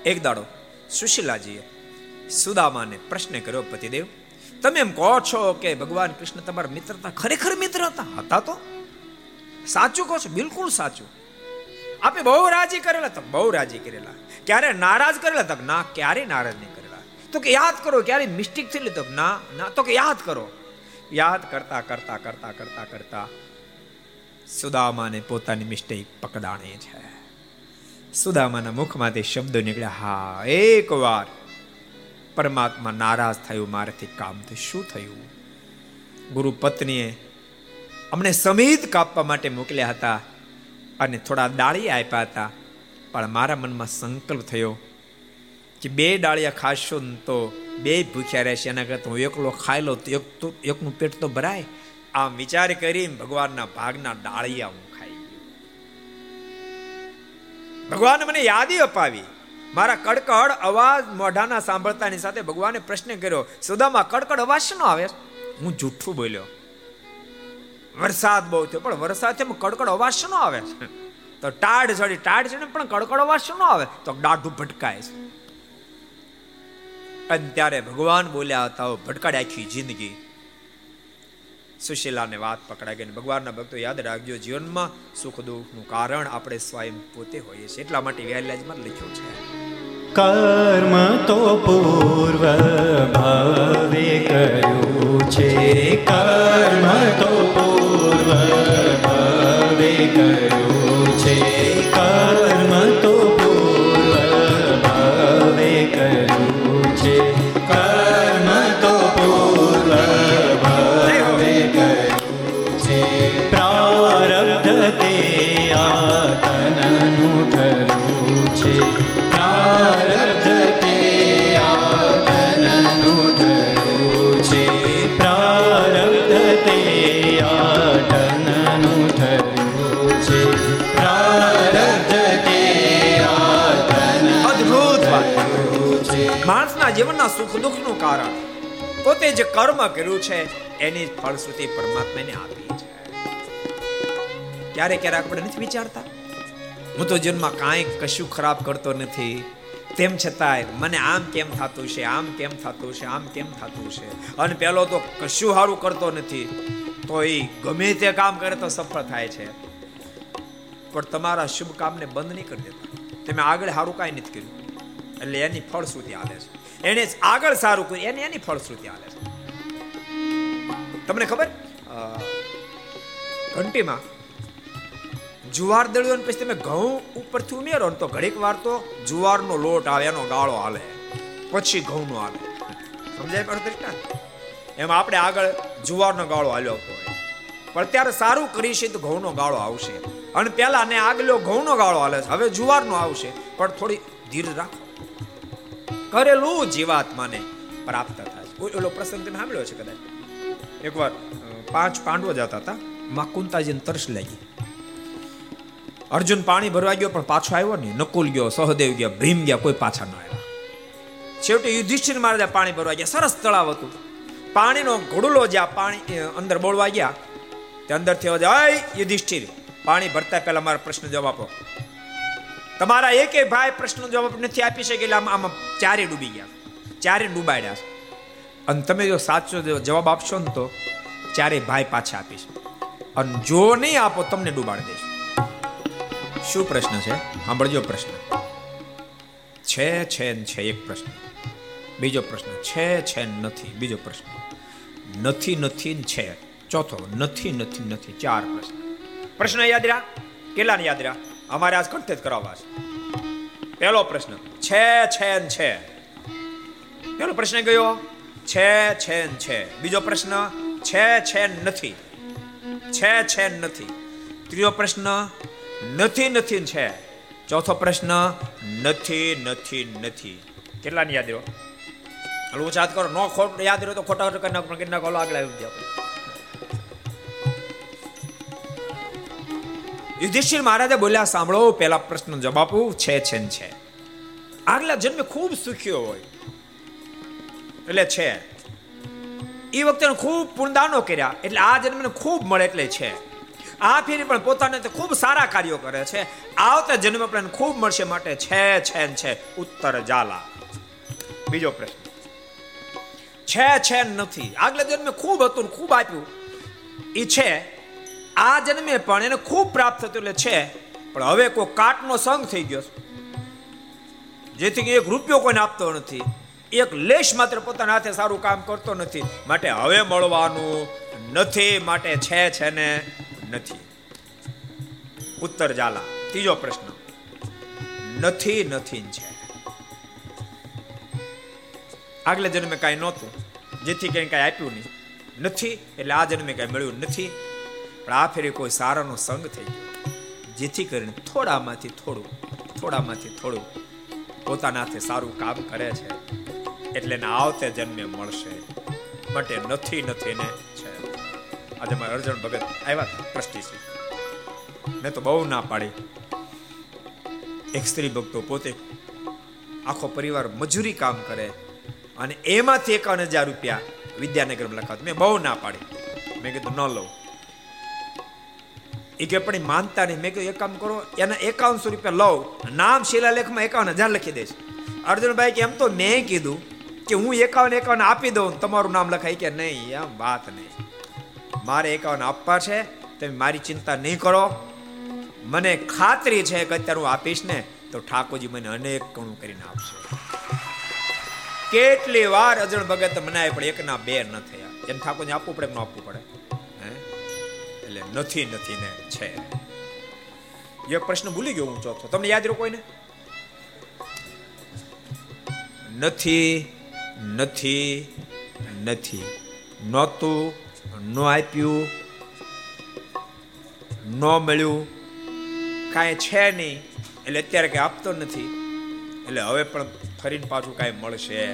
એક દાડો સુશીલાજીએ સુદામાને પ્રશ્ન કર્યો, પતિદેવ, તમે એમ કહો છો કે ભગવાન કૃષ્ણ તમારા મિત્ર હતા ખરેખર મિત્ર હતા? હતા તો? સાચું કહો છો? બિલકુલ સાચું. આપે બહુ રાજી કરેલા તો બહુ રાજી કરેલા. ક્યારે નારાજ કરેલા તો ના, ક્યારે નારાજ નહીં કરેલા. તો કે યાદ કરો, ક્યારે મિસ્ટેક થયેલી તો ના ના, તો કે યાદ કરો. યાદ કરતા કરતા કરતા કરતા કરતા સુદામાને પોતાની મિસ્ટેક પકડાણી છે. સુદામાના મુખમાંથી શબ્દો નીકળ્યા, હા એકવાર પરમાત્મા નારાજ થયું, મારાથી કામથી શું થયું? ગુરુ પત્નીએ અમને સમિત કાપવા માટે મોકલ્યા હતા અને થોડા દાળી આપ્યા હતા. પણ મારા મનમાં સંકલ્પ થયો કે બે ડાળિયા ખાશો ને તો બે ભૂખ્યા રહેશે. એના કરતા હું એકલો ખાઈ લો તો એક તો એકનું પેટ તો ભરાય. આમ વિચાર કરી ભગવાનના ભાગના ડાળિયા હું ખાઈ ભગવાન મને યાદી અપાવી. મારા કડકડ અવાજ મોઢાના સાંભળતાની સાથે ભગવાને પ્રશ્ન કર્યો, સુદામાં, કડકડ અવાજ શનો આવે? હું જૂઠું બોલ્યો. વરસાદ બહુ થયો. પણ વરસાદ છે કડકડ અવાજ શું આવે તો ટાઢ ચડી ટાઢ ચડી પણ કડકડ અવાજ શું આવે? તો દાઢું ભટકાય છે. અને ત્યારે ભગવાન બોલ્યા હતા ભટકાડે આખી જિંદગી. સુશીલાને વાત પકડાઈ ગઈ ભગવાનના ભક્તો યાદ રાખજો, જીવનમાં સુખ દુઃખનું કારણ આપણે સ્વયં પોતે હોઈએ છીએ. એટલા માટે વ્યાલાજમાં લખ્યું છે. કર્મ તો પૂર્વ ભાવે કર્યું છે. કર્મ તો પૂર્વ ભાવે કર્યું જીવનના સુખ દુઃખનું કારણ. પોતે જે કર્મ કર્યું છે, એની ફળશ્રુતિ પરમાત્માને આપી છે. ક્યારે ક્યારે આપણે નથી વિચારતા. હું તો જીવનમાં કાંઈ કશું ખરાબ કરતો નથી. તેમ છતાંય મને આમ કેમ થતું છે, આમ કેમ થતું છે, આમ કેમ થતું છે? અને પેલો તો કશું સારું કરતો નથી. તો એ ગમે તે કામ કરે તો સફળ થાય છે. પણ તમારા શુભ કામને બંધ નહીં કરી દેતા. તમે આગળ સારું કાંઈ નથી કર્યું. એટલે એની ફળશ્રુતિ આવે છે. એને જ આગળ સારું કર્યું. એને એની ફળશ્રુતિ આવે છે. તમને ખબર? ઘંટીમાં જુવાર દળ્યો પછી તમે ઘઉં ઉપરથી ઉમેરો તો ઘડીક વાર તો જુવારનો લોટ આવે, એનો ગાળો હાલે પછી ઘઉંનો હાલે સમજાય પણ દ્રષ્ટાંત એમ આપણે આગળ જુવારનો ગાળો હાલ્યો હોય. પણ ત્યારે સારું કરીશે તો ઘઉંનો ગાળો આવશે. અને પહેલા ને આગલો ઘઉંનો ગાળો હાલે છે. હવે જુવારનો આવશે. પણ થોડી ધીર રાખો. કરેલું જીવાત્માને પ્રાપ્ત થાય છે. ઓલો પ્રસંગ તમે સાંભળ્યો છે કદાચ? એકવાર પાંચ પાંડવો જતા હતા, માં કુંતાજીને તરસ લાગી. અર્જુન પાણી ભરવા ગયો, પણ પાછો આવ્યો નહીં. નકુલ ગયો, સહદેવ ગયા, ભીમ ગયા, કોઈ પાછા ન આવ્યા. છેવટે યુધિષ્ઠિર મહારાજા પાણી ભરવા ગયા. સરસ તળાવ હતું. પાણીનો ઘોડલો જ્યાં પાણી અંદર બોળવા ગયા, તે અંદરથી અવાજ યુધિષ્ઠિર, પાણી ભરતા પહેલા મારા પ્રશ્ન જવાબ આપો. તમારા એકે ભાઈ પ્રશ્નનો જવાબ નથી આપી શકે એટલે આમાં ચારે ડૂબી ગયા. ચારે ડૂબાડ્યા. અને તમે જો સાચો જવાબ આપશો ને તો ચારે ભાઈ પાછા આપીશ. અને જો નહીં આપો, તમને ડૂબાડી દઈશ. શું પ્રશ્ન છે? સાંભળજો પ્રશ્ન. છે છે ને છે, એક પ્રશ્ન. બીજો પ્રશ્ન, છે છે નથી. બીજો પ્રશ્ન. નથી નથી ને છે. ચોથો, નથી નથી નથી. ચાર પ્રશ્ન. પ્રશ્ન યાદ રહ્યા? કેટલાને યાદ રહ્યા? અમારે આજ કંઠે જ કરાવવા છે. પહેલો પ્રશ્ન, છે છે છે? પહેલો પ્રશ્ન ગયો છે છે છે. બીજો પ્રશ્ન, છે છે નથી. છે છે નથી. ત્રીજો પ્રશ્ન, નથી નથી છે. ચોથો પ્રશ્ન, નથી નથી નથી. કેટલાની યાદ રહ્યો? હું કરો. નો ખોટ યાદ રહ્યો તો ખોટા પણ કરી નાખો આગળ આવી જાઓ. યુધિષ્ઠિર મહારાજે બોલ્યા, સાંભળો, પહેલા પ્રશ્ન જવાબ આપું. છે છે છે. આગલા જન્મે ખૂબ સુખ્યો હોય. એટલે છે. એ વખતે ખૂબ પુણદાનો કર્યા. એટલે આ જન્મને ખૂબ મળે એટલે છે. આ ફેરી પણ પોતાને તે ખૂબ સારા કાર્યો કરે છે. આવતા જન્મ પણ ખૂબ મળશે માટે છે છે છે. ઉત્તર જાલા બીજો પ્રશ્ન. છે છે નથી. આગલા જન્મે ખૂબ હતું ખૂબ આપ્યું. એ છે આ જન્મે પણ એને ખૂબ પ્રાપ્ત થતું એટલે છે. પણ હવે કોઈ કાટનો સંગ થઈ ગયો જેથી એક રૂપિયો કોઈને આપતો નથી. એક લેશ માત્ર પોતાના હાથે સારું કામ કરતો નથી. માટે હવે મળવાનું નથી, માટે છે છે ને નથી. ઉત્તર જાલા ત્રીજો પ્રશ્ન. નથી નથી છે. આગલે જન્મે કાંઈ નહોતું. જેથી કંઈ કાંઈ આપ્યું નહીં. નથી એટલે આ જન્મે કાંઈ મળ્યું નથી. પણ આ ફેરે કોઈ સારાનો સંગ થઈ ગયો. જેથી કરીને થોડામાંથી થોડું થોડામાંથી થોડું પોતાના હાથે સારું કામ કરે છે. એટલે એને આવતે જન્મે મળશે. એ નથી નથી ને છે. આજે મારા અર્જુન ભગત આવ્યા હતા, ટ્રસ્ટી મેં તો બહુ ના પાડી. એક સ્ત્રી ભક્તો પોતે આખો પરિવાર મજૂરી કામ કરે અને એમાંથી એકાવન હજાર રૂપિયા વિદ્યાનગરમાં લખાત મેં બહુ ના પાડી. મેં કીધું, ન લઉં. એ કે પણ માનતા નહીં. મેં કીધું, એક કામ કરો, એના એકાવનસો રૂપિયા લઉં. નામ શિલાલેખમાં એકાવન હજાર લખી દઈશ. અર્જુનભાઈ કે, એમ તો મેં કીધું કે હું એકાવન એકાવન આપી દઉં તમારું નામ લખાય. કે, નહીં, એમ વાત નહીં. મારે એકાવન આપવા છે, તમે મારી ચિંતા નહીં કરો. મને ખાતરી છે કે અત્યારે હું આપીશ ને, તો ઠાકોરજી મને અનેક કણું કરીને આપશે. કેટલી વાર અજણ ભગત મનાય, પણ એકના બે ન થયા. એમ ઠાકોરને આપવું પડે ન આપવું પડે? નથી નથી ને, છે. એક પ્રશ્ન ભૂલી ગયો હું ચોથો. તમને યાદ રહ્યો કોઈને? નથી નથી નથી. નહોતું, ન આપ્યું, ન મળ્યું. કાંઈ છે નહીં. એટલે અત્યારે કંઈ આપતો નથી. એટલે હવે પણ ફરીને પાછું કાંઈ મળશે.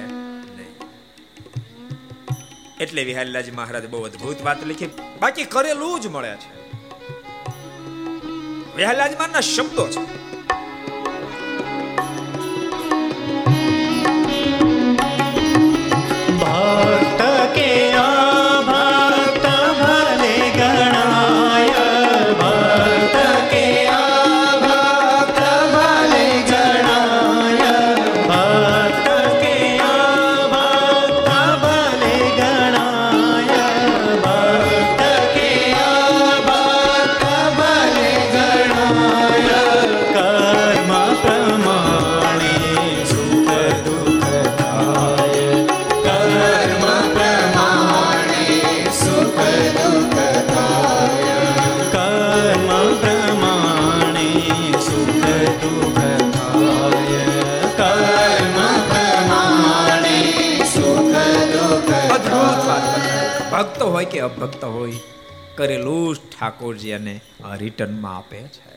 એટલે વિહારીલાજી મહારાજ બહુ અદભુત વાત લખી. બાકી કરેલું જ મળે છે. વિહારીલાજી મહારાજના શબ્દો છે. ભક્ત હોય, કરેલું જ ઠાકોરજી અને રિટર્નમાં આપે છે.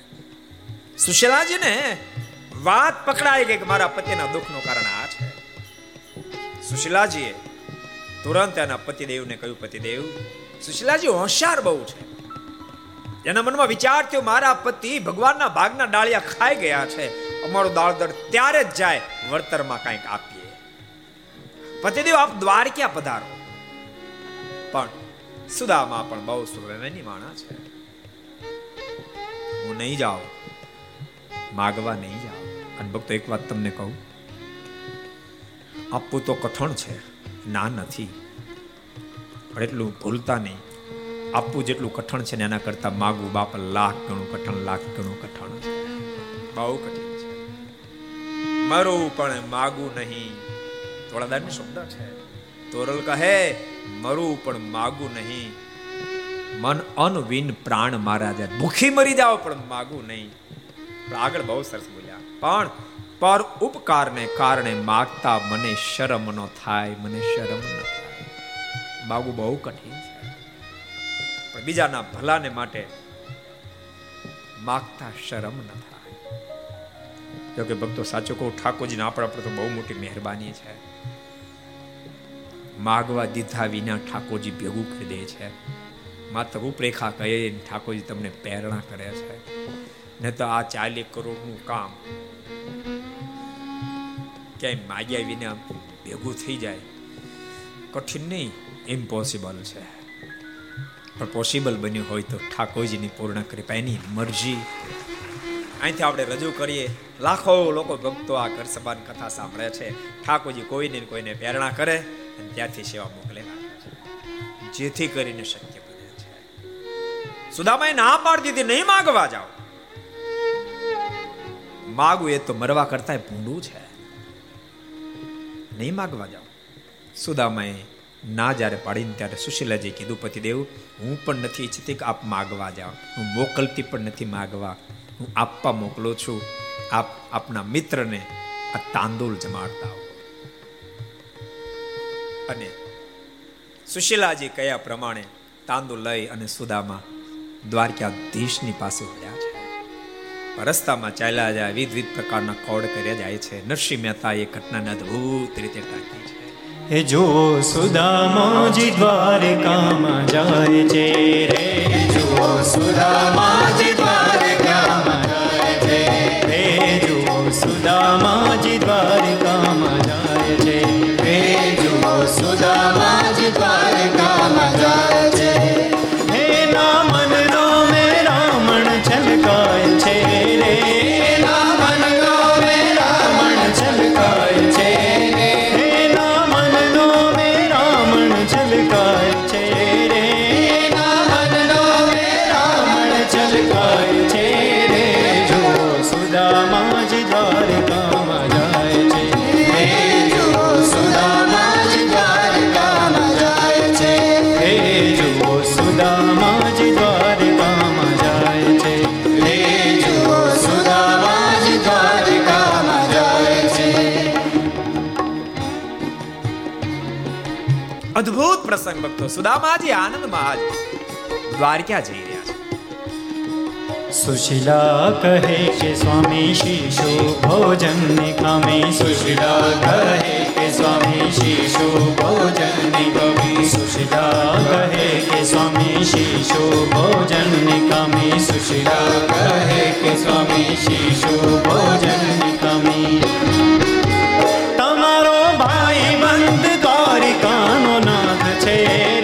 સુશીલાજીને વાત પકડાઈ ગઈ કે મારા પતિના દુઃખનું કારણ આ છે. સુશીલાજીએ તુરંત એના પતિદેવને કહ્યું, પતિદેવ, સુશીલાજી હોશિયાર બહુ છે. એના મનમાં વિચાર થયો, મારા પતિ ભગવાનના ભાગના ડાળિયા ખાઈ ગયા છે. અમારો દાળ દર ત્યારે જ જાય, વળતરમાં કંઈક આપીએ. પતિદેવ, આપ દ્વારકા પધારો. પણ સુદામા પણ બહુ સુરવેની માણા છે. હું નહીં જાઉં. માગવા નહીં જાઉં. અને ભક્તો, એક વાત તમને કહું. આપવું તો કઠણ છે. ના નથી. પણ એટલું ભૂલતા નહીં. આપવું જેટલું કઠણ છે ને એના કરતા માગવું બાપ લાખ ગણું કઠણ, લાખ ગણું કઠણ છે. બહુ કઠિન છે. મારું પણ માગવું નહીં. થોડાદારની શબ્દ છે. તોરલ કહે મરવું પણ માગું નહીં. મન અનવિન પ્રાણ મારા જાય ભૂખી મરી જાવ પણ માગું નહીં. આગળ બહુ સરસ બોલ્યા. પણ પર ઉપકારને કારણે માગતા મને શરમ ન થાય, મને શરમ ન થાય. માગવું બહુ કઠિન છે. પણ બીજાના ભલાને માટે માગતા શરમ ન થાય. જોકે ભક્તો સાચો કહું, ઠાકોરજીને આપણા પર તો બહુ મોટી મહેરબાની છે. માગવા દીધા વિના ઠાકોરજી ભેગું કરી દે છે. માત્ર રૂપરેખા કહે ઠાકોરજી તમને પ્રેરણા કરે છે. ને તો આ ચાલી કરોડનું કામ. ક્યાંય માગ્યા વિના ભેગું થઈ જાય. કઠિન નહીં ઇમ્પોસિબલ છે. પણ પોસિબલ બન્યું હોય તો ઠાકોરજીની પૂર્ણ કૃપા એની મરજી. અહીંથી આપણે રજૂ કરીએ. લાખો લોકો ભક્તો આ ઘર સભાન કથા સાંભળે છે. ઠાકોરજી કોઈને કોઈને પ્રેરણા કરે. અને ત્યાંથી સેવા મોકલેલા જેથી કરીને શક્ય બને છે. સુદામાએ ના પાડી દીધી, નહીં માગવા જાઓ. માગવું એ તો મરવા કરતા ભૂંડું છે. નહીં માગવા જાઓ. સુદામાએ ના જ્યારે પાડીને ત્યારે સુશીલાજી કીધું પતિદેવ હું પણ નથી ઈચ્છતી કે આપ માગવા જાઓ. હું મોકલતી પણ નથી માગવા. હું આપવા મોકલો છું. આપ આપના મિત્રને આ તાંદુલ જમાડતા આવો. અને સુશીલાજી કયા પ્રમાણે તાંદુ લઈ અને સુદામા દ્વારકાધીશની પાસે વળ્યા છે? રસ્તામાં ચાલ્યા જાય, વિવિધ પ્રકારના કોડ કર્યા જાય છે. નરસિંહ મહેતા એ ઘટનાને અદભુત રીતે ટાંકી છે. હે જો સુદામાજી દ્વારકામાં જાય છે રે જો સુદામાજી દ્વારકામાં જાય છે રે જો સુદામાજી તો સુદામાજી આનંદમાં આજ દ્વારકા જઈ રહ્યા છે સુશીલા કહે કે સ્વામી શીશો ભોજન નિગમે સુશીલા કહે કે સ્વામી શીશો ભોજન નિગમે સુશીલા કહે કે સ્વામી શીશો ભોજન નિગમે સુશીલા કહે કે સ્વામી શીશો ભોજન નિગમે Yeah.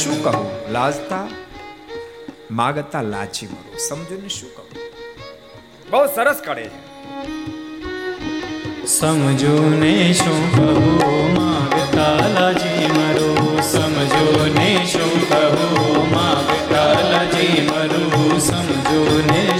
શું કહું લાજતા માગતા લાચી મરો સમજો ને શું કહું બહુ સરસ કરે છે સમજો ને શું કહું માગતા લાજી મરો સમજો ને શું કહું માગતા લાજી મરો સમજો ને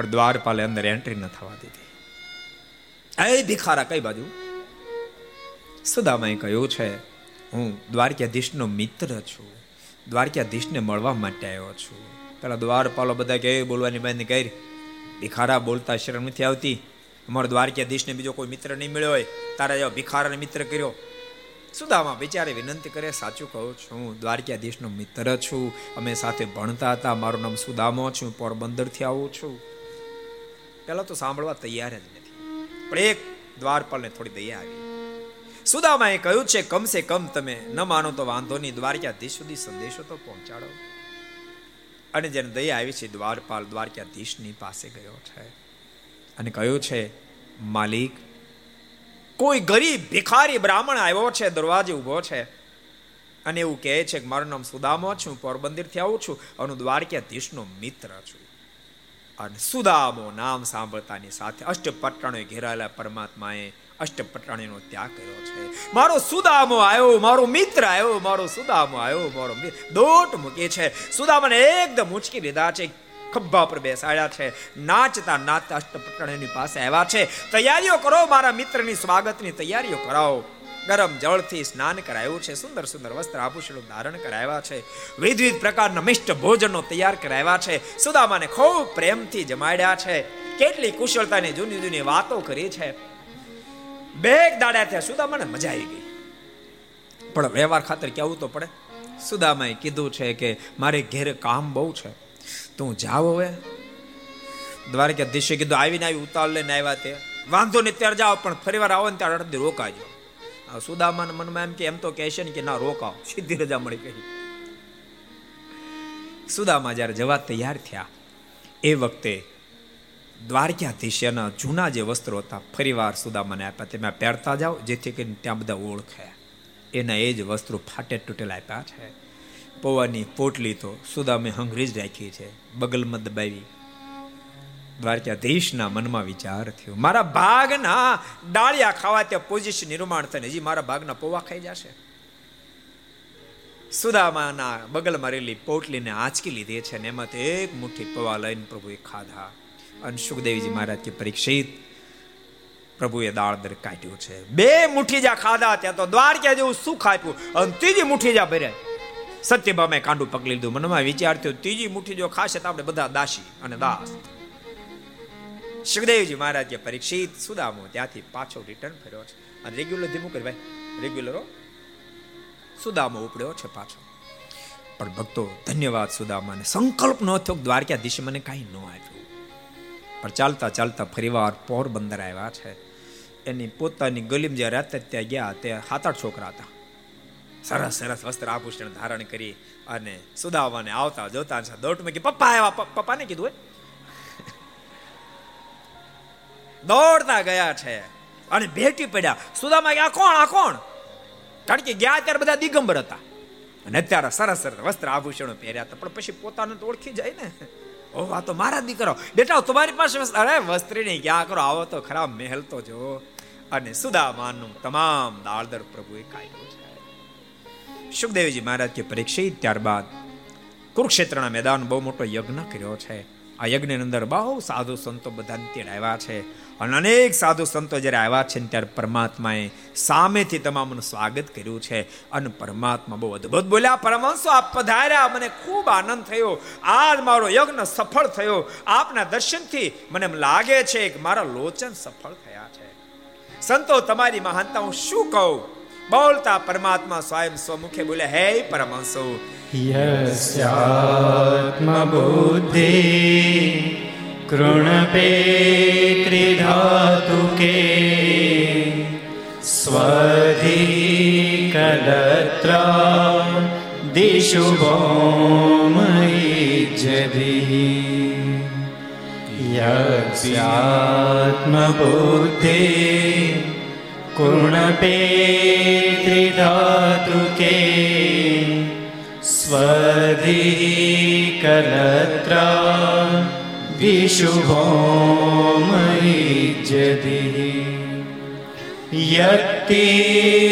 પણ દ્વારપાલે અંદર એન્ટ્રી ન થવા દીધી. એ ભિખારા કઈ બાજુ? સુદામાએ કહ્યું છે, હું દ્વારકાધીશનો મિત્ર છું. દ્વારકાધીશને મળવા માટે આવ્યો છું. પેલા દ્વારપાલો બધા કે બોલવાની બંધ કરી. ભિખારા બોલતા શરમ નથી આવતી. અમારો દ્વારકાધીશને બીજો કોઈ મિત્ર નહીં મળ્યો હોય. તારા જેવા ભિખારાને મિત્ર કર્યો. સુદામા બિચારે વિનંતી કરે, સાચું કહું છું, દ્વારકાધીશનો મિત્ર છું. અમે સાથે ભણતા હતા. મારું નામ સુદામો છું. પોરબંદરથી આવું છું. પેલા તો સાંભળવા તૈયાર જ નથી. પણ એક દ્વારપાલને થોડી દયા આવી. સુદામાએ કહ્યું છે, કમસે કમ તમે ન માનો તો વાંધો નહીં, દ્વારકાધીશ સુધી સંદેશો તો પહોંચાડો. અને જેને દયા આવી છે, દ્વારપાલ દ્વારકાધીશની પાસે ગયો છે. અને કહ્યું છે, માલિક, કોઈ ગરીબ, ભિખારી બ્રાહ્મણ આવ્યો છે, દરવાજે ઊભો છે. અને એવું કહે છે કે મારું નામ સુદામો છું, પોરબંદરથી આવું છું, અને દ્વારકાધીશનો મિત્ર છું. અને સુદામો નામ સાંભળતાની સાથે અષ્ટપટ્ટણે ઘેરાયેલા પરમાત્માએ અષ્ટપટ્ટણીનો ત્યાગ કર્યો છે. મારો સુદામો આવ્યો, મારો મિત્ર આવ્યો, મારો સુદામો આવ્યો, મારો દોટ મૂકે છે. સુદામાને એકદમ ઉચકી લીધા છે, ખભા પર બેસાડ્યા છે. નાચતા નાચતા અષ્ટપટ્ટણીની પાસે આવ્યા છે. તૈયારીઓ કરો મારા મિત્રની સ્વાગતની તૈયારીઓ કરાવો. ગરમ જળથી સ્નાન કરાયું છે. સુંદર સુંદર વસ્ત્ર આભૂષણો ધારણ કરાવ્યા છે. વિવિધ પ્રકારના મિષ્ટ ભોજનો તૈયાર કરાવ્યા છે. સુદામાને ખૂબ પ્રેમથી જમાડ્યા છે. કેટલી કુશળતાની જૂની જૂની વાતો કરી છે. બે દાડા થયા સુદામાને મજા આવી ગઈ. પણ વ્યવહાર ખાતર કેવું તો પડે? સુદામાએ કીધું છે કે મારે ઘેર કામ બહુ છે. તું જાવ હવે. દ્વારકાધીશે કીધું, આવીને આવી ઉતાર લઈને આવ્યા તે. વાંધો નહીં, ત્યારે જાઓ, પણ ફરી વાર આવો ને ત્યારે અડધી રોકાજો. સુદામાના મનમાં એમ કે, એમ તો કહેશે ને કે, ના રોકાવ સીધી રજા મળી ગઈ. સુદામા જ્યારે જવા તૈયાર થયા, એ વખતે દ્વારકાધીશના જૂના જે વસ્ત્રો હતા ફરીવાર સુદામાને આપ્યા. તેમાં પહેરતા જાઓ, જેથી કરીને ત્યાં બધા ઓળખે. એના એ જ વસ્ત્રો ફાટે તૂટેલા આપ્યા છે. પૌવાની પોટલી તો સુદામે હંગરી જ રાખી છે, બગલમાં દબાવી. દ્વારકાધીશના મનમાં વિચાર થયો. મારા ભાગના ડાળિયા ખાવા ત્યાં પોઝિશન નિર્માણ થઈને હજી મારા ભાગના પૌવા ખાઈ જશે. સુદામાના બગલમાં રહેલી પોટલીને આંચકી લીધી છે ને એમાંથી એક મુઠ્ઠી પૌવા લઈને પ્રભુએ ખાધા. અને સુખદેવજી મહારાજ કે પરીક્ષિત, પ્રભુએ દાળ દર કાઢ્યું છે. બે મુઠ્ઠી જા ખાધા ત્યાં તો દ્વારકા જેવું સુખ આપ્યું. અને ત્રીજી મુઠ્ઠી જા ભર્યા સત્યભામે કાંડું પકડી લીધું. મનમાં વિચાર થયો, ત્રીજી મુઠ્ઠી જો ખાશે તો આપણે બધા દાસી અને દાસ. સુખદેવજી મહારાજ કે પરીક્ષિત સુદામો ત્યાંથી પાછો રિટર્ન ફર્યો છે. અને રેગ્યુલર ધીમું કરી ભાઈ. રેગ્યુલરો સુદામો ઉપડ્યો છે પાછો. પણ ભક્તો, ધન્યવાદ સુદામાને. સંકલ્પ ન થયો દ્વારકાધીશ મને કાંઈ ન આપ્યું. પણ ચાલતા ચાલતા ફરીવાર પોરબંદર આવ્યા છે. એની પોતાની ગલીમ જે રહેતા ત્યાં ગયા, તે સાત આઠ છોકરા હતા. સરસ સરસ વસ્ત્ર આભૂષણ ધારણ કરી અને સુદામાને આવતા જોતા દોટમાં કે, પપ્પા આવ્યા. પપ્પાને કીધું દોડતા ગયા છે અને ભેટી પડ્યા. સુદામા આ કોણ? આ કોણ? કારણ કે ગયા ત્યારે બધા દિગંબર હતા. અને અત્યારે સરસ સરસ વસ્ત્ર આભૂષણો પહેર્યા હતા. પણ પછી પોતાને તો ઓળખી જાય ને. ઓ આ તો મારા દીકરો. બેટા તમારી પાસે અરે, વસ્ત્રી નહીં. ક્યાં કરો? આવો તો ખરાબ મહેલ તો જો. અને સુદામાનું તમામ દાળદર પ્રભુએ કાઢ્યું છે. સુખદેવજી મહારાજ કે પરીક્ષિત ત્યારબાદ કુરુક્ષેત્રના મેદાન બહુ મોટો યજ્ઞ કર્યો છે. આ યજ્ઞની અંદર બહુ સાધુ સંતો બધા ત્યાં આવ્યા છે. અને અનેક સાધુ સંતો જ્યારે આવ્યા છે ત્યારે પરમાત્માએ સામેથી તમામનું સ્વાગત કર્યું છે. અને પરમાત્મા બહુ અદ્ભુત બોલ્યા, પરમહંસો, આપ પધાર્યા. મને ખૂબ આનંદ થયો. આજ મારો યજ્ઞ સફળ થયો. આપના દર્શનથી મને એમ લાગે છે કે મારા લોચન સફળ થયા છે. સંતો, તમારી મહાનતા હું શું કહું? બોલતા પરમાત્મા સ્વયં સ્વમુખે બોલે હે પરમહંસો યસ્યાત્મબુદ્ધિ કૃણપે ત્રિધાતુ કે સ્વધી કલત્ર દિશુ ભૌમયી જધી યસ્યાત્મબુદ્ધિ कुर्णपे त्रिधातुके स्वधिकलत्रा विशुभो मयिज्यतिः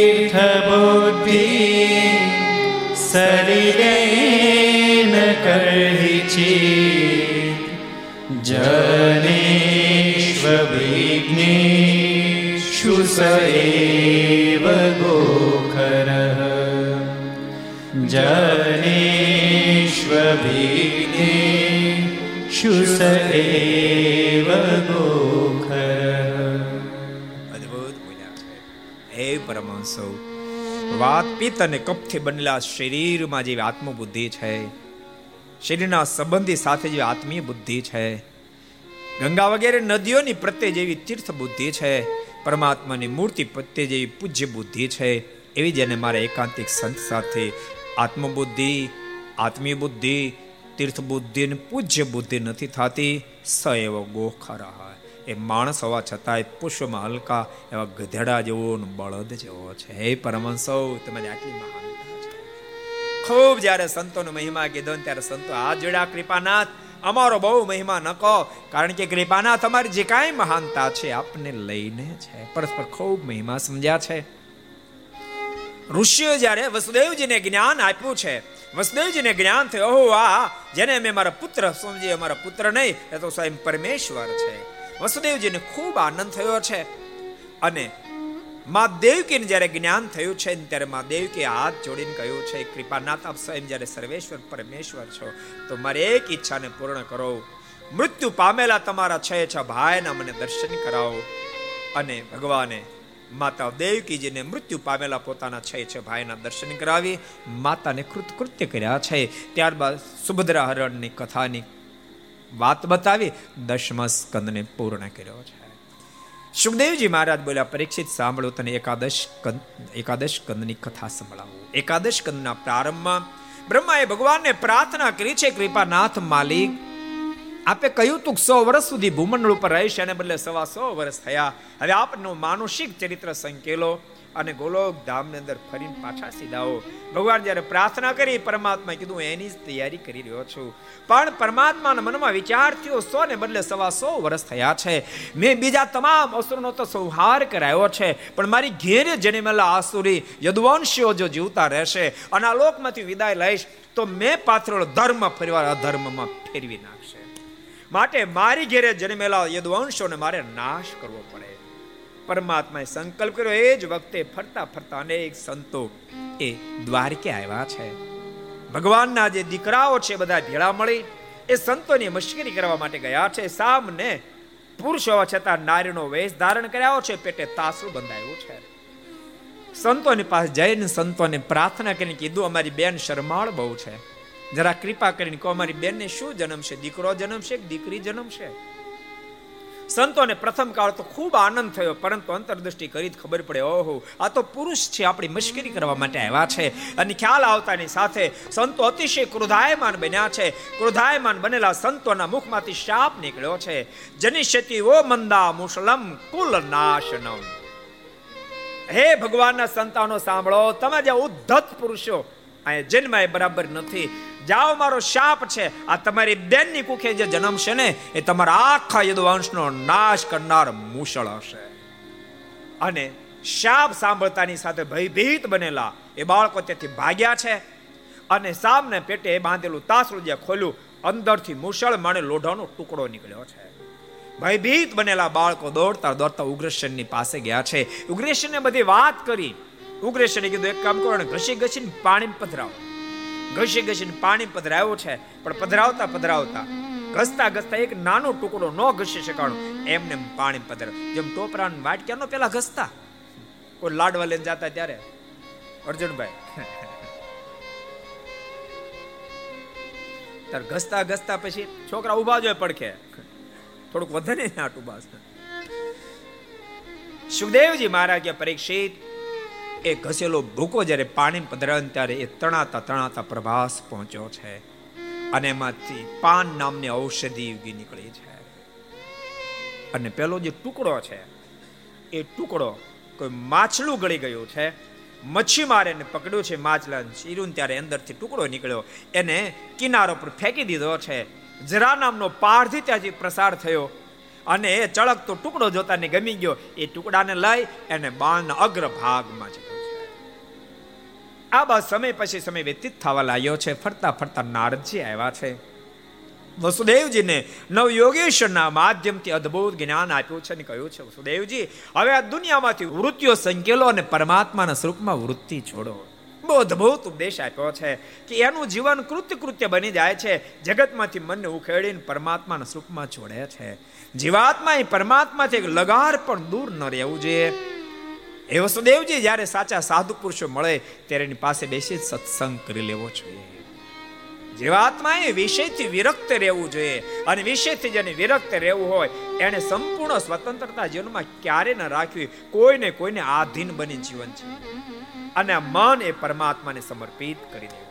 यत्तीर्थबुद्धि शरीरेण करहि चेत् जनेष्वविघ्नेषु स एव गोखरः जनेष्वविघ्नेषु स एव गोखरः અદ્ભુત બોલ્યા છે હે પરમાંસો વાત પિત્ત અને કપથી બનેલા શરીરમાં જેવી આત્મબુદ્ધિ છે શરીરના સંબંધી સાથે જે આત્મીય બુદ્ધિ છે ગંગા વગેરે નદીઓની પ્રત્યે જેવી તીર્થ બુદ્ધિ છે પરમાત્માની મૂર્તિ પ્રત્યે જેવી પૂજ્ય બુદ્ધિ છે, એવી જેને મારા એકાંતિક સંત સાથે આત્મબુદ્ધિ, આત્મીય બુદ્ધિ તીર્થ બુદ્ધિ અને પૂજ્ય બુદ્ધિ નથી થતી, સ એવો રહા એ માણસ હોવા છતાંય પુષ્પમાં હલકા એવા ગધેડા જેવો બળદ જેવો છે. હે સૌ તમારી આટલી મહાનતા છે. ખૂબ જ્યારે સંતોનો મહિમા કીધો ને ત્યારે સંતો, આ જોડા કૃપાનાથ અમારો બહુ મહિમા ન કહો કારણ કે કૃપાના તમારી જે કાંઈ મહાનતા છે, આપને લઈને છે. પરસ્પર ખૂબ મહિમા સમજ્યા છે. ઋષિઓ જ્યારે વસુદેવજીને જ્ઞાન આપ્યું છે, વસુદેવજીને જ્ઞાન થયું, ઓહો, આ જેને મેં મારા પુત્ર સમજી મારા પુત્ર નહીં, એ તો સ્વયં પરમેશ્વર છે. વસુદેવજીને ખૂબ આનંદ થયો છે. અને મા દેવકીને જ્યારે જ્ઞાન થયું છે ત્યારે મા દેવકી હાથ જોડીને કહ્યું છે, કૃપાનાથ, આપ સ્વયં જ્યારે સર્વેશ્વર, પરમેશ્વર છો, તો મારી એક ઈચ્છાને પૂર્ણ કરો. મૃત્યુ પામેલા તમારા છ છ ભાઈના મને દર્શન કરાવો. અને ભગવાને માતા દેવકીજીને મૃત્યુ પામેલા પોતાના છ છ ભાઈના દર્શન કરાવી, માતાને કૃતકૃત્ય કર્યા છે. ત્યારબાદ સુભદ્રા હરણની કથાની વાત બતાવી દશમા સ્કંદને પૂર્ણ કર્યો છે. સુખદેવજી મહારાજ બોલ્યા, પરીક્ષિત સાંભળો તને એકાદશ એકાદશ કંદની કથા સંભળાવું. એકાદશ કંદના પ્રારંભમાં બ્રહ્માએ ભગવાનને પ્રાર્થના કરી છે, કૃપાનાથ માલિક, આપે કહ્યું તું સો વર્ષ સુધી ભૂમંડળ ઉપર રહીશ અને બદલે સવા સો વર્ષ થયા. હવે આપનો માનુષિક ચરિત્ર સંકેલો. અને ગોલોક ધામની અંદર ફરીને પાછા સીધાઓ ભગવાન જ્યારે પ્રાર્થના કરી પરમાત્મા કીધું એની જ તૈયારી કરી રહ્યો છું. પણ પરમાત્માના મનમાં વિચાર થયો સો ને બદલે સવા સો વર્ષ થયા છે. મેં બીજા તમામ અસુરનો તો સંહાર કરાયો છે, પણ મારી ઘેરે જન્મેલા આસુરી યદુવંશીઓ જો જીવતા રહેશે અને આ લોકમાંથી વિદાય લઈશ, તો મેં પાથરેલો ધર્મ ફરીવાર અધર્મમાં ફેરવી નાખશે. માટે મારી ઘેરે જન્મેલા યદુવંશોને મારે નાશ કરવો પડે. પરમાત્માએ સંકલ્પ કર્યો, એ જ વખતે ફરતા ફરતા અનેક સંતો એ દ્વારકે આવ્યા છે. ભગવાનના જે દીકરાઓ છે, બધા ભેળા મળી, એ સંતોની મશ્કરી કરવા માટે ગયા છે. સામને પુરુષ હોવા છતાં નારીનો વેશ ધારણ કર્યો છે, પેટે તાસુ બંધાયું છે. સંતોની પાસે જઈને સંતોને પ્રાર્થના કરીને કીધું, અમારી બેન શરમાળ બહુ છે. જરા કૃપા કરીને કહો, અમારી બેનને શું જન્મશે? દીકરો જન્મશે કે દીકરી જન્મશે? સંતોને પ્રથમ કાળ તો ખૂબ આનંદ થયો, પરંતુ અંતરદૃષ્ટિ કરી ખબર પડે, ઓહો, આ તો પુરુષ છે, આપણી મશ્કરી કરવા માટે આવ્યા છે. અને ખ્યાલ આવતાની સાથે સંતો અતિશય ક્રોધાયમાન બન્યા છે. ક્રોધાયમાન બનેલા સંતોના મુખમાંથી શાપ નીકળ્યો છે. જનિષ્યતિ ઓ મંદા મુસલમ કુલ નાશનમ. હે ભગવાનના સંતાનો સાંભળો, તમે જે ઉદ્ધત પુરુષો, અહીંયા જન્મ બરાબર નથી. જાઓ, મારો શાપ છે. આ તમારી બેનની કુખે જે જન્મ છે ને, એ તમારા આખા યદુવંશનો નાશ કરનાર મૂષળ હશે. અને શાપ સાંભળતાની સાથે ભયભીત બનેલા એ બાળકો તેથી ભાગ્યા છે. અને સામને પેટે બાંધેલું તાસરું જે ખોલ્યું, અંદરથી મુશળ માણે લોઢાનો ટુકડો નીકળ્યો છે. ભયભીત બનેલા બાળકો દોડતા દોડતા ઉગ્રસેનની પાસે ગયા છે. ઉગ્રસેને બધી વાત કરી. ઉગ્રસેને કીધું, એક કામ કરો અને ઘસી ઘસીને પાણી પધરાવો. ઘસી ઘસીને પાણી પધરાવ્યો છે, પણ પધરાવતા પધરાવતા, ઘસતા ઘસતા એક નાનો ટુકડો ન ઘસી શકાણો. એમને પાણી પધરાવ જેમ ટોપરા વાટક્યાનો પેલા ઘસતા. કોઈ લાડવા લઈને જતા ત્યારે? અર્જુનભાઈ. તાર ઘસતા ઘસતા પછી છોકરા ઊભા જોઈએ પડખે. થોડુંક વધે ને આટું બાસ. સુખદેવજી મહારાજ પરીક્ષિત એ ઘસેલો ભૂકો જ્યારે પાણી પધરાવે ત્યારે એ તણાતા તણાતા પ્રભાસ પહોંચ્યો છે. અને એમાંથી પાન નામની ઔષધિ ઉગી નીકળી છે. અને પેલો જે ટુકડો છે, એ ટુકડો કોઈ માછલું ગળી ગયું છે. મચ્છી મારે પકડ્યું છે માછલા ચીરું ત્યારે અંદરથી ટુકડો નીકળ્યો. એને કિનારો પર ફેંકી દીધો છે. જરા નામનો પારધી ત્યાંથી પ્રસાર થયો. અને એ ચળકતો ટુકડો જોતાને ગમી ગયો. એ ટુકડાને લઈ એને બાણના અગ્ર ભાગમાં છે આ બાદ સમય પછી સમય વ્યતીત થવા લાગ્યો છે. ફરતા ફરતા નારદજી આવ્યા છે. વસુદેવજીને નવયોગેશ્વરના માધ્યમથી અદ્ભુત જ્ઞાન આપ્યું છે અને કહ્યું છે, વસુદેવજી, હવે આ દુનિયામાંથી વૃત્તિઓ સંકેલો અને પરમાત્માના સ્વરૂપમાં વૃત્તિ છોડો. બહુ અદ્ભુત ઉપદેશ આપ્યો છે કે એનું જીવન કૃત્ય કૃત્ય બની જાય છે. જગતમાંથી મનને ઉખેડીને પરમાત્માના સ્વરૂપમાં છોડે છે. જીવાત્મા એ પરમાત્માથી એક લગાર પણ દૂર ન રહેવું જોઈએ. એ વસુદેવજી, જ્યારે સાચા સાધુ પુરુષો મળે, ત્યારે એની પાસે બેસી સત્સંગ કરી લેવો જોઈએ. જીવાત્માએ વિષયથી વિરક્ત રહેવું જોઈએ અને વિષયથી જેને વિરક્ત રહેવું હોય, એને સંપૂર્ણ સ્વતંત્રતા જીવનમાં ક્યારે ન રાખવી, કોઈને કોઈને આધીન બની જીવન છે. અને મન એ પરમાત્માને સમર્પિત કરી દેવું.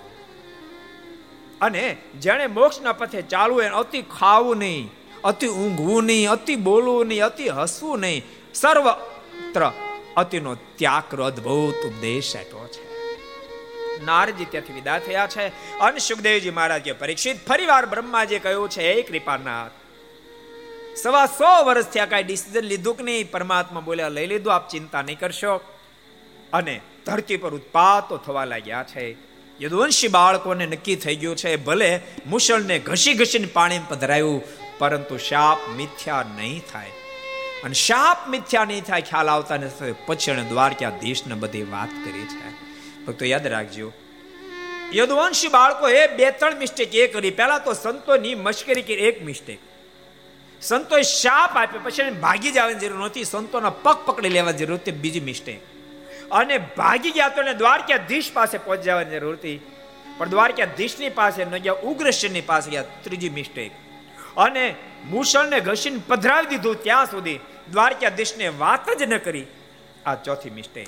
અને જેણે મોક્ષના પથે ચાલવું એને અતિ ખાવું નહીં. અતિ ઊંઘવું નહીં, અતિ બોલવું નહીં, અતિ હસવું નહીં. સર્વત્ર અતિનો ત્યાગ અદ્ભુત ઉપદેશ આપ્યો છે. નારજી ત્યાંથી વિદા થયા છે. અને સુખદેવજી મહારાજ પરીક્ષિત ફરીવાર બ્રહ્માજી કહ્યું છે એ કૃપાનાથ, સવા સો વર્ષ થયા કઈ ડિસિઝન લીધું કે નહીં? પરમાત્મા બોલ્યા, લઈ લીધું, આપ ચિંતા નહીં કરશો. અને ધરતી પર ઉત્પાતો થવા લાગ્યા છે. યદુવંશી બાળકોને નક્કી થઈ ગયું છે, ભલે મુશળને ઘસી ઘસીને પાણી પધરાયું પરંતુ શાપ મિથ્યા નહીં થાય. અને શાપ મિથ્યા નહીં થાય, ખ્યાલ આવતા નથી. પછી એને દ્વારકાધીશને બધી વાત કરી છે. ભક્તો, યાદ રાખજો. યદુવંશી બાળકો એ બે ત્રણ મિસ્ટેક એ કરી. પહેલા તો સંતોની મશ્કરી કરી એક મિસ્ટેક સંતોએ શાપ આપ્યો, પછી ભાગી જવાની જરૂર નથી સંતોના પગ પકડી લેવા જરૂર હતી, બીજી મિસ્ટેક અને ભાગી ગયા તો એને દ્વારકાધીશ પાસે પહોંચી જવાની જરૂર હતી. પણ દ્વારકાધીશની પાસે ન ગયા, ઉગ્રસેનની પાસે ગયા, ત્રીજી મિસ્ટેક અને મૂષણને ઘસીને પધરાવી દીધું ત્યાં સુધી દ્વારકાધીશને વાત જ ન કરી. આ ચોથી મિસ્ટેક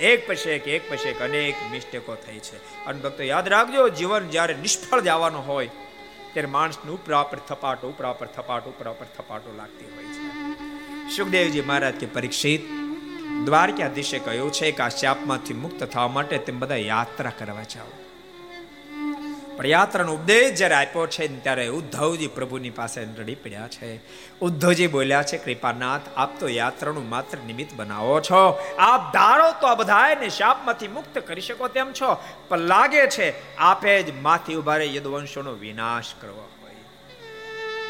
એક પછી એક એક પછી એક અનેક મિસ્ટેકો થઈ છે. અને ભક્તો, યાદ રાખજો, જીવન જ્યારે નિષ્ફળ જવાનું હોય, ત્યારે માણસને ઉપરાપર થપાટો ઉપરાપર થપાટો ઉપરાપર થપાટો લાગતી હોય છે. સુખદેવજી મહારાજ કે પરીક્ષિત, દ્વારકાધીશે કહ્યું છે કે આ શાપમાંથી મુક્ત થવા માટે તેમ બધા યાત્રા કરવા જાઓ. પણ યાત્રાનો ઉપદેશ જ્યારે આપ્યો છે ત્યારે ઉદ્ધવજી પ્રભુની પાસે રડી પડ્યા છે. ઉદ્ધવજી બોલ્યા છે, કૃપાનાથ, આપ તો યાત્રાનું માત્ર નિમિત્ત બનાવો છો. આપ ધારો તો આ બધાને શાપમાંથી મુક્ત કરી શકો તેમ છો. પણ લાગે છે, આપે જ માથી ઊભા રહી યદુવંશોનો વિનાશ કરવો હોય.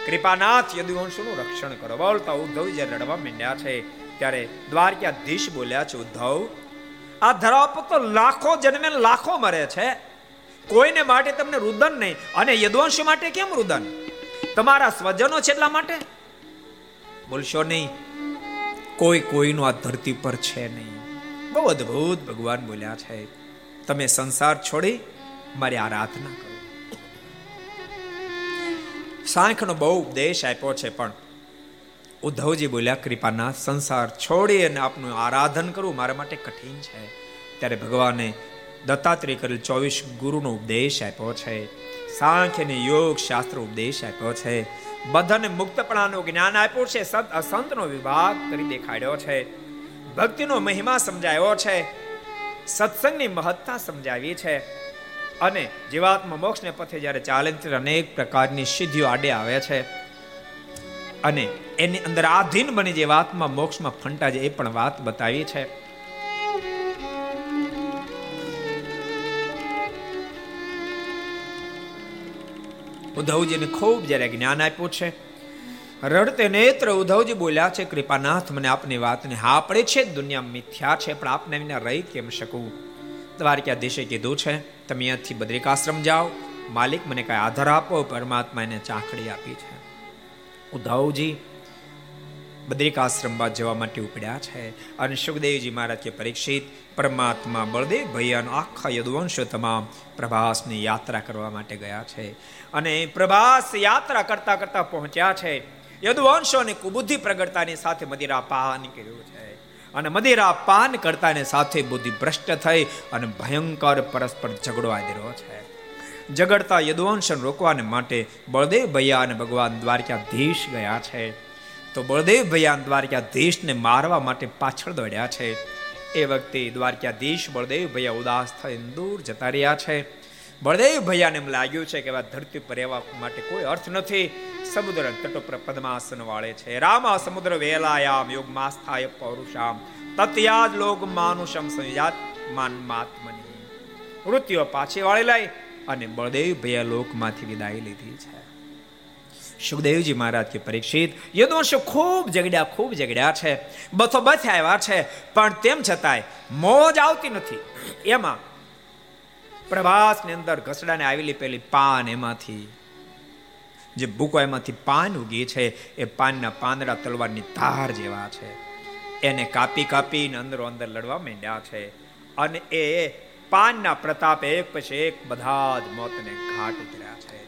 કૃપાનાથ, યદુવંશોનું રક્ષણ કરો. બોલતા ઉદ્ધવ જ્યારે રડવા માંડ્યા છે, ત્યારે દ્વારકાધીશ બોલ્યા છે, ઉદ્ધવ, આ ધરા પર તો લાખો જન્મે લાખો મરે છે. કોઈને માટે તમને રુદન નહીં. અને યદવંશ માટે કેમ રુદન? તમારા સ્વજનો છે એટલા માટે? બોલશો નહીં. કોઈ કોઈનું આ ધરતી પર છે નહીં. બહુ અદ્ભુત ભગવાન બોલ્યા છે. તમે સંસાર છોડી મારી આરાધના કરો. સાંખનો બહુ ઉપદેશ આપ્યો છે, પણ ઉદ્ધવજી બોલ્યા, કૃપાના, સંસાર છોડી અને આપનું આરાધન કરવું મારા માટે કઠિન છે. ત્યારે ભગવાને દત્તાત્રેય કરેલ ચોવીસ ગુરુનો ઉપદેશ આપ્યો છે. સાંખ્ય અને યોગ શાસ્ત્ર ઉપદેશ આપ્યો છે. બધાને મુક્તપણાનું જ્ઞાન આપ્યું છે. સંત અસંતનો વિભાગ કરી દેખાડ્યો છે. ભક્તિનો મહિમા સમજાયો છે. સત્સંગની મહત્તા સમજાવી છે. અને જીવાત્મા મોક્ષને પથે જ્યારે ચાલે ત્યારે અનેક પ્રકારની સિદ્ધિઓ આડે આવે છે. અને એની અંદર આધીન બની જે વાતમાં મોક્ષમાં ફંટા છે એ પણ વાત બતાવી છે. ઉદ્ધવજીને ખૂબ જ્યારે જ્ઞાન આપ્યું છે. રડતે નેત્ર ઉદ્ધવજી બોલ્યા છે, કૃપાનાથ, મને આપની વાતને હા પડે છે, દુનિયા મિથ્યા છે, પણ આપને વિના રહી કેમ શકું? દ્વારકાધીશે કીધું છે? તમે અહીંયાથી બદ્રિકાશ્રમ જાઓ. માલિક મને કઈ આધાર આપો, પરમાત્મા એને ચાખડી આપી છે. ઉદ્ધવજી બદ્રિકાશ્રમ બાદ જવા માટે ઉપડ્યા છે. અને સુખદેવજી મહારાજ કે પરીક્ષિત, પરમાત્મા બળદેવ ભૈયાનો આખા યદુવંશ તમામ પ્રભાસની યાત્રા કરવા માટે ગયા છે. અને પ્રભાસ યાત્રા કરતા કરતા પહોંચ્યા છે. યદુવંશોની કુબુદ્ધિ પ્રગટતાની સાથે મદિરા પાન કર્યું છે. અને મદિરા પાન કરતાની સાથે બુદ્ધિ ભ્રષ્ટ થઈ અને ભયંકર પરસ્પર ઝઘડો રહ્યો છે. ઝઘડતા યદુવંશન રોકવાને માટે બળદેવ ભૈયા અને ભગવાન દ્વારકાધીશ ગયા છે. તો બળદેવ ભૈયા દ્વારકાધીશને મારવા માટે પાછળ દોડ્યા છે. એ વખતે દ્વારકાધીશ બળદેવ ભૈયા ઉદાસ થઈને દૂર જતા રહ્યા છે. બળદેવ ભૈયાને એમ લાગ્યું છે કે આ ધરતી પર રહેવા માટે કોઈ અર્થ નથી. સમુદ્ર તટો પર પદ્માસન વાળે છે. રામા સમુદ્ર વેલાયામ, યોગમાસ્થાય પૌરુષામ. તત્યાજ લોક માનુષમ સંયાત માન માત્મની. મૃત્યુ પાછી વાળી લઈ અને બળદેવ ભૈયા લોકમાંથી વિદાય લીધી છે. સુખદેવજી મહારાજ કે પરીક્ષિત યદુવંશો ખૂબ ઝઘડ્યા, ખૂબ જગડ્યા છે. બથો બથ આવ્યા છે. પણ તેમ છતાંય મોજ આવતી નથી. એમાં પ્રભાસની અંદર ઘસડાને આવેલી પેલી પાન એમાંથી, જે ભૂકો એમાંથી પાન ઉગી છે, એ પાનના પાંદડા તલવારની ધાર જેવા છે. એને કાપી કાપીને અંદરો અંદર લડવા માંડ્યા છે. અને એ પાનના પ્રતાપ એક પછી એક બધા જ મોતને ઘાટ ઉતર્યા છે.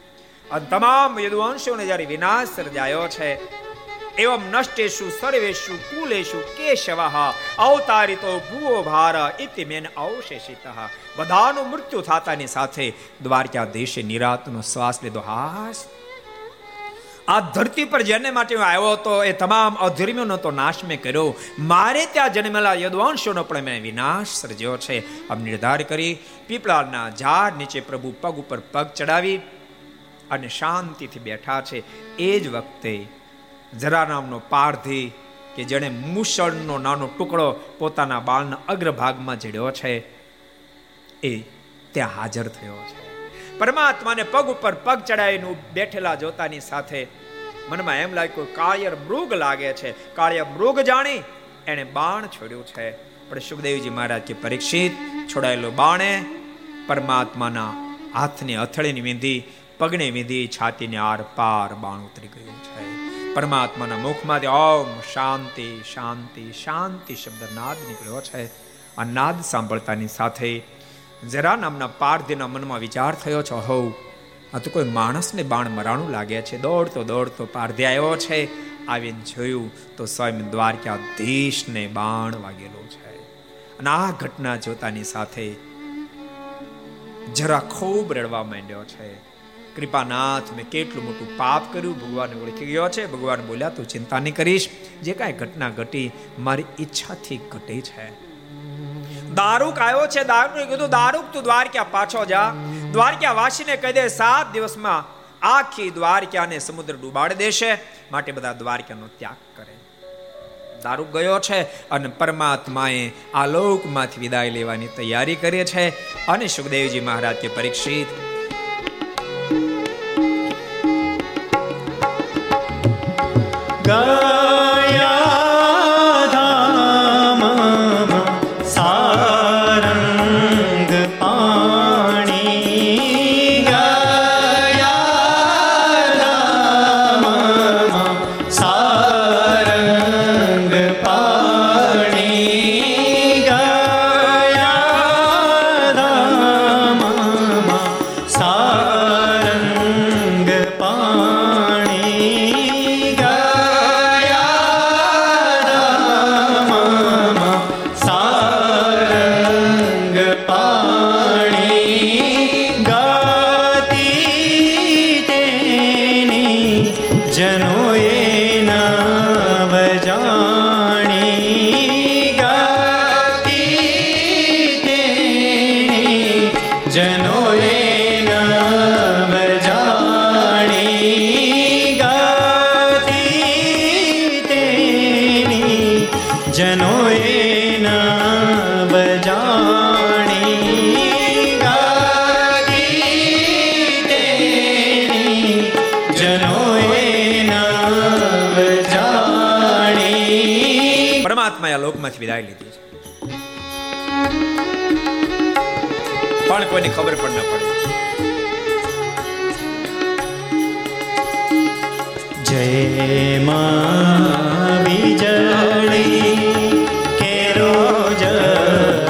અને તમામ યદુવંશોને જ્યારે વિનાશ સર્જાયો છે એવમ નષ્ટેશુ સર્વેશુ કુલેશુ કેશવઃ અવતારિતો ભૂવો ભાર ઇતિ મેન અવશેષિતઃ બધાનું મૃત્યુ થતાની સાથે દ્વારકા દેશે નિરાતનો શ્વાસ લીધો હાસ આ ધરતી પર જેને માટે આવ્યો હતો એ તમામ અધર્મીઓનો તો નાશ મેં કર્યો મારે ત્યાં જન્મેલા યદવાંશોનો પણ મેં વિનાશ સર્જ્યો છે આમ નિર્ધાર કરી પીપળાના ઝાડ નીચે પ્રભુ પગ ઉપર પગ ચડાવી અને શાંતિથી બેઠા છે એ જ વખતે જરા નામનો પારધી કે જેણે મુસળનો નાનો ટુકડો પોતાના બાળના અગ્રભાગમાં જડ્યો છે, એ ત્યાં હાજર થયો છે. પરમાત્માને પગ ઉપર પગ ચડાવીને બેઠેલા જોતાની સાથે મનમાં એમ લાગ્યું કાળિયર મૃગ લાગે છે. કાળિયર મૃગ જાણી એણે બાણ છોડ્યું છે. પણ સુખદેવજી મહારાજ કે પરીક્ષિત, છોડાયેલો બાણે પરમાત્માના હાથની હથળીની વિંધી, પગને વિંધી છાતીને આર પાર બાણ ઉતરી ગયું. પરમાત્માના મુખમાંથી ઓમ શાંતિ શાંતિ શાંતિ શબ્દ નાદ નીકળ્યો છે. આ નાદ સાંભળતાની સાથે જરા નામના પારધીના મનમાં વિચાર થયો છે, હો, આ તો કોઈ માણસને બાણ મરાણું લાગે છે. દોડતો દોડતો પારધી આવ્યો છે. આવીને જોયું તો સ્વયં દ્વારકાધીશને બાણ વાગેલો છે. અને આ ઘટના જોતાની સાથે જરા ખૂબ રડવા માંડ્યો છે. કૃપાનાથ, મેં કેટલું મોટું પાપ કર્યું, ભગવાન ઓળખી ગયો છે. ભગવાન બોલ્યા, તું ચિંતા નહીં કરીશ. જે કાંઈ ઘટના ઘટી, મારી ઈચ્છાથી ઘટી છે. દારૂક આવ્યો છે, દારૂક કીધું, દારૂક, તું દ્વારકા પાછો જા. દ્વારકા વાસીને કહી દે, સાત દિવસમાં આખી દ્વારકાને સમુદ્ર ડૂબાડી દેશે. માટે બધા દ્વારકાનો ત્યાગ કરે. દારૂક ગયો છે અને પરમાત્માએ આ લોકમાંથી વિદાય લેવાની તૈયારી કરી છે. અને સુખદેવજી મહારાજ કે પરીક્ષિત ગયા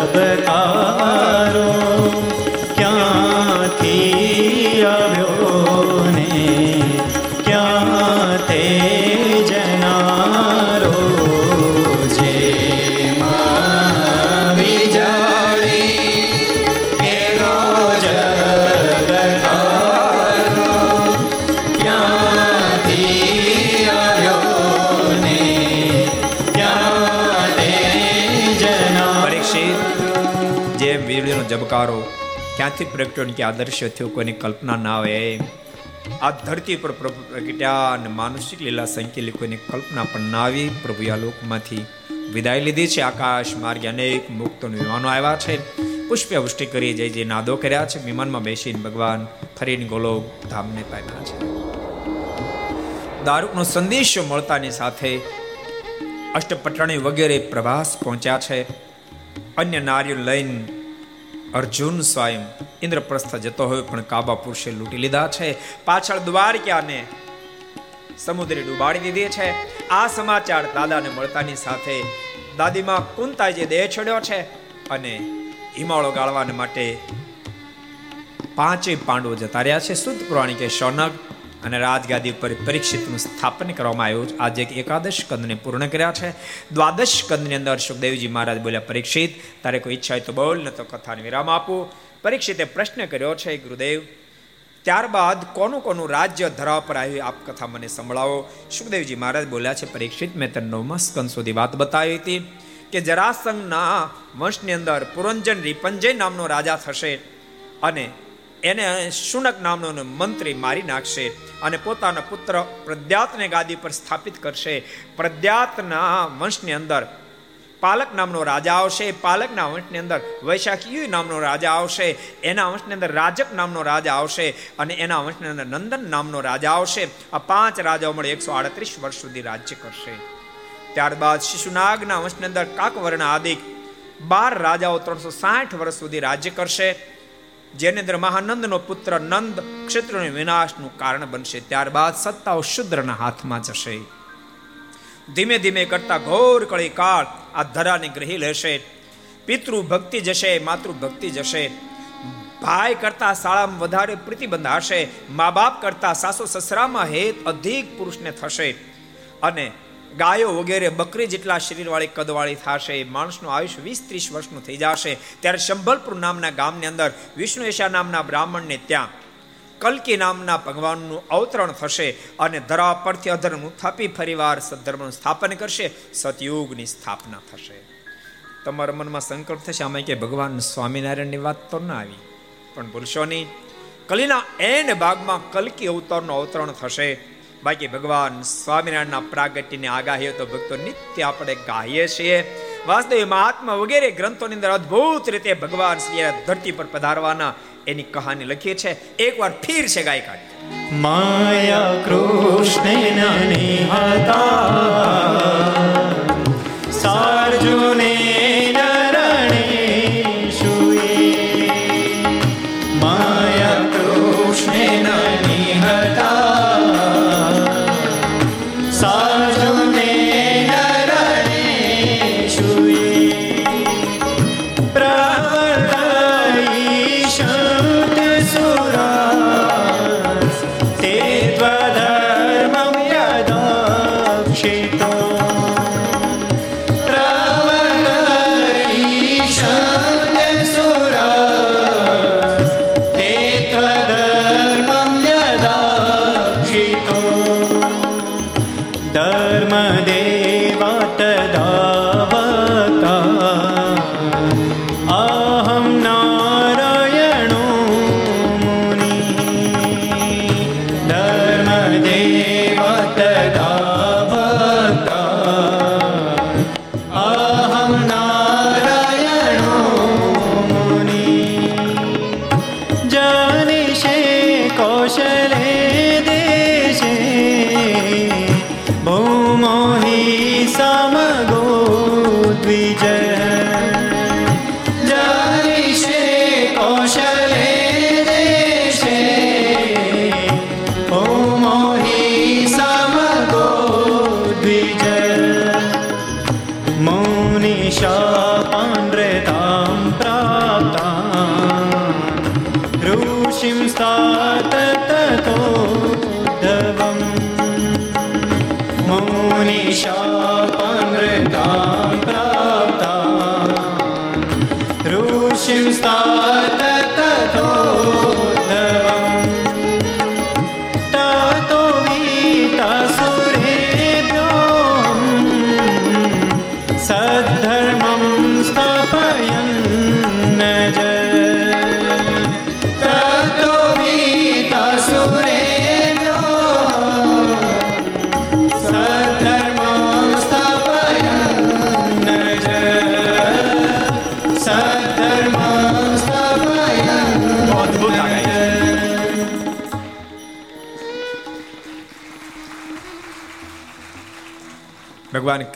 જબકારો ક્યાંથી પ્રગટ્યો કે આદર્શ થયો, કોઈની કલ્પના ના આવે આ ધરતી પર પ્રભુ પ્રગટ્યા અને માનસિક લીલા સંકેલી કોઈની કલ્પના પણ ના આવી. પ્રભુ આ લોકમાંથી વિદાય લીધી છે. આકાશ માર્ગે અનેક મુક્તોનું વિમાનો આવ્યા છે. પુષ્પવૃષ્ટિ કરી જઈ જે નાદો કર્યા છે. વિમાનમાં બેસીને ભગવાન ફરીને ગોલોક ધામને પામ્યા છે. દારૂકનો સંદેશો મળતાની સાથે અષ્ટપટણી વગેરે પ્રવાસ પહોંચ્યા છે. અન્ય નારીઓ લઈને અર્જુન સ્વયં ઇન્દ્રપ્રસ્થ જતો હોય, પણ કાબા પુરુષે લૂંટી લીધા છે. પાછળ દ્વારકાને સમુદ્રે ડૂબાડી દીધી છે. આ સમાચાર દાદાને મળતાની સાથે દાદીમાં કુંતાજે દેહ છોડ્યો છે અને હિમાળો ગાળવાને માટે પાંચે પાંડવો જતા રહ્યા છે. શુદ્ધ પુરાણી કે શૌનક અને રાજગાદી ઉપર પરીક્ષિતનું સ્થાપન કરવામાં આવ્યું. આજે એકાદશ કંદને પૂર્ણ કર્યા છે. દ્વાદશ કંદની અંદર સુખદેવજી મહારાજ બોલ્યા, પરીક્ષિત, તારે કોઈ ઈચ્છા હોય તો બોલ, ન તો કથાને વિરામ આપો. પરીક્ષિતે પ્રશ્ન કર્યો છે, ગુરુદેવ, ત્યારબાદ કોનું કોનું રાજ્ય ધરાવ પર આવ્યું આપ કથા મને સંભળાવો. સુખદેવજી મહારાજ બોલ્યા છે, પરીક્ષિત, મેં તને નવમા સ્કંદ સુધી વાત બતાવી હતી કે જરાસંઘના વંશની અંદર પુરંજન રિપંજય નામનો રાજા થશે અને એને શુનક નામનો મંત્રી મારી નાખશે અને પોતાના પુત્ર પ્રદ્યાતને ગાદી પર સ્થાપિત કરશે. પ્રદ્યાતના વંશની અંદર પાલક નામનો રાજા આવશે. પાલકના વંશની અંદર વૈશાખી નામનો રાજા આવશે. એના વંશની અંદર રાજક નામનો રાજા આવશે અને એના વંશની અંદર નંદન નામનો રાજા આવશે. આ પાંચ રાજાઓ મળે એકસો આડત્રીસ વર્ષ સુધી રાજ્ય કરશે. ત્યારબાદ શિશુનાગના વંશની અંદર કાકવર્ણ આદિક બાર રાજાઓ ત્રણસો સાઠ વર્ષ સુધી રાજ્ય કરશે. જેની અંદર મહાનંદનો પુત્ર નંદ ક્ષેત્રનો વિનાશનું કારણ બનશે. ત્યારબાદ સત્તાઓ શુદ્રના હાથમાં જશે. ધીમે ધીમે કરતા ઘોર કળી કાળ આ ધરાને ગ્રહી લેશે. પિતૃ ભક્તિ જશે માતૃ ભક્તિ જશે. ભાઈ કરતા શાળામાં વધારે પ્રતિબંધ હશે. મા બાપ કરતા સાસુ સસરામાં હેત અધિક પુરુષને થશે. અને ગાયો વગેરે બકરી જેટલા શરીરવાળી કદવાળી થશે માણસનું આયુષ્ય વીસ ત્રીસ વર્ષનું થઈ જશે. ત્યારે સંભલપુર નામના ગામની અંદર વિષ્ણુએશા નામના બ્રાહ્મણને ત્યાં કલકી નામના ભગવાનનું અવતરણ થશે અને ધરા પરથી અધર્મ ઉત્થાપી ફરીવાર સદ્ધર્મનું સ્થાપન કરશે, સતયુગની સ્થાપના થશે. તમારા મનમાં સંકલ્પ થશે, આમાં કે ભગવાન સ્વામિનારાયણની વાત તો ના આવી. પણ ભૂલશો નહીં. કલીના એન ભાગમાં કલકી અવતારનું અવતરણ થશે. બાકી ભગવાન સ્વામિનારાયણના પ્રાગટ્યની આગાહીઓ તો ભક્તો નિત્ય આપણે ગાઈએ છીએ. વાસ્તવ મહાત્મા વગેરે ગ્રંથોની અંદર અદ્ભુત રીતે ભગવાન શ્રી ધરતી પર પધારવાના એની કહાની લખી છે એકવાર ફીર છે ગાયકા માયા કૃષ્ણ સાર્જુને ધર્મ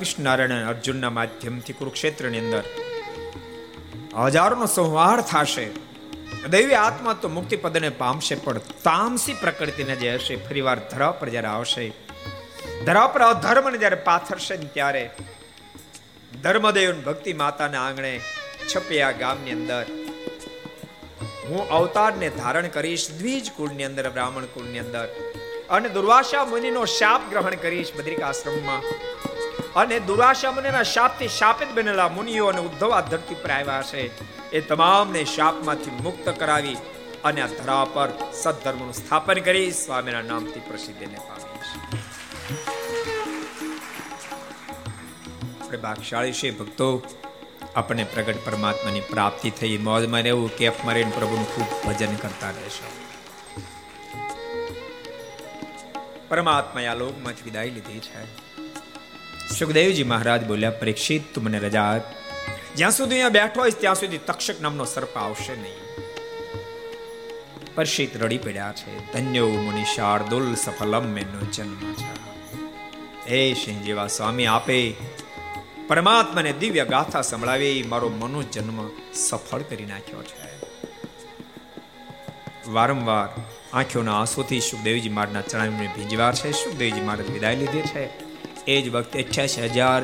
કૃષ્ણ નારાયણ અર્જુનના માધ્યમથી કુરુક્ષેત્રની અંદર હજારોનો સંહાર થશે. દૈવી આત્મા તો મુક્તિ પદને પામશે, પણ તામસી પ્રકૃતિને જે હશે, ફરીવાર ધરા પર જ્યારે આવશે, ધરા પર અધર્મને જ્યારે પાથરશે ત્યારે ધર્મદેવ ભક્તિ માતાના આંગણે છપિયા ગામની અંદર હું અવતારને ધારણ કરીશ, દ્વિજ કુળની અંદર, બ્રાહ્મણ કુળની અંદર અને દુર્વાસા મુનિનો શાપ ગ્રહણ કરીશ, બદ્રિકાશ્રમમાં. અને દુર્વાસા મુનિના શાપથી શાપિત બનેલા મુનિઓ અને ઉદ્ધવ આ ધરતી પર આવ્યા છે. એ તમામને શાપમાંથી મુક્ત કરાવી અને આ ધરા પર સદધર્મનું સ્થાપન કરી સ્વામીના નામથી પ્રસિદ્ધિને પામીશ આપણે ભાગશાળી છે ભક્તો. આપણને પ્રગટ પરમાત્માની પ્રાપ્તિ થઈ. મોજમાં રહેવું, કેફ મારીને પ્રભુનું ખૂબ ભજન કરતા રહેશો. પરમાત્માએ આ લોકમાંથી વિદાય લીધી છે. સુખદેવજી મહારાજ બોલ્યા, પરીક્ષિત તું મને રજા જ્યાં સુધી અહીંયા બેઠો હોય ત્યાં સુધી તક્ષક નામનો સર્પ આવશે નહીં. પરશિત રડી પડ્યા છે. ધન્ય મુનિ શાર્દુલ સફલમ મેનો જન્મ છે હે સિંહ સ્વામી, આપે પરમાત્માને દિવ્ય ગાથા સંભળાવી મારો મનો જન્મ સફળ કરી નાખ્યો છે. વારંવાર આંખોના આંસુથી સુખદેવજી મારના ચણાવીને ભીંજવા છે. સુખદેવજી મહારાજ વિદાય લીધી છે. એ જ વખતે અઠ્યાસી હજાર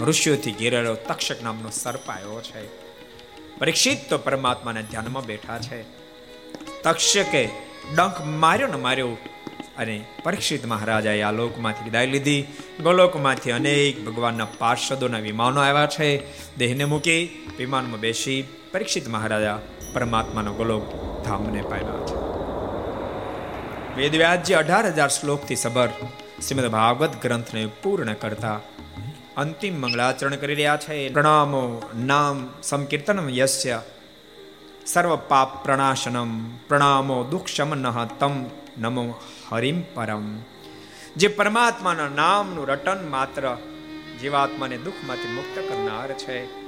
ઋષિઓથી ઘેરેલો તક્ષક નામનો સર્પ આવ્યો છે. પરીક્ષિત તો પરમાત્માના ધ્યાનમાં બેઠા છે. તક્ષકે ડંખ માર્યો ને માર્યો અને પરીક્ષિત મહારાજાએ આ લોકમાંથી વિદાય લીધી. ગોલોકમાંથી અનેક ભગવાનના પાર્ષદોના વિમાનો આવ્યા છે. દેહને મૂકી વિમાનમાં બેસી પરીક્ષિત મહારાજા પરમાત્માનો ગોલોક ધામને પામ્યા છે. વેદવ્યાસજી અઢાર હજાર શ્લોકથી સબર શ્રીમદ ભાગવત ગ્રંથને પૂર્ણ કરતા અંતિમ મંગળાચરણ કરી રહ્યા છે. પ્રણામો નામ સંકીર્તનમ યસ્ય સર્વ પાપ પ્રણાશનમ પ્રણામો દુઃખ શમન તમ નમો હરિમ પરમ. જે પરમાત્માના નામનું રટન માત્ર જીવાત્માને દુઃખમાંથી મુક્ત કરનાર છે.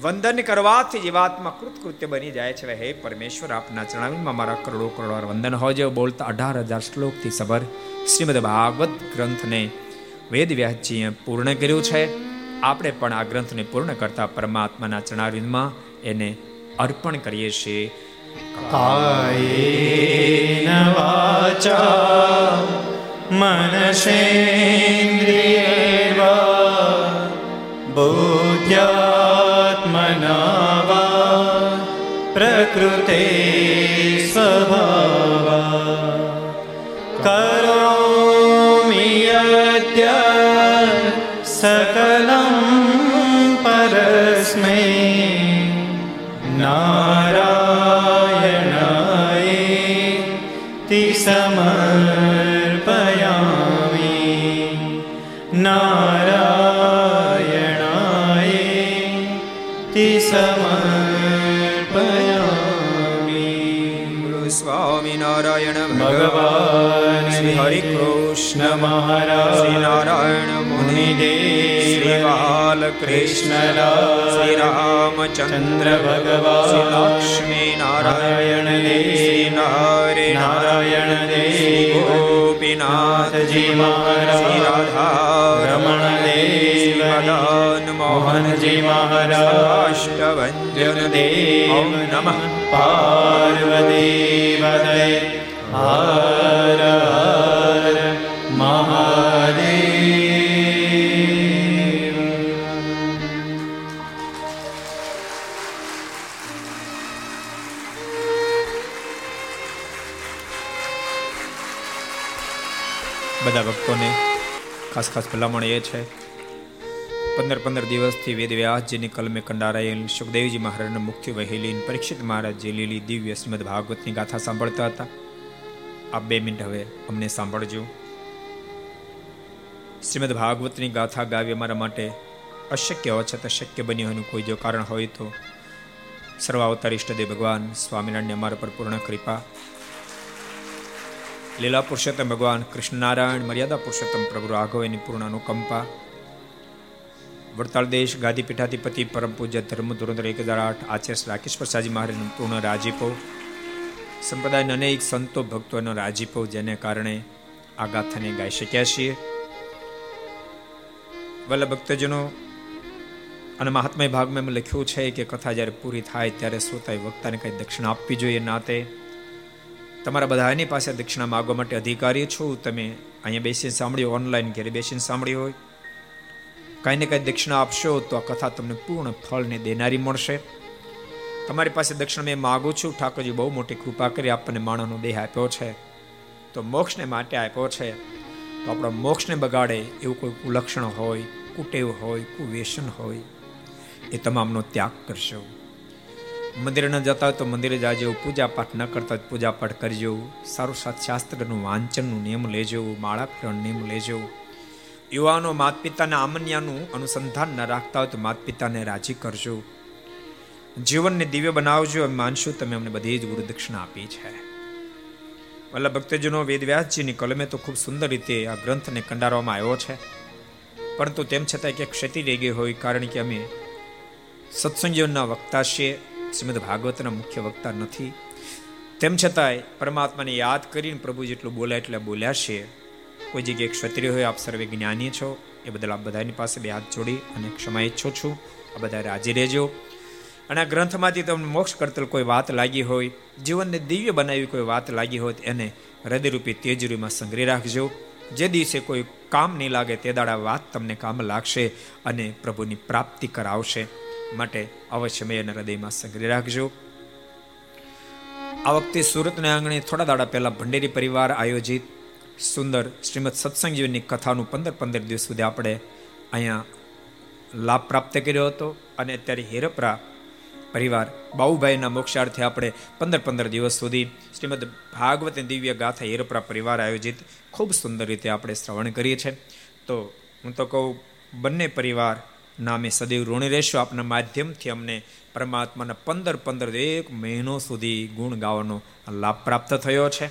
વંદન કરવાથી જીવાત્મા કૃતકૃત્ય બની જાય છે. હે પરમેશ્વર, આપના ચરણાવીમાં મારા કરોડો કરોડો વંદન હોય બોલતા અઢાર હજાર શ્લોકથી સબર શ્રીમદ ભાગવત ગ્રંથને વેદ વ્યાસજીએ પૂર્ણ કર્યું છે. આપણે પણ આ ગ્રંથને પૂર્ણ કરતા પરમાત્માના ચરણાવીમાં એને અર્પણ કરીએ છીએ. કાયેન વાચા મનસેન્દ્રિયેર્વા બુદ્ધ્યાત્મના પ્રકૃતે સ્વભાવા કરોમિ યદ્ય सकलं પરસ્મૈ મહારાજ શ્રી નારાયણ મુનિ મુનિદેવ શ્રી બાલકૃષ્ણ શ્રી રામચંદ્ર ભગવાન શ્રી લક્ષ્મી નારાયણ શ્રી નારે નારાયણ દેવ ગોપીનાથજી મહારાજ શ્રી દેવ મદન મોહનજી મહારાજ દેવ નમઃ પાર્વતી હર હર ખાસ ખાસ ભલામણ એ છે. પંદર પંદર દિવસથી વેદ વ્યાસજીની કલમે કંડારાયેલ સુખદેવજી મહારાજને મુખ્ય વહેલી પરીક્ષિત મહારાજ જે લીલી દિવ્ય શ્રીમદ ભાગવતની ગાથા સાંભળતા હતા. આ બે મિનિટ હવે અમને સાંભળજો. શ્રીમદ ભાગવતની ગાથા ગાવી અમારા માટે અશક્ય હોવા છતાં શક્ય બન્યું એનું કોઈ જો કારણ હોય તો સર્વાવતાર ઇષ્ટદેવ ભગવાન સ્વામિનારાયણની અમારા પર પૂર્ણ કૃપા લીલા પુરુષોત્તમ ભગવાન કૃષ્ણનારાયણ, મર્યાદા પુરુષોત્તમ પ્રભુ રાઘવની પૂર્ણ અનુકંપા. વડતાલ દેશ, ગાદી પીઠાધિપતિ, પરમ પૂજ્ય ધર્મ ધોરંદર એક હજાર આઠ આચાર્ય રાકેશ પ્રસાદજી મહારાજનું પૂર્ણ રાજીપો. સંપ્રદાયના અનેક સંતો ભક્તોનો રાજીપો, જેને કારણે આ ગાથાને ગાઈ શક્યા છીએ. વલ્લભ ભક્તજનો, અને મહાત્મય ભાગમાં એમ લખ્યું છે કે કથા જ્યારે પૂરી થાય ત્યારે શ્રોતાએ વક્તાને કંઈ દક્ષિણા આપવી જોઈએ નાતે તમારા બધાની પાસે દક્ષિણા માગવા માટે અધિકારી છું? તમે અહીંયા બેસીને સાંભળ્યું ઓનલાઈન ઘેરે બેસીને સાંભળ્યું હોય. કાંઈ ને કાંઈ દક્ષિણા આપશો તો આ કથા તમને પૂર્ણ ફળને દેનારી મળશે. તમારી પાસે દક્ષિણા મેં માગું છું. ઠાકોરજી બહુ મોટી કૃપા કરી આપણને માણસનો દેહ આપ્યો છે. તો મોક્ષને માટે આપ્યો છે. તો આપણો મોક્ષને બગાડે એવું કોઈ કુલક્ષણ હોય, કુટેવ હોય કુવેશન હોય, એ તમામનો ત્યાગ કરશો. મંદિરે ન જતા હોય તો મંદિરે જાજો પૂજા પાઠ ન કરતા હોય પૂજા પાઠ કરજો સારું સાત શાસ્ત્રનું વાંચનનું નિયમ લેજો, માળા ફેરવાનું નિયમ લેજો. યુવાનો માત પિતાના આમન્યાનું અનુસંધાન ન રાખતા હોય તો માત પિતાને રાજી કરજો. જીવનને દિવ્ય બનાવજો એમ માનશું તમે અમને બધી જ ગુરુ દક્ષિણા આપી છે. વલ્લભ ભક્તજનો વેદવ્યાસજીની કલમે તો ખૂબ સુંદર રીતે આ ગ્રંથને કંડારવામાં આવ્યો છે. પરંતુ તેમ છતાં કે ક્ષતિ રહી ગઈ હોય કારણ કે અમે સત્સંગીઓના વક્તા છીએ. શ્રીમદ ભાગવતના મુખ્ય વક્તા નથી. તેમ છતાંય પરમાત્માને યાદ કરીને પ્રભુ જેટલું બોલ્યા એટલે બોલ્યા છે. કોઈ જગ્યાએ ક્ષત્રિય હોય, આપ સર્વે જ્ઞાની છો. એ બદલ આપ બધાની પાસે બે હાથ જોડી અને ક્ષમા ઈચ્છો છું. આ બધા રાજી રહેજો. અને આ ગ્રંથમાંથી તમને મોક્ષ કરતલ કોઈ વાત લાગી હોય, જીવનને દિવ્ય બનાવી કોઈ વાત લાગી હોય એને હૃદયરૂપી તેજરૂમાં સંગ્રહી રાખજો. જે દિવસે કોઈ કામ નહીં લાગે, તે દાડા વાત તમને કામ લાગશે અને પ્રભુની પ્રાપ્તિ કરાવશે. માટે અવશ્ય મેં એના હૃદયમાં સંગ્રહી રાખજો. આ વખતે સુરતના આંગણે થોડા દાડા પહેલા ભંડેરી પરિવાર આયોજિત સુંદર શ્રીમદ સત્સંગ કથાનું પંદર પંદર દિવસ સુધી આપણે અહીંયા લાભ પ્રાપ્ત કર્યો હતો અને અત્યારે હેરપરા પરિવાર બાઉભાઈના મોક્ષાર્થે આપણે પંદર પંદર દિવસ સુધી શ્રીમદ ભાગવત દિવ્ય ગાથા હેરપરા પરિવાર આયોજિત ખૂબ સુંદર રીતે આપણે શ્રવણ કરીએ છીએ. તો હું તો કહું, બંને પરિવાર નામે સદૈવ ઋણી રહેશું. આપના માધ્યમથી અમને પરમાત્માના પંદર પંદર એક મહિનો સુધી ગુણ ગાવાનો લાભ પ્રાપ્ત થયો છે.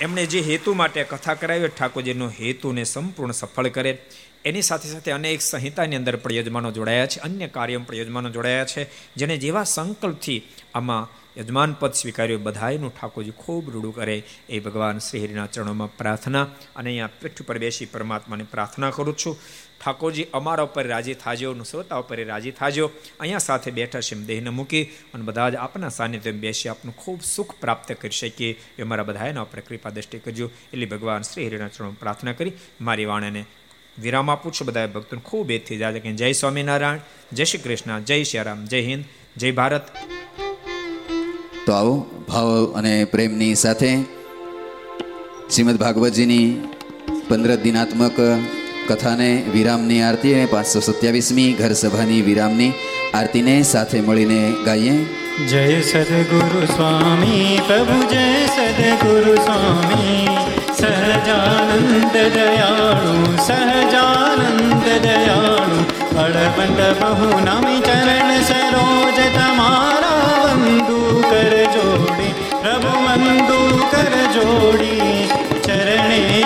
એમણે જે હેતુ માટે કથા કરાવી ઠાકોરજીનો હેતુને સંપૂર્ણ સફળ કરે. એની સાથે સાથે અનેક સંહિતાની અંદર પણ યજમાનો જોડાયા છે, અન્ય કાર્યો પણ યજમાનો જોડાયા છે, જેને જેવા સંકલ્પથી આમાં યજમાન પદ સ્વીકાર્યું. બધાયનું ઠાકોરજી ખૂબ રૂડું કરે એ ભગવાન શ્રી હરિના ચરણોમાં પ્રાર્થના. અને અહીંયા પીઠ પર બેસી પરમાત્માને પ્રાર્થના કરું છું. ઠાકોરજી અમારા ઉપર રાજી થાજો શ્રોતા ઉપર રાજી થાજો. અહીંયા સાથે બેઠા છે દેહને મૂકી, અને બધા જ આપના સાનિધ્યમાં બેસી આપનું ખૂબ સુખ પ્રાપ્ત કરી શકીએ. એ મારા બધા એના ઉપર કૃપા દ્રષ્ટિ કરજો. એટલે ભગવાન શ્રી હરિના પ્રાર્થના કરી, મારી વાણીને વિરામ આપું છું. બધા ભક્તોને ખૂબ એથી જાય કે જય સ્વામિનારાયણ, જય શ્રી કૃષ્ણ, જય શ્રી જય હિન્દ, જય ભારત. તો આવો, ભાવ અને પ્રેમની સાથે શ્રીમદ ભાગવતજીની પંદર દિનાત્મક કથાને, વિરામની આરતી અને પાંચસો સત્યાવીસમી ઘર સભાની વિરામની આરતીને સાથે મળીને ગાઈએ. જય સદગુરુ સ્વામી, પ્રભુ જય સદગુરુ સ્વામી. સહજાનંદ દયાળુ સહજાનંદ દયાળુ. અડબંડ બહુ નામી ચરણ સરોજ તમારા વંદુ કર જોડી. પ્રભુ વંદુ કર જોડી.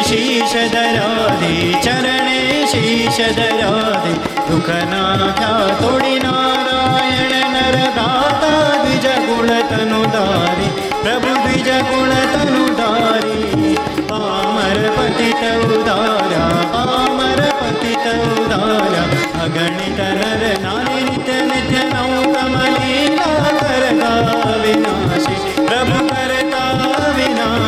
શીશ દરાદે ચરણે શીશ દરાદે દુઃખ નાખ્યા તોડી નારાયણ નર દાતા દ્વિજ ગુણ તનુ ધારી પ્રભુ દ્વિજ ગુણ તનુ ધારી પામર પતિત ઉદાર્યા પામર પતિત ઉદાર્યા અગણિત નર નારી નિત્ય નિત્ય નૌ કમલી વિનાશી પ્રભુ કરતા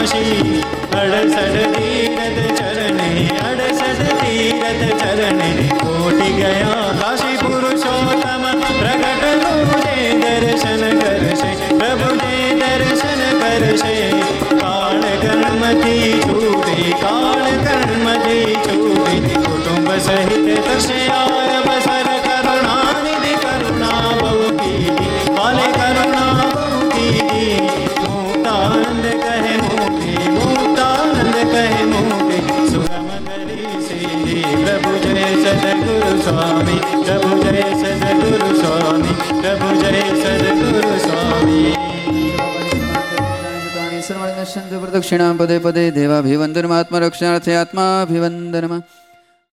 વિનાશી અડસડ તીરથ ચરણે અડસડ તીરથ ચરણે કોટી ગયા કાશી પુરુષોત્તમ પ્રગટ તુજે દર્શન કરશે પ્રભુને દર્શન કરશે કાળ કર્મથી છૂટે કાળ કર્મથી છૂટે કુટુંબ સહિત થશે આરબ બસર સદગુરુ સ્વામી પ્રભુ જય સદગુરુ સ્વામી પ્રભુ જય સદગુરુ સ્વામી દર્શન પ્રદક્ષિણા પદે પદે દેવાભિવંદનમાત્મરક્ષણાર્થે આત્માભિવંદનમાં